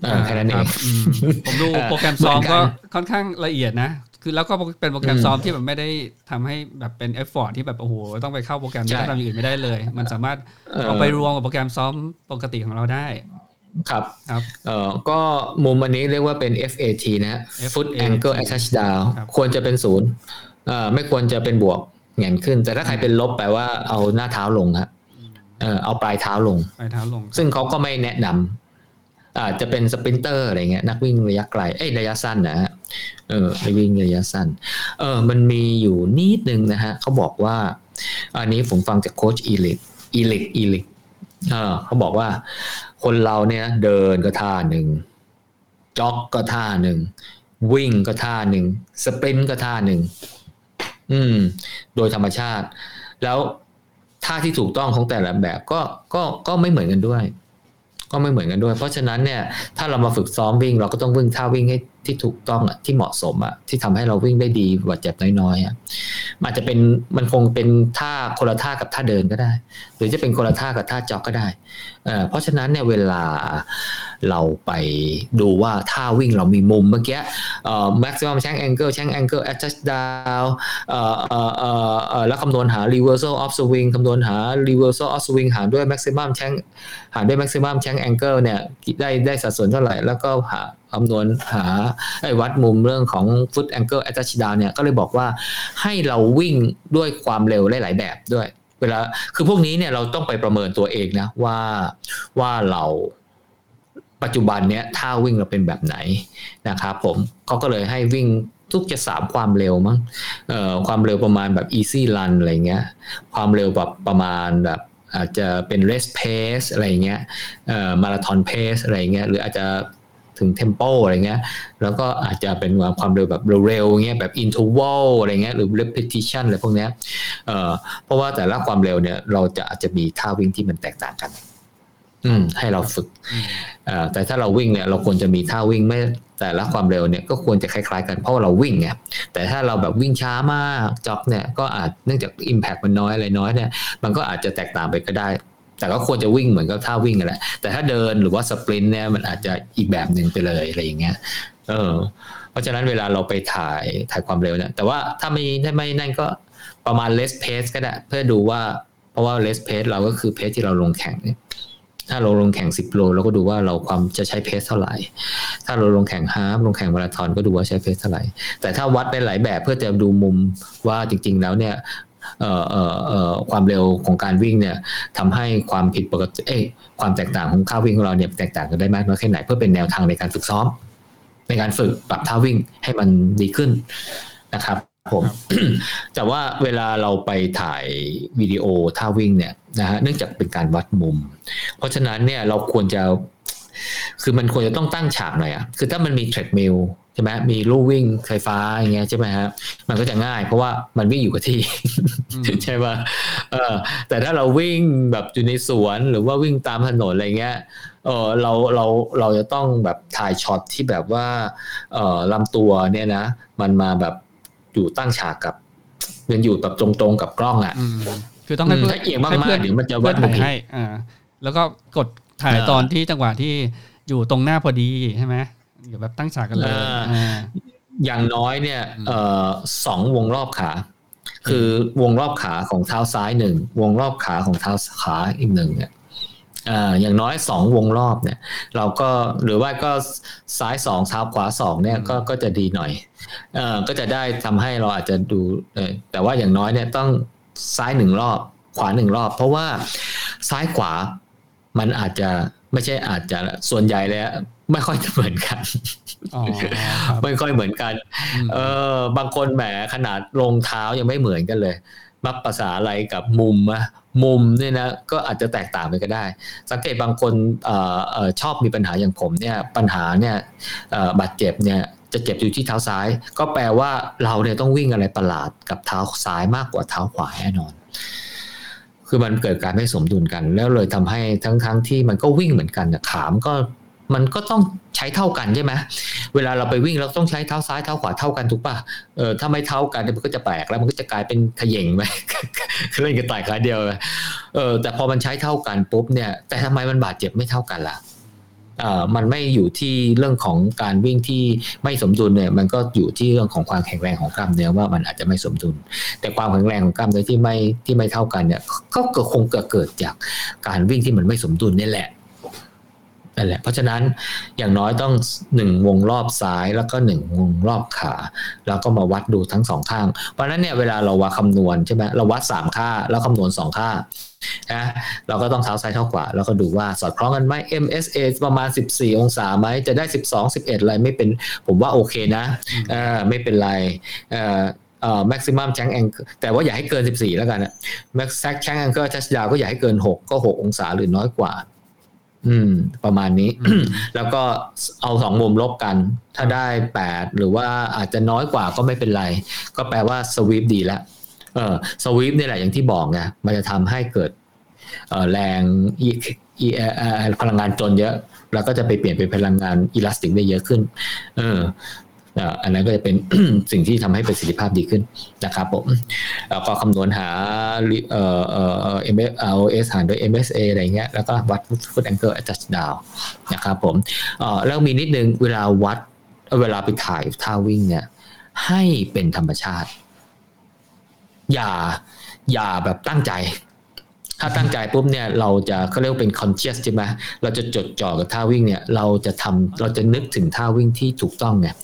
เออแค่นั้นเอครังบอืมผมดูเออโปรแกรมซ้อมเหมือนกันก็ค่อนข้างละเอียดนะ คือแล้วก็เป็นโปรแกรมอืมซ้อมที่แบบไม่ได้ทำให้แบบเป็นเอฟฟอร์ที่แบบโอ้โหต้องไปเข้าโปรแกรมใช่ที่ทำอย่างอื่นไม่ได้เลย มันสามารถเออเอาไปรวมกับโปรแกรมซ้อมปกติของเราได้ ครับครับเอ่อก็มุมอันนี้เรียกว่าเป็น FAT นะฮะ foot angle at touchdown ครับควรจะเป็นศูนย์เอ่อไม่ควรจะเป็นบวกแหงนขึ้น แต่ถ้าใครเป็นลบแปลว่าเอาหน้าเท้าลงฮะเออเอาปลายเท้าลงไปเท้าลง ซึ่งเขาก็ไม่แนะนำอาจจะเป็นสปรินเตอร์อะไรเงี้ยนักวิ่งระยะไกลเอ้ยระยะสั้นนะฮะ เออวิ่งระยะสั้นเออมันมีอยู่นิดนึงนะฮะเขาบอกว่า อันนี้ผมฟังจากโค้ชอีลิทอีลิทอีลิทเออเขาบอกว่า คนเราเนี่ยเดินก็ท่าหนึ่งจ็อกก็ท่าหนึ่งวิ่งก็ท่าหนึ่งสปรินต์ก็ท่าหนึ่งอืม โดยธรรมชาติ แล้วท่าที่ถูกต้องของแต่ละแบบก็ก็ก็ไม่เหมือนกันด้วย ก็ไม่เหมือนกันด้วย เพราะฉะนั้นเนี่ย ถ้าเรามาฝึกซ้อมวิ่ง เราก็ต้องวิ่งท่าวิ่งให้ ที่ถูกต้องอะที่เหมาะสมอะที่ทำให้เราวิ่งได้ดีบาดเจ็บน้อยๆอะมันอาจจะเป็นมันคงเป็นท่าคนละท่ากับท่าเดินก็ได้ หรือจะเป็นคนละท่ากับท่าจ็อกก็ได้เอ่อเพราะฉะนั้นเนี่ยเวลาเราไปดูว่าท่าวิ่งเรามีมุมเมื่อกี้เอ่อ maximum shank angle shank angle at touchdown เอ่อเอ่อเอ่อเอ่อแล้วคำนวณหา reversal of swing คำนวณหา reversal of swing หารด้วย maximum shank หารด้วย maximum shank angle เนี่ยได้ได้สัดส่วนเท่าไหร่แล้วก็หาคำนวณหาไอ้วัดมุมเรื่องของ foot angle at touchdown เนี่ยก็เลยบอกว่าให้เราวิ่งด้วยความเร็วหลาย ๆ แบบด้วย เวลาคือพวกนี้เนี่ยเราต้องไปประเมินตัวเองนะว่าว่าเราปัจจุบันเนี้ยท่าวิ่งเราเป็นแบบไหนนะครับผมเขาก็เลยให้วิ่งทุกจะสามความเร็วมั้งเอ่อความเร็วประมาณแบบ easy run อะไรเงี้ย ความเร็วแบบประมาณแบบอาจจะเป็น race pace อะไรเงี้ยเอ่อมาราธอนเพสอะไรเงี้ยหรืออาจจะ ถึงเทมโปอะไรเงี้ย แล้วก็อาจจะเป็นความเร็วแบบเร็วๆเงี้ยแบบ interval อะไรเงี้ยหรือ repetition อะไรพวกเนี้ยเอ่อเพราะว่าแต่ละความเร็วเนี่ยเราจะอาจจะมีท่าวิ่งที่มันแตกต่างกัน อืม ให้เราฝึกอแต่ถ้าเราวิ่งเนี่ยเราควรจะมีท่าวิ่งไม่แต่ละความเร็วเนี่ยก็ควรจะคล้ายๆกันเพราะว่าเราวิ่งไงแต่ถ้าเราแบบวิ่งช้ามากจ็อกเนี่ยก็อาจเนื่องจาก Impact มันน้อยอะไรน้อยเนี่ยมันก็อาจจะแตกต่างไปก็ได้ แต่ก็ควรจะวิ่งเหมือนกับท่าวิ่งกันแหละ แต่ถ้าเดินหรือว่าสปรินต์เนี่ยมันอาจจะอีกแบบหนึ่งไปเลยอะไรอย่างเงี้ย เออ เพราะฉะนั้นเวลาเราไปถ่ายถ่ายความเร็วเนี่ยแต่ว่าถ้าไม่ถ้าไม่นั่นก็ประมาณ less pace ก็ได้ เพื่อดูว่า เพราะว่า less pace เราก็คือเพ e ที่เราลงแข่งเนี่ยถ้าเราลงแข่ง 10 โลเราก็ดูว่าเราความจะใช้เพสเท่าไหร่ ถ้าเราลงแข่งฮาฟลงแข่งมาราธอนก็ดูว่าใช้เพสเท่าไหร่ แต่ถ้าวัดได้หลายแบบเพื่อจะดูมุมว่าจริง ๆ แล้วเนี่ย ความเร็วของการวิ่งเนี่ยทำให้ความผิดปกติเอ้ความแตกต่างของค่าวิ่งของเราเนี่ยแตกต่างกันได้มากน้อยแค่ไหนเพื่อเป็นแนวทางในการฝึกซ้อม ในการฝึกปรับท่าวิ่งให้มันดีขึ้นนะครับผมแต่ว่าเวลาเราไปถ่ายวิดีโอท่าวิ่งเนี่ยนะฮะเนื่องจากเป็นการวัดมุม เพราะฉะนั้นเนี่ยเราควรจะ คือมันควรจะต้องตั้งฉากหน่อยอะคือถ้ามันมี treadmill ใช่ไหมมีลู่วิ่งไฟฟ้าอย่างเงี้ยใช่ไหมฮะมันก็จะง่าย เพราะว่ามันวิ่งอยู่กับที่ใช่ป่ะเออ แต่ถ้าเราวิ่งแบบอยู่ในสวนหรือว่าวิ่งตามถนนอะไรเงี้ยเออเราเราเราจะต้องแบบถ่ายช็อตที่แบบว่า เออลำตัวเนี่ยนะ มันมาแบบอยู่ตั้งฉากกับมันอยู่แบบตรงๆกับกล้องอะคือต้องให้เพื่อนเอียงมากๆเดี๋ยวมันจะวัดถ่ายให้อ่าแล้วก็กด ถ่ายตอนที่จังหวะที่อยู่ตรงหน้าพอดีใช่ไหมอย่าแบบตั้งฉากกันเลยอย่างน้อยเนี่ยเอ่อสองวงรอบขา คือวงรอบขาของเท้าซ้ายหนึ่งวงรอบขาของเท้าขาอีกหนึ่งเนี่ยอย่างน้อยสองวงรอบเนี่ย เราก็หรือว่าก็ซ้ายสองเท้าขวาสองเนี่ยก็ก็จะดีหน่อยเอ่อก็จะได้ทำให้เราอาจจะดูแต่ว่าอย่างน้อยเนี่ยต้องซ้ายหนึ่งรอบขวาหนึ่งรอบ เพราะว่าซ้ายขวา มันอาจจะไม่ใช่อาจจะส่วนใหญ่เลยไม่ค่อยเหมือนกันไม่ค่อยเหมือนกัน เออบางคนแหมขนาดรองเท้ายังไม่เหมือนกันเลย มักภาษาอะไรกับมุมอะมุมเนี่ยนะก็อาจจะแตกต่างไปก็ได้ สังเกตบางคนออชอบมีปัญหาอย่างผมเนี่ยปัญหาเนี่ยบาดเจ็บเนี่ยจะเจ็บอยู่ที่เท้าซ้าย ก็แปลว่าเราเนี่ยต้องวิ่งอะไรประหลาดกับเท้าซ้ายมากกว่าเท้าขวาแน่นอน คือมันเกิดการไม่สมดุลกัน แล้วเลยทำให้ทั้งๆทที่มันก็วิ่งเหมือนกันขามก็มันก็ต้องใช้เท่ากันใช่ไหมเวลาเราไปวิ่งเราต้องใช้เท้าซ้ายเท้าขวาเท่ากันถูกป่ะเออถ้าไม่เท่ากันมันก็จะแปลกแล้วมันก็จะกลายเป็นขย่งไปเล่นกันต่ายขาเดียวเออแต่พอมันใช้เท่ากันปุ๊บเนี่ย แต่ทำไมมันบาดเจ็บไม่เท่ากันล่ะ มันไม่อยู่ที่เรื่องของการวิ่งที่ไม่สมดุลเนี่ยมันก็อยู่ที่เรื่องของความแข็งแรงของกล้ามเนื้อว่ามันอาจจะไม่สมดุล แต่ความแข็งแรงของกล้ามเนื้อที่ไม่ที่ไม่เท่ากันเนี่ยก็คงเกิดจากการวิ่งที่มันไม่สมดุลนี่แหละ นั่นแหละเพราะฉะนั้นอย่างน้อยต้องหนึ่งวงรอบซ้ายแล้วก็หนึ่งวงรอบขา แล้วก็มาวัดดูทั้งสองข้าง เพราะฉะนั้นเนี่ยเวลาเราวัดคำนวณใช่ไหมเราวัดสามค่าแล้วคำนวณสองค่านะเราก็ต้องเท้าซ้ายเท้าขวาแล้วก็ดูว่าสอดคล้องกันไหม MSA ประมาณ 14 องศาไหมจะได้ 12 11อะไรไม่เป็นผมว่าโอเคนะเออไม่เป็นไรเออเอ่อ maximum c h a n ง angle แต่ว่าอย่าให้เกิน 14 แล้วกันนะ max c h a n ง angle touchdown ก็อย่าให้เกิน 6 ก็ 6 องศาหรือน้อยกว่า อืม ประมาณนี้ แล้วก็เอาสองมุมลบกัน ถ้าได้แปดหรือว่าอาจจะน้อยกว่าก็ไม่เป็นไร ก็แปลว่าสวีปดีแล้วเออสวีปนี่แหละอย่างที่บอกไงมันจะทำให้เกิดแรงพลังงานจนเยอะ แล้วก็จะไปเปลี่ยนเป็นพลังงานอิลาสติกได้เยอะขึ้น เออ อันนั้นก็จะเป็นสิ่งที่ทำให้ประสิทธิภาพดีขึ้นนะครับผมแล้วก็คำนวณหาเอ่อเอ่อเอ็มเอเอสหารด้วย MSA อะไรเงี้ยแล้วก็วัด foot angle adjust down นะครับผมเอ่อแล้วมีนิดนึงเวลาวัดเวลาไปถ่ายท่าวิ่งเนี่ยให้เป็นธรรมชาติ อย่าอย่าแบบตั้งใจ ถ้าตั้งใจปุ๊บเนี่ยเราจะเขาเรียกเป็น conscious ใช่ไหมเราจะจดจ่อกับท่าวิ่งเนี่ยเราจะทำเราจะนึกถึงท่าวิ่งที่ถูกต้องเนี่ย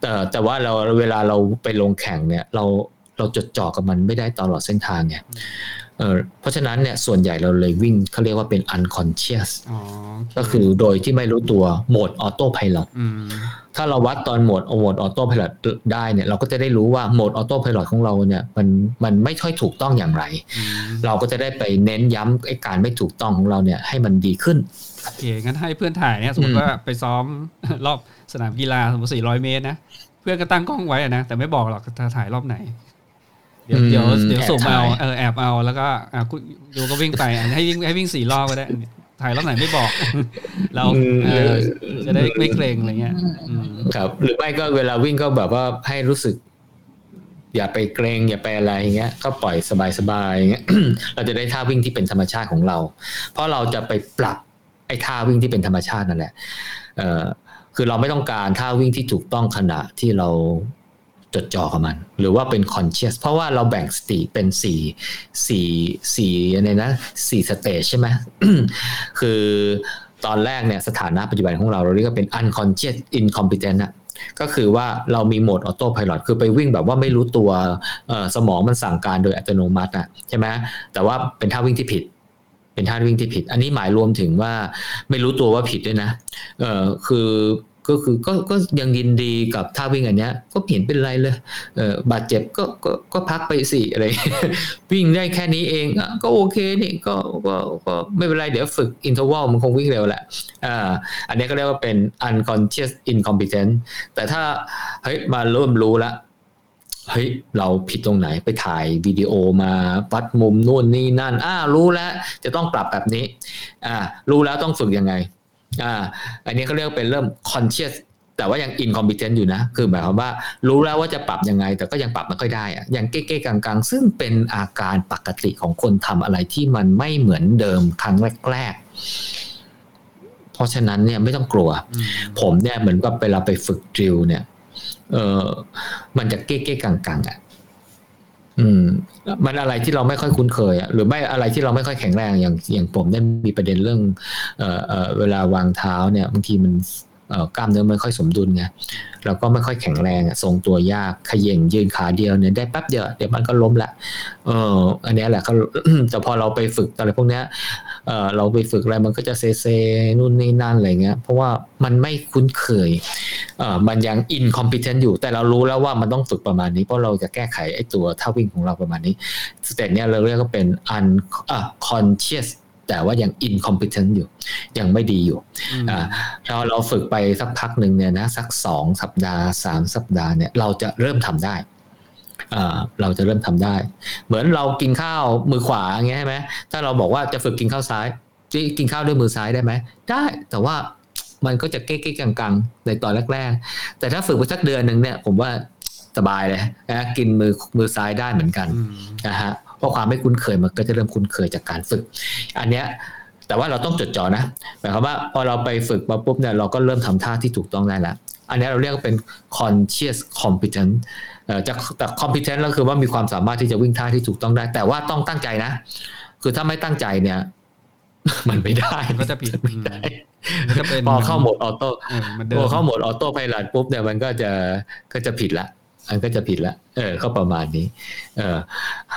แต่แต่ว่าเราเวลาเราไปลงแข่งเนี่ยเราเราจดจ่อกับมันไม่ได้ตลอดเส้นทางไง เออเพราะฉะนั้นเนี่ยส่วนใหญ่เราเลยวิ่งเขาเรียกว่าเป็น unconscious อ๋อก็คือโดยที่ไม่รู้ตัวโหมดออโต้พาย t อืมถ้าเราวัดตอนโหมดโหมดออโต้พาย t ได้เนี่ยเราก็จะได้รู้ว่าโหมดออโต้พาย t ของเราเนี่ยมันมันไม่ค่อยถูกต้องอย่างไรอืมเราก็จะได้ไปเน้นย้ำไอ้การไม่ถูกต้องของเราเนี่ยให้มันดีขึ้นโอเคงั้นให้เพื่อนถ่ายเนี่ยสมมติว่าไปซ้อมรอบสนามกีฬาสมมติ400 เมตรนะเพื่อนก็ตั้งกล้องไว้อะนะแต่ไม่บอกหรอกจะถ่ายรอบไหน เดี๋ยวอืมเดี๋ยวเดี๋ยวแอบส่งมาเอาถ่ายเออแอบเอาแล้วก็อะคุณดูก็วิ่งไปอะให้วิ่งให้วิ่งสี่รอบก็ได้ถ่ายรอบไหนไม่บอก เราเออจะได้ไม่เกรงอะไรเงี้ยอืมครับ หรือไม่ก็เวลาวิ่งก็แบบว่าให้รู้สึก อย่าไปเกรงอย่าไปอะไรอย่างเงี้ย ก็ปล่อยสบายๆอย่างเงี้ยเราจะได้ท่าวิ่งที่เป็นธรรมชาติของเรา เพราะเราจะไปปรับไอ้ท่าวิ่งที่เป็นธรรมชาตินั่นแหละเอ่อคือเราไม่ต้องการท่าวิ่งที่ถูกต้องขณะที่เรา จดจ่อกับมัน หรือว่าเป็น conscious เพราะว่าเราแบ่งสติเป็นสี่สี่สี่อะไรนะสี่ stage ใช่ไหมคือตอนแรกเนี่ยสถานะปัจจุบันของเราเราเรียกว่าเป็น unconscious incompetent อะก็คือว่าเรามีโหมดออโต้พาย t คือไปวิ่งแบบว่าไม่รู้ตัวสมองมันสั่งการโดยอัตโนมัติอะใช่ไหมแต่ว่าเป็นท่าวิ่งที่ผิด เป็นท่าวิ่งที่ผิด อันนี้หมายรวมถึงว่าไม่รู้ตัวว่าผิดด้วยนะเออคือ ก็คือก็ก็ยังยินดีกับท่าวิ่งอันเนี้ย ก็เห็นเป็นไรเลยเออบาดเจ็บก็ก็ก็พักไปสิอะไรวิ่งได้แค่นี้เองก็โอเคนี่ก็ก็ก็ไม่เป็นไรเดี๋ยวฝึกอินเทอร์วัลมันคงวิ่งเร็วแหละอ่าอันนี้ก็เรียกว่าเป็น unconscious incompetent แต่ถ้าเฮ้ยมาเริ่มรู้ละเฮ้ยเราผิดตรงไหนไปถ่ายวิดีโอมาวัดมุมนู่นนี่นั่นอ่ารู้แล้วจะต้องปรับแบบนี้ อ่า รู้แล้วต้องฝึกยังไง อ่า อันนี้เขาเรียกว่าเป็นเริ่ม conscious แต่ว่ายัง incompetent อยู่นะ คือหมายความว่ารู้แล้วว่าจะปรับยังไง แต่ก็ยังปรับไม่ค่อยได้อะยังเก้ๆกลางๆ ซึ่งเป็นอาการปกติของคนทำอะไรที่มันไม่เหมือนเดิมครั้งแรกๆ เพราะฉะนั้นเนี่ยไม่ต้องกลัวอืมผมเนี่ยเหมือนกับเวลาไปฝึกดริลเนี่ย เออมันจะเก้ๆกังๆอะ อืม มันอะไรที่เราไม่ค่อยคุ้นเคยอะหรือไม่อะไรที่เราไม่ค่อยแข็งแรงอย่างอย่างผมเนี่ยมีประเด็นเรื่อง เอ่อเออเวลาวางเท้าเนี่ยบางทีมัน กล้ามเนื้อไม่ค่อยสมดุลไงเราก็ไม่ค่อยแข็งแรงทรงตัวยากเขย่งยืนขาเดียวเนี่ยได้แป๊บเดียวเดี๋ยวมันก็ล้มละเอออันนี้แหละเขาแต่พอเราไปฝึกอะไรพวกเนี้ยเออเราไปฝึกอะไรมันก็จะเซเซนู่นนี่นั่นอะไรเงี้ยเพราะว่ามันไม่คุ้นเคยเออมันยัง incompetent อยู่แต่เรารู้แล้วว่ามันต้องฝึกประมาณนี้เพราะเราจะแก้ไขไอ้ตัวท่าวิ่งของเราประมาณนี้stage เนี้ยเราเรียกว่าเป็น un อะ conscious แต่ว่ายัง incompetent อยู่ ยังไม่ดีอยู่อืมอ่าเราเราฝึกไปสักพักหนึ่งเนี่ยนะสักสองสัปดาห์สามสัปดาห์เนี่ยเราจะเริ่มทำได้อ่าเราจะเริ่มทำได้ เหมือนเรากินข้าวมือขวาอย่างเงี้ยใช่ไหมถ้าเราบอกว่าจะฝึกกินข้าวซ้ายจะกินข้าวด้วยมือซ้ายได้ไหมได้แต่ว่ามันก็จะเก๊กๆกังๆในตอนแรก ๆ แต่ถ้าฝึกไปสักเดือนหนึ่งเนี่ย ผมว่าสบายเลยนะกินมือมือซ้ายได้เหมือนกันอืมนะฮะ เพราะความไม่คุ้นเคยมันก็จะเริ่มคุ้นเคยจากการฝึก อันเนี้ยแต่ว่าเราต้องจดจ่อนะหมายความว่าพอเราไปฝึกมาปุ๊บเนี่ยเราก็เริ่มทำท่าที่ถูกต้องได้แล้วอันเนี้ยเราเรียกว่าเป็น conscious competent เอ่อจะแต่ competent ก็คือว่ามีความสามารถที่จะวิ่งท่าที่ถูกต้องได้ แต่ว่าต้องตั้งใจนะ คือถ้าไม่ตั้งใจเนี่ย มันไม่ได้มันก็จะผิดไม่ได้มันก็เป็นพอเข้าโหมดออโต้เออมันเดิพมอเข้าโหมดออโต้ไพลอตปุ๊บเนี่ยมันก็จะก็จะผิดละ มันก็จะผิดละเออก็ประมาณนี้ เออ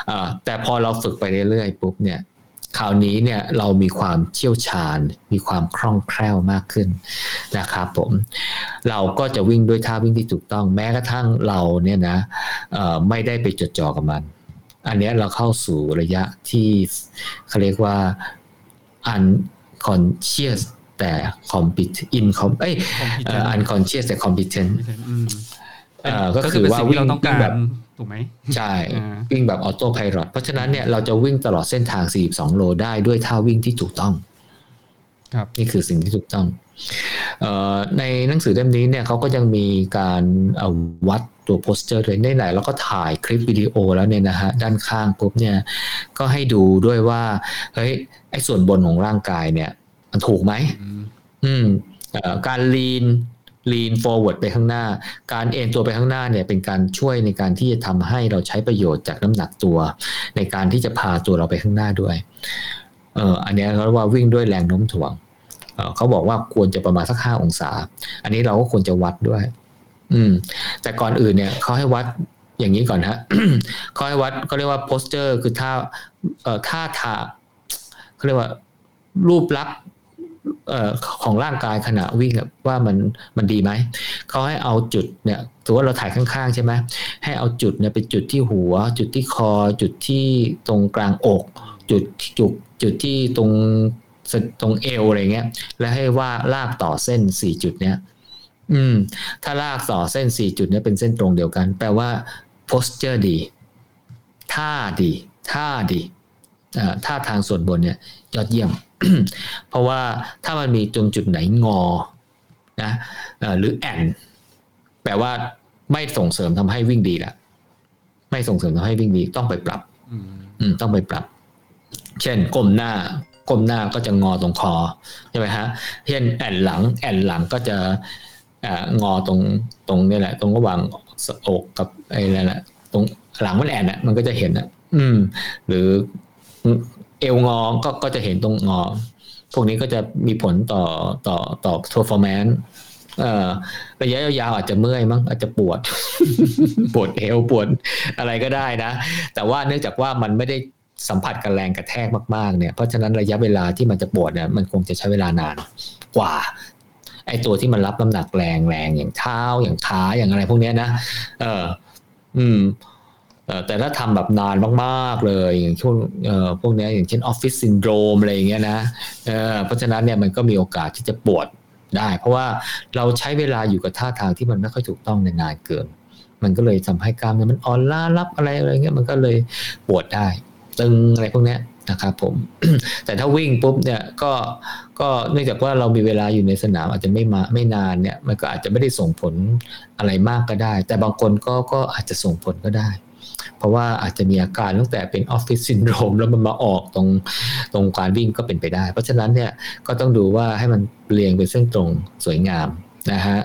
อ่าแต่พอเราฝึกไปเรื่อยๆปุ๊บเนี่ยคราวนี้เนี่ยเรามีความเชี่ยวชาญ มีความคล่องแคล่วมากขึ้นนะครับผมเราก็จะวิ่งด้วยท่าวิ่งที่ถูกต้อง แม้กระทั่งเราเนี่ยนะเอ่อไม่ได้ไปจดจ่อกับมัน อันเนี้ยเราเข้าสู่ระยะที่เขาเรียกว่า unconscious แต่ compet in com เอ้ย competent เอ่อ unconscious แต่ competent อืมเอ่อ ก็คือเป็นว่าสิ่งที่เราต้องการวิ่งแบบถูกไหมใช่อ่าวิ่งแบบออโต้ไพลอตเพราะฉะนั้นเนี่ยเราจะวิ่งตลอดเส้นทาง 42 โลได้ด้วยท่าวิ่งที่ถูกต้อง ครับนี่คือสิ่งที่ถูกต้องเออในหนังสือเล่มนี้เนี่ยเขาก็ยังมีการเอาวัดตัวโปสเจอร์เลยในไหนแล้วก็ถ่ายคลิปวิดีโอแล้วเนี่ยนะฮะด้านข้างปุ๊บเนี่ยก็ให้ดูด้วยว่าเฮ้ยไอ้ส่วนบนของร่างกายเนี่ย มันถูกไหมอืมอืมเอ่อการ lean lean forward ไปข้างหน้า การเอ็นตัวไปข้างหน้าเนี่ยเป็นการช่วยในการที่จะทำให้เราใช้ประโยชน์จากน้ำหนักตัว ในการที่จะพาตัวเราไปข้างหน้าด้วยเอออันนี้เขาเรียกว่าวิ่งด้วยแรงโน้มถ่วงเเขาบอกว่าควรจะประมาณสักห้าองศา อันนี้เราก็ควรจะวัดด้วย อืม แต่ก่อนอื่นเนี่ยเขาให้วัดอย่างนี้ก่อนฮะเขาให้วัดเขาเรียกว่า posture คือท่าเอ่อท่าทางเขาเรียกว่ารูปลักษณ์ ของร่างกายขณะวิ่งว่ามันมันดีไหมเขาให้เอาจุดเนี่ยถือว่าเราถ่ายข้างๆใช่ไหมให้เอาจุดเนี่ยเป็นจุดที่หัว จุดที่คอ จุดที่ตรงกลางอก จุดจุดจุดที่ตรงตรงเอวอะไรเงี้ย แล้วให้ว่าลากต่อเส้นสี่จุดเนี้ยอืม ถ้าลากต่อเส้นสี่จุดเนี้ยเป็นเส้นตรงเดียวกัน แปลว่า posture ดีท่าดีท่าดีท่าทางส่วนบนเนี่ย ยอดเยี่ยม เพราะว่าถ้ามันมีตรงจุดไหนงอนะหรือแอนแปลว่าไม่ส่งเสริมทำให้วิ่งดีละไม่ส่งเสริมทำให้วิ่งดีต้องไปปรับ อืมต้องไปปรับ เช่นก้มหน้าก้มหน้าก็จะงอตรงคอใช่ไหมฮะเช่นแอนหลัง แอนหลังก็จะงอตรงตรงนี่แหละ ตรงระหว่างอกกับไอ้นั่นแหละตรงหลังมันแอนอะ มันก็จะเห็นอะ อืม หรือ เอวงอก็ก็จะเห็นตรงงอ พวกนี้ก็จะมีผลต่อต่อต่อ performance เอ่อระยะยาวอาจจะเมื่อยมั้งอาจจะปวด ปวดเอวปวดอะไรก็ได้นะ แต่ว่าเนื่องจากว่ามันไม่ได้สัมผัสกับแรงกระแทกมากๆเนี่ยเพราะฉะนั้นระยะเวลาที่มันจะปวดเนี่ยมันคงจะใช้เวลานานกว่าไอ้ตัวที่มันรับน้ำหนักแรงแรงอย่างเท้าอย่างขาอย่างอะไรพวกนี้นะเออ อืม แต่ถ้าทำแบบนานมากๆเลย อย่างช่วงพวกนี้อย่างเช่นออฟฟิศซินโดรมอะไรอย่างเงี้ยนะเพราะฉะนั้นเนี่ยมันก็มีโอกาสที่จะปวดได้ เพราะว่าเราใช้เวลาอยู่กับท่าทางที่มันไม่ค่อยถูกต้องในนานเกิน มันก็เลยทำให้กล้ามเนื้อมันอ่อนล้ารับอะไรอะไรเงี้ยมันก็เลยปวดได้ ตึงอะไรพวกนี้นะครับผม แต่ถ้าวิ่งปุ๊บเนี่ยก็ก็เนื่องจากว่าเรามีเวลาอยู่ในสนามอาจจะไม่มาไม่นานเนี่ย มันก็อาจจะไม่ได้ส่งผลอะไรมากก็ได้ แต่บางคนก็ก็อาจจะส่งผลก็ได้ เพราะว่าอาจจะมีอาการตั้งแต่เป็นออฟฟิศซินโดรมแล้วมันมาออกตรงตรงการวิ่งก็เป็นไปได้ เพราะฉะนั้นเนี่ยก็ต้องดูว่าให้มันเรียงเป็นเส้นตรงสวยงามนะฮะ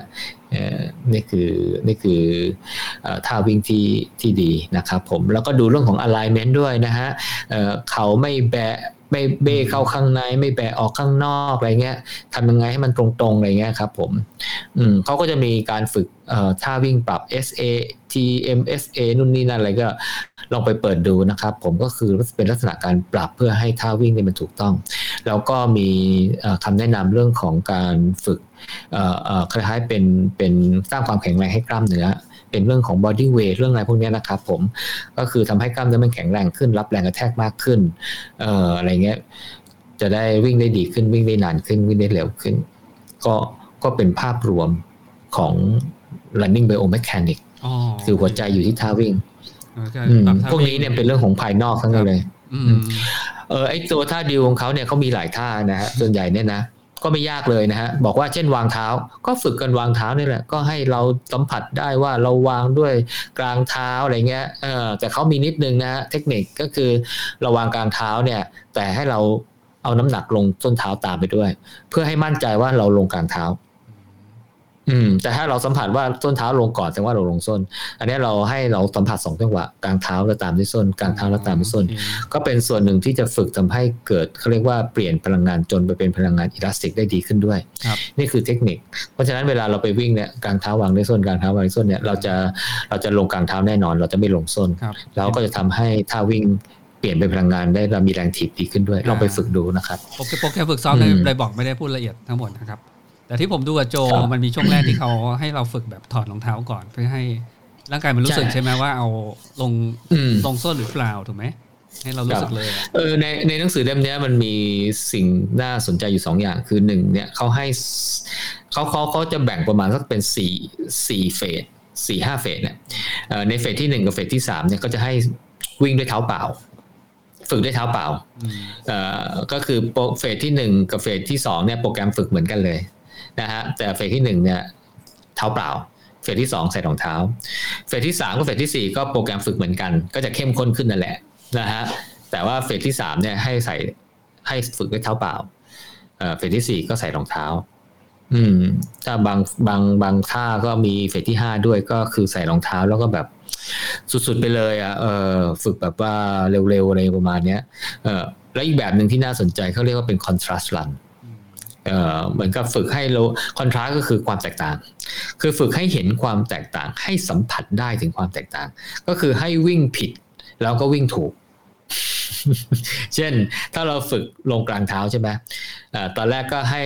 นี่คือนี่คือท่าวิ่งที่ที่ดีนะครับผมแล้วก็ดูเรื่องของ alignment ด้วยนะฮะเขาไม่แบะ ไม่เบ้เข้าข้างในไม่แบะออกข้างนอกอะไรเงี้ยทำยังไงให้มันตรงๆอะไรเงี้ยครับผมอืมเขาก็จะมีการฝึกท่าวิ่งปรับ SA TMSA นู่นนี่นั่นอะไรก็ลองไปเปิดดูนะครับ ผมก็คือเป็นลักษณะการปรับเพื่อให้ท่าวิ่งนี่มันถูกต้อง แล้วก็มีคำแนะนำเรื่องของการฝึกคล้ายๆเป็นเป็นสร้างความแข็งแรงให้กล้ามเนื้อ เป็นเรื่องของ body weight เรื่องอะไรพวกนี้นะครับผมก็คือทำให้กล้ามเนื้อมันแข็งแรงขึ้น รับแรงกระแทกมากขึ้นเอ่ออะไรเงี้ยจะได้วิ่งได้ดีขึ้นวิ่งได้นานขึ้นวิ่งได้เร็วขึ้น ก็ก็เป็นภาพรวมของ running biomechanics คือหัวใจอยู่ที่ท่าวิ่งพวกนี้เนี่ยเป็นเรื่องของภายนอกทั้งนั้นเลยเออไอตัวท่าดิวของเขาเนี่ยเขามีหลายท่านะฮะส่วนใหญ่เนี่ยนะ ก็ไม่ยากเลยนะฮะบอกว่าเช่นวางเท้า ก็ฝึกกันวางเท้านี่แหละ ก็ให้เราสัมผัสได้ว่าเราวางด้วยกลางเท้าอะไรเงี้ยเออแต่เขามีนิดนึงนะเทคนิคก็คือเราวางกลางเท้าเนี่ย แต่ให้เราเอาน้ำหนักลงส้นเท้าตามไปด้วย เพื่อให้มั่นใจว่าเราลงกลางเท้า อืม แต่ถ้าเราสัมผัสว่าส้นเท้าลงก่อนแสดงว่าเราลงส้น อันนี้เราให้เราสัมผัสสองจังหวะกลางเท้าแล้วตามด้วยส้นกลางเท้าแล้วตามด้วยส้น ก็เป็นส่วนหนึ่งที่จะฝึกทำให้เกิดเขาเรียกว่าเปลี่ยนพลังงานจนไปเป็นพลังงานอิลาสติกได้ดีขึ้นด้วย นี่คือเทคนิค เพราะฉะนั้นเวลาเราไปวิ่งเนี่ยกลางเท้าวางด้วยส้นกลางเท้าวางด้วยส้นเนี่ยเราจะเราจะลงกลางเท้าแน่นอน เราจะไม่ลงส้นเราก็จะทำให้ท่าวิ่งเปลี่ยนเป็นพลังงานได้เรามีแรงถีบดีขึ้นด้วยลองไปฝึกดูนะครับโปรแกรมฝึกซ้อมเลยบอกไม่ได้พูดละเอียดทั้งหมดนะครับ แต่ที่ผมดูกับโจมันมีช่วงแรกที่เขาให้เราฝึกแบบถอดรองเท้าก่อนเพื่อให้ร่างกายมันรู้สึกใช่ไหมว่าเอาลงลงส้นหรือเปล่าถูกไหมให้เรารู้สึกเลยเออในในหนังสือเล่มนี้มันมีสิ่งน่าสนใจอยู่สองอย่างคือหนึ่งเนี่ยเขาให้เขาเขาเขาจะแบ่งประมาณสักเป็นสี่สี่เฟสสี่ห้าเฟสเนี่ยในเฟสที่หนึ่งกับเฟสที่สามเนี่ยก็จะให้วิ่งด้วยเท้าเปล่า ฝึกด้วยเท้าเปล่าก็คือเฟสที่หนึ่งกับเฟสที่สองเนี่ยโปรแกรมฝึกเหมือนกันเลย นะฮะแต่เฟสที่หนึ่งเนี่ยเท้าเปล่า เฟสที่สองใส่รองเท้า เฟสที่สามกับเฟสที่สี่ก็โปรแกรมฝึกเหมือนกัน ก็จะเข้มข้นขึ้นนั่นแหละนะฮะแต่ว่าเฟสที่สามเนี่ยให้ใส่ให้ฝึกด้วยเท้าเปล่าเฟสที่สี่ก็ใส่รองเท้า อืม ถ้าบางบางบางท่าก็มีเฟสที่ห้าด้วยก็คือใส่รองเท้าแล้วก็แบบสุดๆไปเลยอะเออฝึกแบบว่าเร็วๆอะไรประมาณเนี้ยเออแล้วอีกแบบหนึ่งที่น่าสนใจเขาเรียกว่าเป็น contrast run เหมือนกับฝึกให้เรา contrast ก็คือความแตกต่าง คือฝึกให้เห็นความแตกต่าง ให้สัมผัสได้ถึงความแตกต่าง ก็คือให้วิ่งผิด แล้วก็วิ่งถูก เช่น ถ้าเราฝึกลงกลางเท้าใช่ไหมตอนแรกก็ให้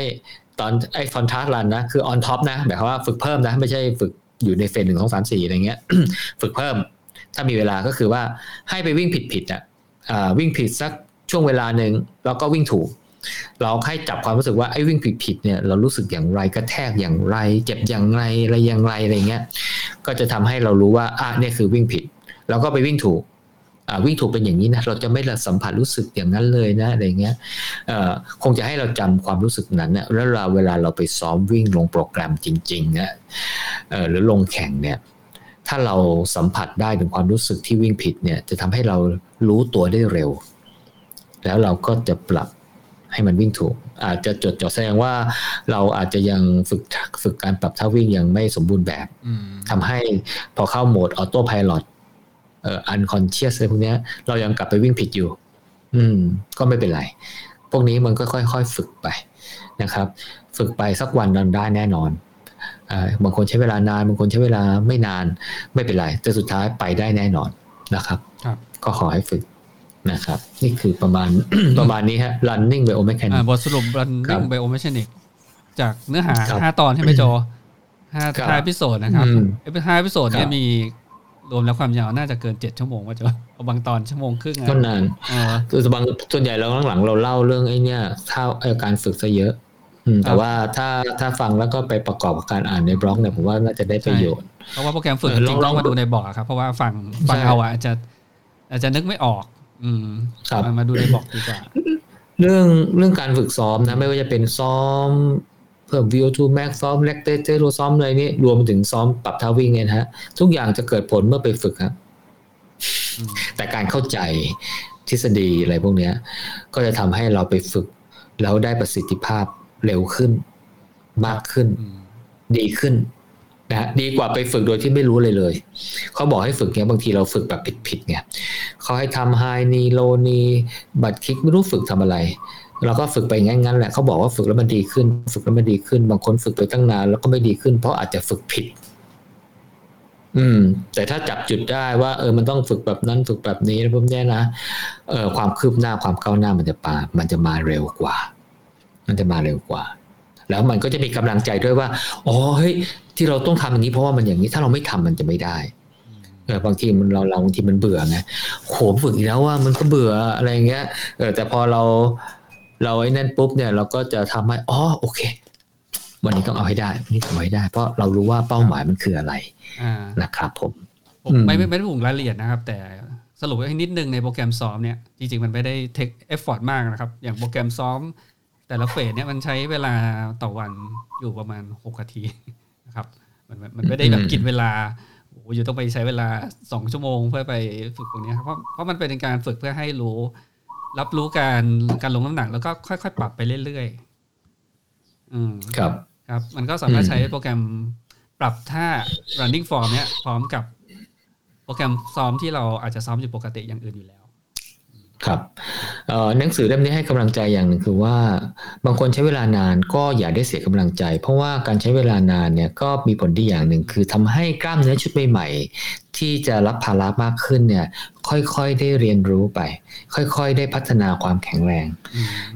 ตอนไอ้ contrast run นะ คือ on top นะแบบว่าฝึกเพิ่มนะ ไม่ใช่ฝึกอยู่ในเฟสหนึ่งสองสามสี่อะไรเงี้ย ฝึกเพิ่ม ถ้ามีเวลาก็คือว่าให้ไปวิ่งผิดผิดอะวิ่งผิดสักช่วงเวลาหนึ่งแล้วก็วิ่งถูก เราให้จับความรู้สึกว่าไอ้วิ่งผิดผิดเนี่ยเรารู้สึกอย่างไรกระแทกอย่างไร เจ็บอย่างไรอะไรอย่างไรอะไรเงี้ยก็จะทำให้เรารู้ว่าอะเนี่ยคือวิ่งผิด แล้วก็ไปวิ่งถูกวิ่งถูกเป็นอย่างนี้นะเราจะไม่สัมผัสรู้สึกอย่างนั้นเลยนะอะไรเงี้ยคงจะให้เราจำความรู้สึกนั้นนะแล้วเราเวลาเราไปซ้อมวิ่งลงโปรแกรมจริงๆนะหรือลงแข่งเนี่ยถ้าเราสัมผัสได้ถึงความรู้สึกที่วิ่งผิดเนี่ยจะทำให้เรารู้ตัวได้เร็ว แล้วเราก็จะปรับ ให้มันวิ่งถูก อาจจะจดจ่อแสดงว่าเราอาจจะยังฝึกฝึกการปรับท่าวิ่งยังไม่สมบูรณ์แบบทำให้พอเข้าโหมดออโต้พายロเอ่ออันคอนเชียสอะไรพวกนี้เรายังกลับไปวิ่งผิดอยู่ อืม ก็ไม่เป็นไร พวกนี้มันก็ค่อยๆฝึกไปนะครับ ฝึกไปสักวันนันได้แน่นอนบางคนใช้เวลานาน บางคนใช้เวลาไม่นานไม่เป็นไร แต่สุดท้ายไปได้แน่นอนนะครับครับก็ขอให้ฝึก นะครับ นี่คือประมาณประมาณนี้ฮะ running biomechanics บทสรุป running biomechanics จากเนื้อหาห้าตอนใช่ไหมโจห้าห้า episode นะครับเอพิห้า episode เนี่ยมีรวมแล้วความยาวน่าจะเกินเจ็ดชั่วโมงว่าจะบางตอนชั่วโมงครึ่งก็นานคือบางส่วนใหญ่เราหลังๆเราเล่าเรื่องไอ้นี่ถ้าการฝึกซะเยอะแต่ว่าถ้าถ้าฟังแล้วก็ไปประกอบกับการอ่านในบล็อกเนี่ยผมว่าน่าจะได้ประโยชน์ เพราะว่าโปรแกรมฝึกจริงต้องมาดูในบล็อกครับ เพราะว่าฟังฟังเอาอาจจะ อาจจะนึกไม่ออก อืมมาดูในบล็อกดีกว่าเรื่องเรื่องการฝึกซ้อมนะ ไม่ว่าจะเป็นซ้อม เพิ่ม VO2 max ซ้อม lactate เจโรซ้อมอะไรนี่รวมถึงซ้อมปรับท่าวิ่งเนี่ยนะฮะ ทุกอย่างจะเกิดผลเมื่อไปฝึกครับแต่การเข้าใจทฤษฎีอะไรพวกนี้ก็จะทำให้เราไปฝึก แล้วได้ประสิทธิภาพเร็วขึ้น มากขึ้น ดีขึ้น นะดีกว่าไปฝึกโดยที่ไม่รู้เลยเลย เขาบอกให้ฝึกเนี้ยบางทีเราฝึกแบบผิดๆไงเขาให้ทำไฮนีโลนีบัตรคลิกไม่รู้ฝึกทำอะไรเราก็ฝึกไปงั้นๆแหละเขาบอกว่าฝึกแล้วมันดีขึ้น ฝึกแล้วมันดีขึ้น บางคนฝึกไปตั้งนานแล้วก็ไม่ดีขึ้น เพราะอาจจะฝึกผิด อืม แต่ถ้าจับจุดได้ว่า เออมันต้องฝึกแบบนั้นฝึกแบบนี้แล้วพวกนี้นะเออความคืบหน้าความก้าวหน้ามันจะปามันจะมาเร็วกว่า มันจะมาเร็วกว่า แล้วมันก็จะมีกำลังใจด้วยว่าอ๋อเฮ้ยที่เราต้องทำอย่างนี้เพราะว่ามันอย่างนี้ถ้าเราไม่ทำมันจะไม่ได้เออบางทีมันเราเราบางทีมันเบื่อไงโหฝึกอีกแล้วว่ามันก็เบื่ออะไรเงี้ยเออแต่พอเราเราไอ้นั่นปุ๊บเนี่ยเราก็จะทำให้อ๋อโอเค วันนี้ต้องเอาให้ได้นี่ต้องเอาให้ได้ เพราะเรารู้ว่าเป้าหมายมันคืออะไรนะครับผมผมไม่ไม่ไม่ได้พูดรายละเอียดนะครับ แต่สรุปให้นิดนึงในโปรแกรมซ้อมเนี่ยจริงๆมันไม่ได้ take effort มากนะครับ อย่างโปรแกรมซ้อม แต่ละ phase เนี่ยมันใช้เวลาต่อวันอยู่ประมาณหกนาทีนะครับ มันมันไม่ได้แบบกินเวลาโอ้อยู่ต้องไปใช้เวลาสองชั่วโมงเพื่อไปฝึกตรงนี้ครับเพราะเพราะมันเป็นการฝึกเพื่อให้รู้ รับรู้การการลงน้ำหนักแล้วก็ค่อยๆ ปรับไปเรื่อยๆ อืมครับครับ มันก็สามารถใช้โปรแกรมปรับท่า running form เนี้ยพร้อมกับโปรแกรมซ้อมที่เราอาจจะซ้อมอยู่ปกติอย่างอื่นอยู่แล้ว ครับหนังสือเล่มนี้ให้กำลังใจอย่างหนึ่งคือว่า บางคนใช้เวลานานก็อย่าได้เสียกำลังใจ เพราะว่าการใช้เวลานานเนี่ยก็มีผลดีอย่างหนึ่งคือทำให้กล้ามเนื้อชุดใหม่ๆที่จะรับภาระมากขึ้นเนี่ยค่อยๆได้เรียนรู้ไป ค่อยๆ ได้พัฒนาความแข็งแรง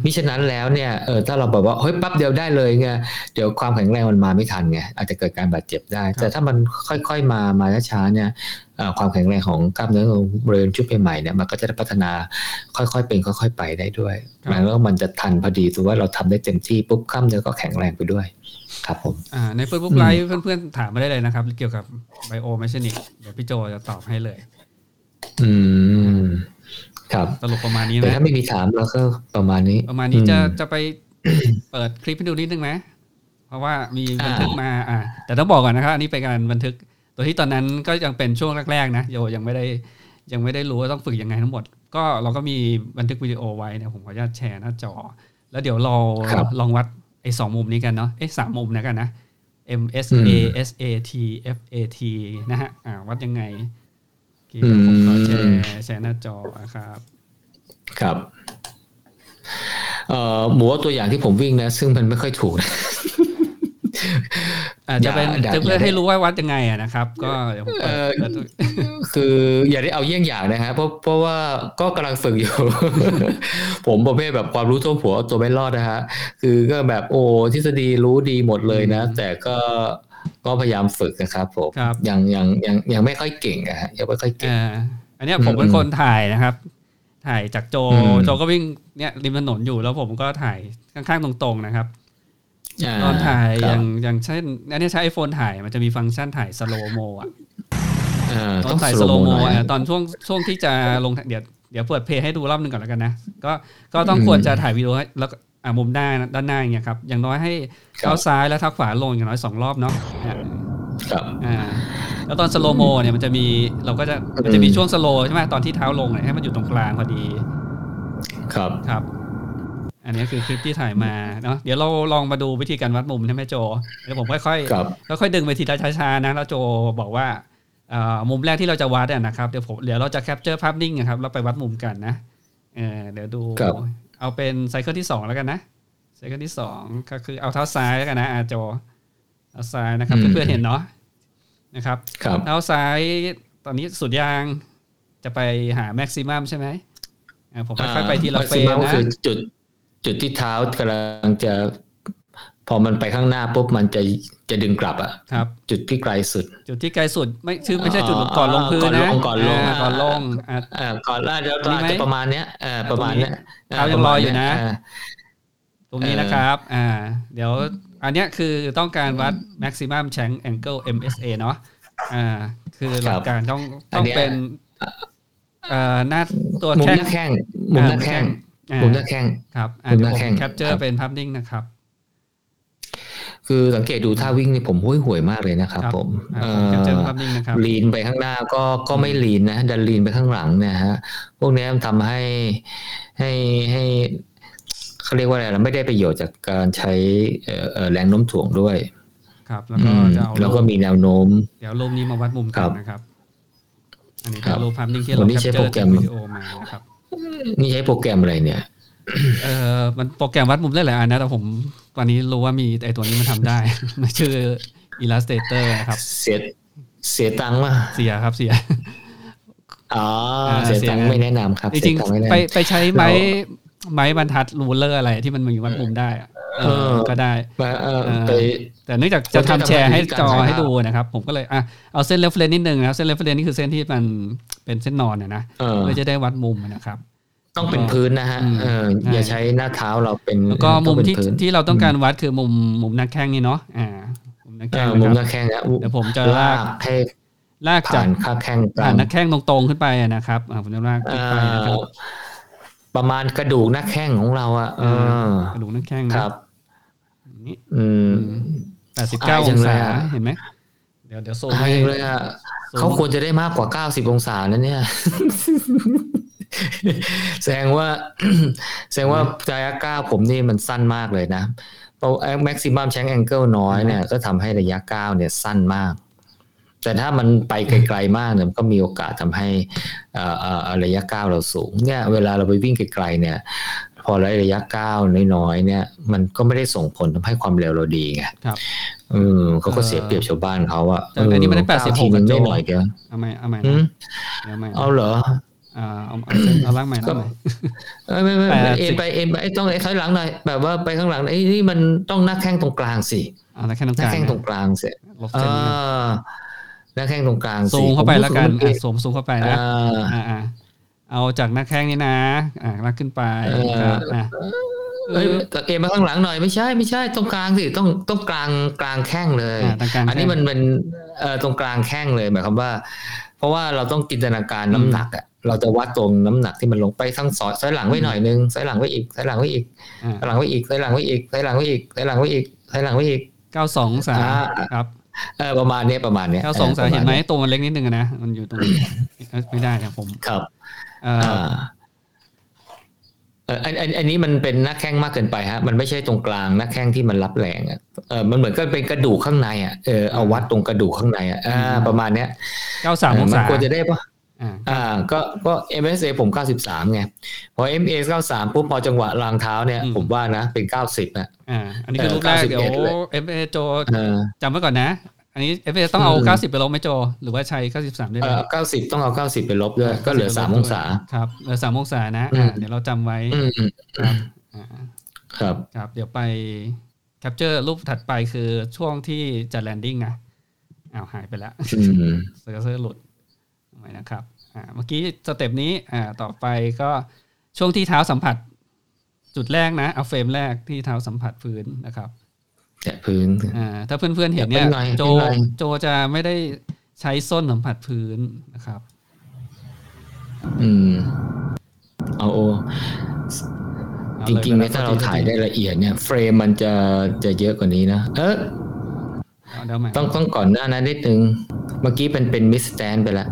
มิฉะนั้นแล้วเนี่ยเออถ้าเราบอกว่าเฮ้ยปั๊บเดียวได้เลยไงเดี๋ยวความแข็งแรงมันมาไม่ทันไงอาจจะเกิดการบาดเจ็บได้ แต่ถ้ามันค่อยๆมามาช้าๆเนี่ย ความแข็งแรงของกล้ามเนื้อของบริเวณชุดใหม่เนี่ยมันก็จะพัฒนาค่อยๆเป็นค่อย ๆ ไปได้ด้วยหมายว่ามันจะทันพอดีถือว่าเราทำได้เต็มที่ปุ๊บกล้ามเนื้อก็แข็งแรงไปด้วยครับผมในเฟซบุ๊กไลฟ์เพื่อนๆถามมาได้เลยนะครับ เกี่ยวกับbiomechanic เดี๋ยวพี่โจจะตอบให้เลย อืมครับสรุปประมาณนี้นะแต่ถ้าไม่มีถามเราก็ประมาณนี้ ประมาณนี้จะจะไปเปิดคลิปให้ดูนิดนึงไหมเพราะว่ามีบันทึกมา อ่า แต่ต้องบอกก่อนนะครับ อันนี้เป็นการบันทึก ตัวที่ตอนนั้นก็ยังเป็นช่วงแรก ๆ นะโยยังไม่ได้ยังไม่ได้รู้ว่าต้องฝึกยังไงทั้งหมด ก็เราก็มีบันทึกวิดีโอไว้เนี่ยผมขออนุญาตแชร์หน้าจอ แล้วเดี๋ยวเราลองวัดไอ้สองมุมนี้กันเนาะเอ้สามมุมนะกันนะ M S A S A T F A T นะฮะอ่าวัดยังไงผมขอแชร์แชร์หน้าจอครับ ครับเอ่อหมูตัวอย่างที่ผมวิ่งนะ ซึ่งมันไม่ค่อยถูกนะ อาจจะเป็นจะเพื่อให้รู้ว่าวัดยังไงอะนะครับ ก็เดี๋ยวผมคืออย่าได้เอาเยี่ยงอย่างนะฮะเพราะเพราะว่าก็กำลังฝึกอยู่ ผมประเภทแบบความรู้ทั่วหัวตัวไม่รอดนะฮะคือก็แบบโอ้ทฤษฎีรู้ดีหมดเลยนะ แต่ก็ก็พยายามฝึกนะครับผมยังยังยังยังไม่ค่อยเก่งอะฮะยังไม่ค่อยเก่งอันนี้ผมเป็นคนถ่ายนะครับ ถ่ายจากโจโจก็วิ่งเนี่ยริมถนนอยู่แล้วผมก็ถ่ายข้างๆตรงๆนะครับ ตอนถ่ายอย่างอย่างเช่นอันนี้ใช้ iPhone ถ่ายมันจะมีฟังก์ชันถ่าย slow-mo อะตอนถ่าย slow-mo อะตอนช่วงช่วงที่จะลงเดี๋ยวเดี๋ยวเปิด play ให้ดูรอบหนึ่งก่อนแล้วกันนะก็ก็ต้องควรจะถ่ายวิดีโอแล้วอ่ามุมหน้าด้านหน้าอย่างเงี้ยครับ อย่างน้อยให้เท้าซ้ายและเท้าขวาลงอย่างน้อยสองรอบเนาะครับอ่าแล้วตอน slow-mo เนี่ยมันจะมีเราก็จะมันจะมีช่วง slow ใช่ไหมตอนที่เท้าลงเนี่ยให้มันอยู่ตรงกลางพอดี ครับครับ อันนี้คือคลิปที่ถ่ายมาเนาะเดี๋ยวเราลองมาดูวิธีการวัดมุมใช่ไหมโจเดี๋ยวผมค่อยๆค่อยๆดึงไปทีละช้าๆนะแล้วโจบอกว่ามุมแรกที่เราจะวัดนะครับเดี๋ยวผมเดี๋ยวเราจะ capture ภาพนิ่งนะครับแล้วไปวัดมุมกันนะเออเดี๋ยวดูเอาเป็น cycle ที่สองแล้วกันนะ cycle ที่สองก็คือเอาเท้าซ้ายแล้วกันนะอาโจเอาซ้ายนะครับเพื่อนๆเห็นเนาะนะครับเท้าซ้ายตอนนี้สุดยางจะไปหา maximum ใช่ไหมผมค่อยๆไปทีละ phase นะจุด จุดที่เท้ากำลังจะ พอมันไปข้างหน้าปุ๊บมันจะจะดึงกลับอะครับ จุดที่ไกลสุด จุดที่ไกลสุดไม่ชื่อไม่ใช่จุดก่อนลงพื้นนะก่อนลงก่อนลงอ่าก่อนล่าจะจะประมาณเนี้ยอ่าประมาณเนี้ยเท้ายังลอยอยู่นะ ตรงนี้นะครับ อ่า เดี๋ยว อันเนี้ยคือต้องการวัด maximum shank angle MSA เนาะอ่า คือหลักการต้องต้องเป็นอ่าหน้าตัวแข้งมุมหน้าแข้งมุมหน้าแข้ง ครับมุมหน้าแข้ง capture เป็นภาพนิ่งนะครับ คือสังเกตดูท่าวิ่งนี่ผมห่วยห่วยมากเลยนะครับ ผม capture ภาพนิ่งนะครับ lean ไปข้างหน้าก็ก็ไม่ lean นะดัน lean ไปข้างหลังนะฮะพวกนี้มันทำให้ให้ให้เขาเรียกว่าอะไรเราไม่ได้ประโยชน์จากการใช้แรงโน้มถ่วงด้วย ครับ แล้วก็จะเอาแล้วก็มีแนวโน้ม เดี๋ยวรูปนี้มาวัดมุมกันนะครับ อันนี้เป็นรูปภาพนิ่งที่เรา capture จากวิดีโอมานะครับ นี่ใช้โปรแกรมอะไรเนี่ย เออมันโปรแกรมวัดมุมได้หลายอันนะ แต่ผมตอนนี้รู้ว่ามีไอตัวนี้มันทำได้ มันชื่อ Illustrator ครับ เสียเสียตังค์มาเสียครับเสียอ๋อเสียตังค์ไม่แนะนำครับจริงๆไปไปใช้ไม้ ไม้บรรทัด ruler อะไรที่มันมีวัดมุมได้เออก็ได้แต่เนื่องจากจะทำแชร์ให้จอให้ดูนะครับ ผมก็เลยอะเอาเส้น reference นิดนึงนะเส้น reference นี่คือเส้นที่มันเป็นเส้นนอนเนี่ยนะเพื่อจะได้วัดมุมนะครับต้องเป็นพื้นนะฮะอย่าใช้หน้าเท้าเราเป็นแล้วก็มุมที่ที่เราต้องการวัดคือมุมมุมหน้าแข้งนี่เนาะอ่ามุมหน้าแข้งมุมหน้าแข้งเดี๋ยวผมจะลากให้ลากจากข้าแข้งผ่านหน้าแข้งตรงๆขึ้นไปนะครับผมจะลากขึ้นไปนะครับ ประมาณกระดูกหน้าแข้งของเราอะกระดูกหน้าแข้งครับนี่อืมแปดสิบเก้าองศาเห็นไหมเดี๋ยวเดี๋ยวโซให้เลยอะเขาควรจะได้มากกว่าเก้าสิบองศานั่นเนี่ยแสดงว่าแสดงว่าระยะก้าวผมนี่มันสั้นมากเลยนะเพราะแม็กซิมัมแชงแองเกิลน้อยเนี่ยก็ทำให้ระยะก้าวเนี่ยสั้นมาก แต่ถ้ามันไปไกลๆมากเนี่ยก็มีโอกาสทำให้ระยะก้าวเราสูงเนี่ยเวลาเราไปวิ่งไกลๆเนี่ย พอระยะก้าวน้อยๆเนี่ย มันก็ไม่ได้ส่งผลทำให้ความเร็วเราดีไงครับเออเขาก็เสียเปรียบชาวบ้านเขาอะแต่อันนี้มันได้แปดสิบหกมันไม่หน่อยแกเอาไหมเอาไหมเอาเหรออ่าเอาเอาล่างใหม่ล่างใหม่ไม่ไม่ไม่เอ็นไปเอ็นไปต้องไอ้ข้างหลังหน่อยแบบว่าไปข้างหลังไอ้นี่มันต้องหน้าแข้งตรงกลางสิอ่าหน้าแข้งตรงกลางหน้าแข้งตรงกลางเสียเออ หน้าแข้งตรงกลางสูงเข้าไปแล้วกันสูงสูงเข้าไปนะอ่าอ่าเอาจากหน้าแข้งนี่นะ อ่าลากขึ้นไปครับอ่าเอ้ยเอมาข้างหลังหน่อยไม่ใช่ไม่ใช่ตรงกลางสิต้องต้องกลางกลางแข้งเลยอันนี้มันเป็นเอ่อตรงกลางแข้งเลยหมายความว่า เพราะว่าเราต้องจินตนาการน้ำหนักอะเราจะวัดตรงน้ำหนักที่มันลงไปทั้งสอยสายหลังไว้หน่อยนึงสายหลังไว้อีกสายหลังไว้อีกสายหลังไว้อีกสายหลังไว้อีกสายหลังไว้อีกสายหลังไว้อีกสายหลังไว้อีกเก้าสองสามครับ เออประมาณนี้ประมาณนี้เก้าสองสามเห็นไหมตัวมันเล็กนิดนึงนะมันอยู่ตรงไม่ได้ครับผมครับอ่าเอออันอันอันนี้มันเป็นหน้าแข้งมากเกินไปฮะ มันไม่ใช่ตรงกลางหน้าแข้งที่มันรับแรงอะเออมันเหมือนก็เป็นกระดูกข้างในอะเออเอาวัดตรงกระดูกข้างในอะอ่าประมาณเนี้ยเก้าสามองศาควรจะได้ปะ อ่าอ่าก็ก็ MSA ผม 93 ไง พอ MA 93 ปุ๊บพอจังหวะรางเท้าเนี่ยอืมผมว่านะ เป็น 90อะอ่าอันนี้คือเออรูปแรก91เดี๋ยวเลย FA โจเออจำไว้ก่อนนะ อันนี้ FA ต้องเอาอืม90 ไปลบไหมโจ หรือว่าใช้ 93 ได้เอเลยอ90ต้องเอา 90 ไปลบด้วย ก็เหลือ 3 องศา ครับ เหลือ 3 องศานะอือ่ามเดี๋ยวเราจำไว้อืมอืมครับอ่าครับ ครับ เดี๋ยวไป capture รูปถัดไปคือช่วงที่จะ landing นะอ้าวหายไปแล้วอืมเซอร์เซอร์หลุด ทำไมนะครับอ่าเมื่อกี้สเต็ปนี้อ่าต่อไปก็ช่วงที่เท้าสัมผัสจุดแรกนะเอาเฟรมแรกที่เท้าสัมผัสพื้นนะครับแตะพื้นอ่าถ้าเพื่อนๆเห็นเนี่ยอย่าไปหน่อยโจไปหน่อยโจจะไม่ได้ใช้ส้นสัมผัสพื้นนะครับ อืมเอาโออจลริงๆไปเนี่ยถ้าเราถ่ายได้ละเอียดเนี่ย เฟรมมันจะจะเยอะกว่านี้นะ เออเอาเดี๋ยวใหม่ต้องต้องก่อนหน้านั้นนิดนึง เมื่อกี้เป็นเป็นมิสแตนไปแล้ว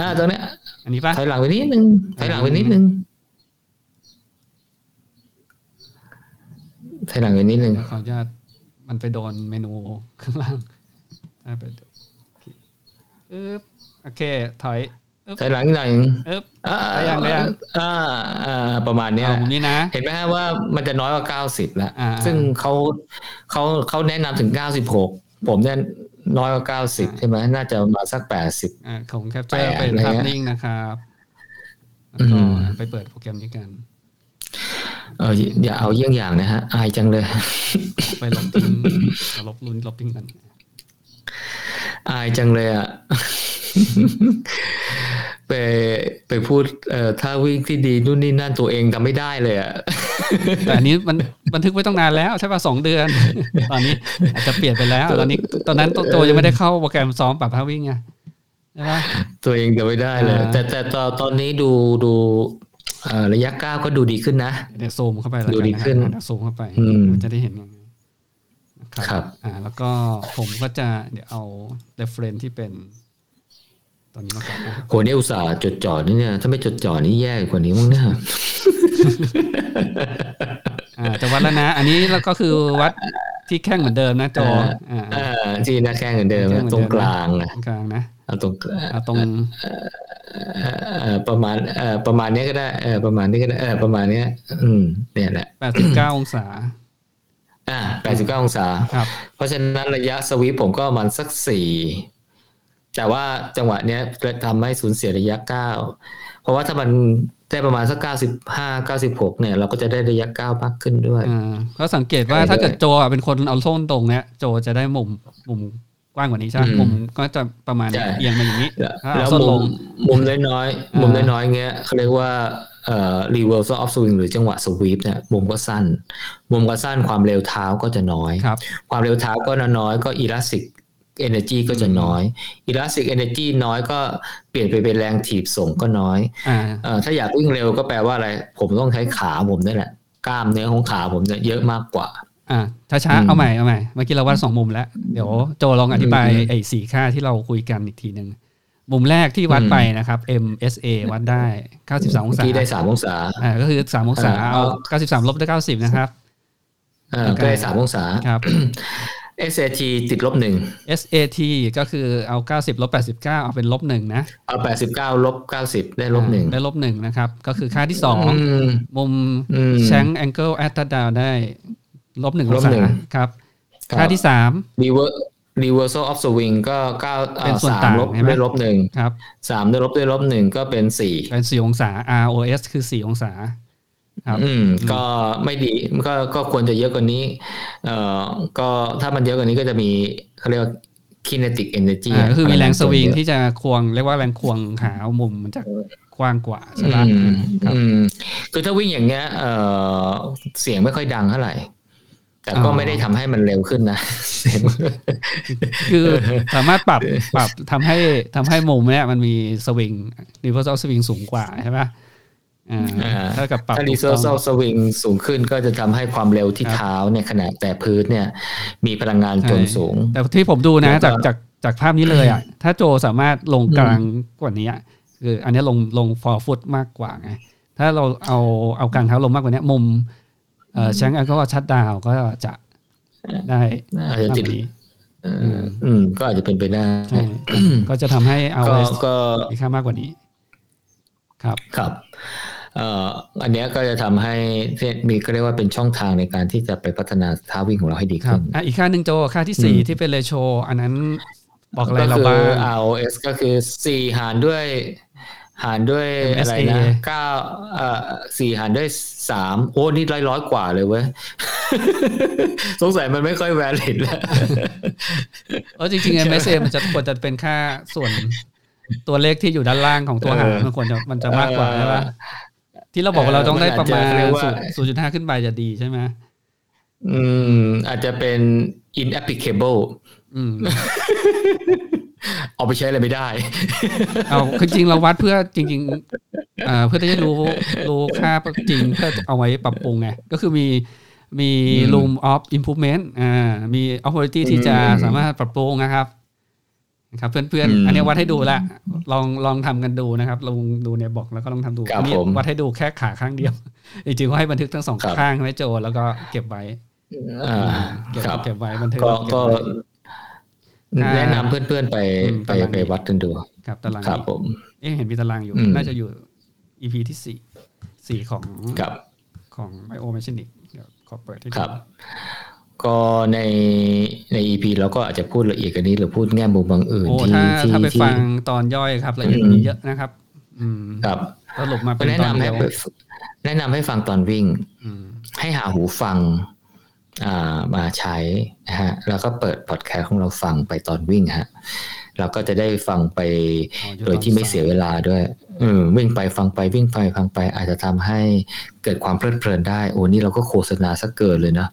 อ่าตรงเนี้ย อันนี้ปะถอยหลังไปนิดนึงถอยหลังไปนิดนึงถอยหลังไปนิดนึงเดี๋ยวขออนุญาตมันไปโดนเมนูข้างล่างอ่าไปดูอึ๊บโอเค ถอยอึ๊บถอยหลังหน่อยอึ๊บอ่าได้ยังได้ยังอ่าอ่าประมาณเนี้ยเอามุมนี้นะ เห็นไหมฮะว่ามันจะน้อยกว่าเก้าสิบแล้วอ่าซึ่งเขาเขาเขาแนะนำถึงเก้าสิบหกผมเนี่ย น้อยกว่าเก้าสิบอ่าใช่ไหมน่าจะมาสักแปดสิบอ่าของแคปเจแปอดร์เป็นอะไรภาพเงี้ยนิ่งนะครับแล้วอืก็มไปเปิดโปรแกรมนี้กัน เอออย่าเอาเยี่ยงอย่างนะฮะ อายจังเลย ไปลบทิ้งเอาลบลุนลบทิ้งกัน อายจังเลยอะ ไปไปพูดเอ่อถ้าวิ่งที่ดีนู่นนี่นั่นตัวเองทำไม่ได้เลยอะแต่อันนี้มันบันทึกไว้ต้องนานแล้วใช่ป่ะสองเดือน ตอนนี้อาจจะเปลี่ยนไปแล้ว ตอนนี้ตอนนั้นโตยังไม่ได้เข้าโปรแกรมซ้อมปรับท่าวิ่งไงใช่ปะตัวเองทำไม่ได้เลยอ่าแต่แต่ตอนตอนนี้ดูดูเอ่อระยะก้าวก็ดูดีขึ้นนะเดี๋ยวซูมเข้าไปแล้วดูกันดีนะขึ้นเดี๋ยวซูมเข้าไปอืมมันจะได้เห็นยังไงนะครับ อ่า แล้วก็ผมก็จะเดี๋ยวเอา reference ที่เป็น ตอนนี้มาก่อนนะโหเนี่ยอุตส่าห์จดจ่อนี่เนี่ยถ้าไม่จดจ่อนี่แย่กว่านี้มั้งเนี่ยอ่าจะวัดแล้วนะ อันนี้แล้วก็คือวัดที่แข้งเหมือนเดิมนะโจอ่าเอ่าที่หน้าแข้งเหมือนเดิมแข้งเหมือนตเดิรมงกลางนะกลางนะเอาตรงกลางอ่าตรงเอ่อเอ่อประมาณเอ่อประมาณนี้ก็ได้เออประมาณนี้ก็ได้เออประมาณเนี้ยอืมเนี่ยแหละ89องศาอ่า89องศาครับเพราะฉะนั้นระยะสวีปผมก็ประมาณสักสี่ แต่ว่าจังหวะเนี้ยทำให้สูญเสียระยะเก้าเพราะว่าถ้ามันได้ประมาณสักเก้าสิบห้าเก้าสิบหกเนี่ย เราก็จะได้ระยะเก้ามากขึ้นด้วยอ่าก็สังเกตว่าใช่ถ้าเกิดด้วยโจอะเป็นคนเอาโซ่นตรงเนี้ยโจจะได้มุมมุมกว้างกว่านี้ใช่ไหมอืมมุมก็จะประมาณใช่เอียงมาอย่างนี้ แล้วถ้าแล้วเอาส้นมุลมงมุมน้อยอ่าๆมุมน้อยๆเงี้ยเขาเรียกว่าเอ่อ reversal of swing หรือจังหวะสวีปเนี่ยมุมก็สั้น มุมก็สั้นความเร็วเท้าก็จะน้อยครับความเร็วเท้าก็น้อยๆก็ elastic energy ก็จะน้อย elastic energy น้อยก็เปลี่ยนไปเป็นแรงถีบส่งก็น้อยอ่าเอ่อถ้าอยากวิ่งเร็วก็แปลว่าอะไร ผมต้องใช้ขาผมนี่แหละกล้ามเนื้อของขาผมเนี่ยเยอะมากกว่า อ่าช้าช้าอืมเอาใหม่เอาใหม่เมื่อกี้เราวัดสองมุมแล้ว เดี๋ยวโจลองอธิบายอืมไอ้สี่ค่าที่เราคุยกันอีกทีหนึ่งมุมแรกที่วัดอืมไปนะครับ MSA วัดได้ 93 องศาที่ได้สามองศาอ่าก็คือ 3 องศาอ่าเอาเอา 93 ลบด้วย90 นะครับเอ่อก็ได้สามองศาครับ SAT ติดลบหนึ่ง SAT ก็คือเอา 90ลบ89 เอาเป็นลบหนึ่งนะ เอาแปดสิบเก้าลบเก้าสิบได้ลบหนึ่งได้ลบหนึ่งนะครับ ก็คือค่าที่สองอืมมุมอืมแชงแองเกิลแอตดาวได้ลบหนึ่งอลงบศาหนึ่งครับครับ ค่าที่สาม rever reversal of swing ก็เก้าเป็นส่วนสามต่างลบใช่ไหมได้ลบหนึ่งครับสามได้ลบได้ลบหนึ่งก็เป็นสี่เป็นสี่องศา ROS คือสี่องศาครับ อืมก็ไม่ดีก็ก็ควรจะเยอะกว่านี้ เอ่อก็ถ้ามันเยอะกว่านี้ก็จะมีเขาเรียกว่า kinetic energy อ่าก็คือมีแรงสวิงเยอะที่จะควงเรียกว่าแรงควงขาเอามุมมันจะกว้างกว่าใช่ไหมอืมครับอืมคือถ้าวิ่งอย่างเงี้ยเอ่อเสียงไม่ค่อยดังเท่าไหร่ แต่ก็อ๋อไม่ได้ทำให้มันเร็วขึ้นนะเสียงคือสามารถปรับปรับทำให้ทำให้มุมเนี่ยมันมีสวิงรีเวอร์ซสวิงสูงกว่าใช่ไหมอ่าอ่า ถ้ากับปรับถ้าถูรีกเซอต้ร์องสวิงสูงขึ้นก็จะทำให้ความเร็วที่ครับเท้าเนี่ยขณะแต่พื้นเนี่ย มีพลังงานจนใช่สูง แต่ที่ผมดูนะแล้วก็จากจากจากภาพนี้เลยอะ ถ้าโจสามารถลงกลางกว่านี้อะคืออันนี้ลงลงฟอร์ฟุตมากกว่าไง ถ้าเราเอาเอากลางเท้าลงมากกว่านี้มุมเอ่อแชงก์ก็ชัดดาวก็จะได้อาจจะติดมากกว่านี้เอ่ออืม ก็อาจจะเป็นไปได้ใช่ก็จะทำให้ก็ iOS ก็มีค่ามากกว่านี้ ครับครับเอ่ออันเนี้ยก็จะทำให้มีก็เรียกว่าเป็นช่องทางในการที่จะไปพัฒนาท่าวิ่งของเราให้ดีครัขึ้บนอะอีกค่าหนึ่งโจค่าที่สี่อืมที่เป็นเรโชอันนั้นบอกอะไรก็เราคือบ้าง iOS ก็คือสี่หารด้วยหารด้วย MSA อะไรนะเก้าเอ่อสี่หารด้วยสามโอ้นี่ร้อยร้อยกว่าเลยเว้ย สงสัยมันไม่ค่อย valid แล้วเออจริงๆ MSA มันจะควรจะเป็นค่าส่วนตัวเลขที่อยู่ด้านล่างของตัวหารเออมันควรจะมันจะมากกว่าเออใช่ปะ ที่เราบอกว่าเราต้องได้ประมาณมันอาจจะเรียกว่าศูนย์จุดห้าขึ้นไปจะดีใช่ไหมอืม อาจจะเป็น inapplicable อืมเอาไปใช้อะไรไม่ได้ เอาคือจริงเราวัดเพื่อจริงๆเอ่อเพื่อที่จะรู้รู้ค่าจริงเพื่อเอาไว้ปรับปรุงไง ก็คือมีมีอืม room of improvement อ่ามี opportunity ที่จะอืมสามารถปรับปรุงนะครับ นะครับเพื่อนอืมๆอันนี้วัดให้ดูละลองลองทำกันดูนะครับลองดูในบอกแล้วก็ลองทำดูครับอันนี้ผมวัดให้ดูแค่ขาข้างเดียวจริงๆก็ให้บันทึกทั้งสองครับข้างไว้โจแล้วก็เก็บไว้อ่าเก็บครับเก็บไว้บันทึกก็เก็บก็ไว้แนะนำเพื่อนๆไปอืมไปตารางไปวัดกันดูครับตารางครับนี้ผมเอ๊ะเห็นมีตารางอยู่อืมน่าจะอยู่ EP ที่สี่สี่ของครับของ Bio Mechanic เดี๋ยวขอเปิดให้ดูครับ ก็ในใน EP เราก็อาจจะพูดละเอียดกันนี้หรือพูดแง่มุมบางอื่นโอ้ที่ถ้าที่ถ้าไปที่ฟังตอนย่อยครับละเอียดกว่านี้เยอะนะครับอืมครับสรุปมาก็เป็นแนะตอนนำเดีให้ยวไปแนะนำให้ฟังตอนวิ่งอืมให้หาหูฟังอ่ามาใช้นะฮะ แล้วก็เปิดพอดแคสต์ของเราฟังไปตอนวิ่งฮะ เราก็จะได้ฟังไปอ๋ออยู่โดยที่ไม่เสียเวลาด้วยเออวิ่งไปฟังไปวิ่งไปฟังไป อาจจะทำให้เกิดความเพลิดเพลินได้ โอ้นี่เราก็โฆษณาซะเกินเลยนะ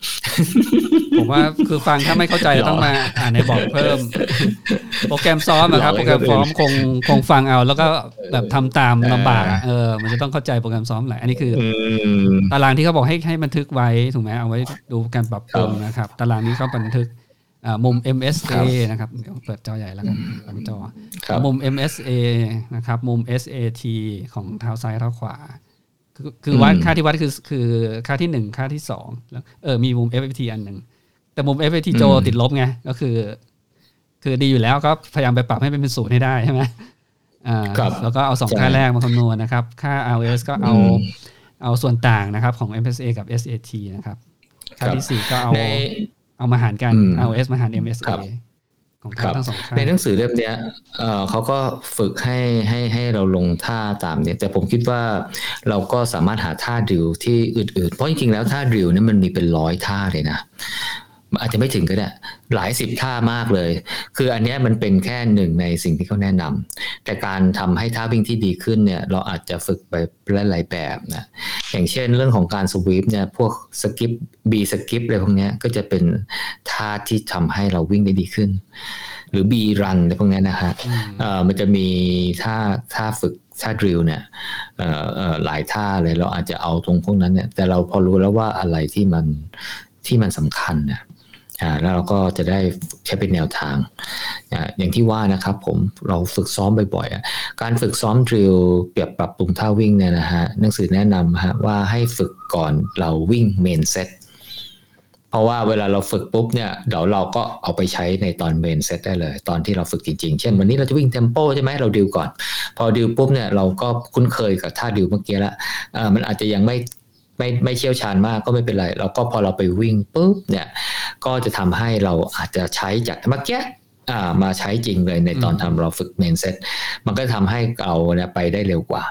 ผมว่าคือฟังถ้าไม่เข้าใจหรอต้องมาอ่านในบอกเพิ่ม โปรแกรมซ้อมอะครับหรโปอรแกรมซ้อมคงคงฟังเอาแล้วก็แบบทำตามเออลำบากอะเออ มันจะต้องเข้าใจโปรแกรมซ้อมแหละอันนี้คือออืมตารางที่เขาบอกให้ให้บันทึกไว้ถูกไหมเอาไว้ดูการปรับปรุงครับนะครับ ตารางนี้เขาบันทึกอ่า มุม MSA ครับนะครับเดี๋ยวเปิดจอใหญ่แล้วกันตั้งจอครับมุม MSA นะครับมุม SAT ของเท้าซ้ายเท้าขวา คือคือวัดอืมค่าที่วัดคือคือค่าที่หนึ่งค่าที่สองแล้วเออมีมุม FFT อันหนึ่งแต่มุม FFT โจอืมติดลบไงก็คือ คือดีอยู่แล้วก็พยายามไปปรับให้เป็นศูนย์ให้ได้ใช่ไหมอ่าครับแล้วก็เอาสองใช่ค่าแรกมาคำนวณนะครับ ค่า RS ก็เอาอืมเอาส่วนต่างนะครับของ MSA กับ SAT นะครับค่าครับที่สี่ก็เอาใน เอามาหารกันอืม RS มาหาร MSA ครับของครับทั้งสองค่าในหนังสือเล่มเนี้ยเอ่อเขาก็ฝึกให้ให้ให้เราลงท่าตามเนี่ยแต่ผมคิดว่าเราก็สามารถหาท่าดริวที่อื่นๆ เพราะจริงๆแล้วท่าดริวเนี่ยมันมีเป็นร้อยท่าเลยนะ อาจจะไม่ถึงก็ได้หลายสิบท่ามากเลย คืออันเนี้ยมันเป็นแค่หนึ่งในสิ่งที่เขาแนะนำแต่การทำให้ท่าวิ่งที่ดีขึ้นเนี่ย เราอาจจะฝึกไปหลายๆแบบนะอย่างเช่นเรื่องของการ skip เนี่ยพวก skip B skip อะไรพวกเนี้ยก็จะเป็นท่าที่ทำให้เราวิ่งได้ดีขึ้น หรือ B run อะไรพวกเนี้ยนะฮะอืมเอ่อมันจะมีท่าท่าฝึกท่า drill เนี่ยเอ่อเอ่อหลายท่าเลยเราอาจจะเอาตรงพวกนั้นเนี่ยแต่เราพอรู้แล้วว่าอะไรที่มันที่มันสำคัญเนี่ยอ่า แล้วเราก็จะได้ใช้เป็นแนวทางอ่าอย่างที่ว่านะครับผมเราฝึกซ้อมบ่อยๆอะการฝึกซ้อม drill เปรียบปรับปรุงท่าวิ่งเนี่ยนะฮะหนังสือแนะนำฮะว่าให้ฝึกก่อนเราวิ่ง main set เพราะว่าเวลาเราฝึกปุ๊บเนี่ยเดี๋ยวเราก็เอาไปใช้ในตอน main set ได้เลย ตอนที่เราฝึกจริงๆ เช่นวันนี้เราจะวิ่ง tempo ใช่ไหมเรา drill ก่อน พอ drill ปุ๊บเนี่ยเราก็คุ้นเคยกับท่า drill เมื่อกี้ละอ่ามันอาจจะยังไม่ ไม่ไม่เชี่ยวชาญมากก็ไม่เป็นไรเราก็พอเราไปวิ่งปุ๊บเนี่ยก็จะทำให้เราอาจจะใช้จากเมื่อกี้อ่ามาใช้จริงเลยในตอนทำเราฝึก main set มันก็ทำให้เราเนี่ยไปได้เร็วกว่า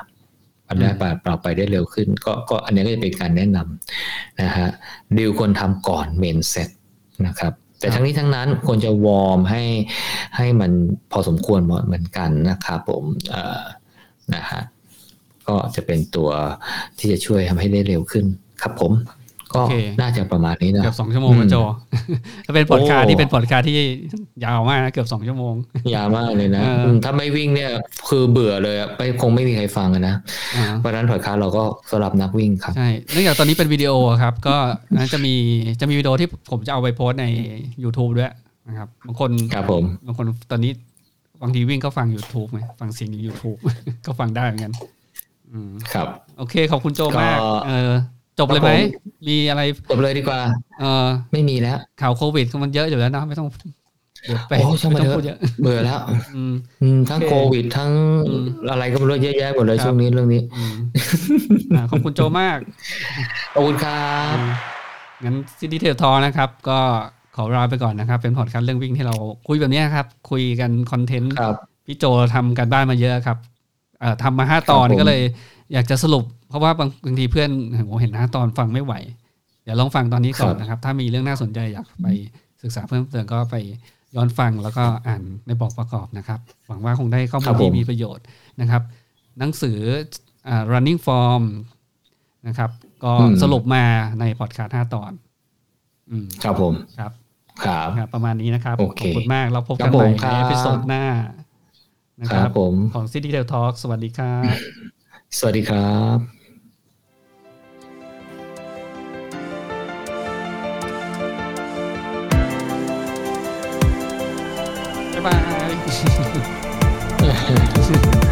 อันนี้เราไปได้เร็วขึ้น ก็ก็อันนี้ก็จะเป็นการแนะนำนะฮะ drill ควรทำก่อน main set นะครับแต่ทั้งนี้ทั้งนั้นควรจะ warm ให้ให้มันพอสมควรเหมือนกันนะครับผมเอ่อนะฮะ ก็จะเป็นตัวที่จะช่วยทำให้ได้เร็วขึ้นครับผม ก็โอเคน่าจะประมาณนี้นะเกือบสองชั่วโมงอืมนะโจถ้าเป็นพอดคาสต์โอ้ที่เป็นพอดคาสต์ที่ยาวมากนะเกือบสองชั่วโมง ยาวมากเลยนะเอออืมถ้าไม่วิ่งเนี่ยคือเบื่อเลยอะไม่คงไม่มีใครฟังอะนะอ่าเพราะฉะนั้นพอดคาสต์เราก็สำหรับนักวิ่งครับใช่เนื่องจากตอนนี้เป็นวิดีโอครับ ก็นะจะมีจะมีวิดีโอที่ผมจะเอาไปโพสต์ใน YouTube ด้วยนะครับบางคนครับผมบางคนตอนนี้บางทีวิ่งก็ฟัง YouTube ไหมฟังเสียงใน YouTube ก็ฟังได้เหมือนกันอืม ครับ โอเค ขอบคุณโจมากก็เออ จบเลยไหมครับผมมีอะไร จบเลยดีกว่า เออ ไม่มีแล้ว ข่าวโควิดมันเยอะอยู่แล้วเนอะไม่ต้องเดี๋ยวไปโอ้ช่างมันไต้เถองอะพูดเยอะเบื่อแล้วอืมอืมทั้งโอเคโควิด ทั้งอืมอะไรก็ไม่รู้เยอะแยะหมดเลยครับช่วงนี้เรื่องนี้อืมอ่าขอบคุณโจมาก ขอบคุณครับอืมงั้น City Tail Talk นะครับ ก็ขอลาไปก่อนนะครับ เป็นพอดคาสต์เรื่องวิ่งที่เราคุยแบบเนี้ยครับ คุยกัน content ครับพี่โจทำการบ้านมาเยอะครับเอ่อ ทำมาห้าตอนครับผมก็เลย อยากจะสรุป เพราะว่าบางบางทีเพื่อนโหเห็นห้าตอนฟังไม่ไหวเดี๋ยวลองฟังตอนนี้ก่อนนะครับ ถ้ามีเรื่องน่าสนใจอยากไปศึกษาเพิ่มเติมก็ไปย้อนฟังแล้วก็อ่านในบอกประกอบนะครับ หวังว่าคงได้ข้อมูลที่มีประโยชน์นะครับ หนังสืออ่า running form นะครับ ก็อืมสรุปมาในพอดคาสต์ห้าตอนอืมครับผมครับครับครับ ประมาณนี้นะครับโอขเคอบคุณมากเราพบครักันบใหม่ผมครัในบเอพิโซดหน้า นะคครัรับบผมของ City Tail Talk สวัสดีครับ สวัสดีครับบ๊ายบาย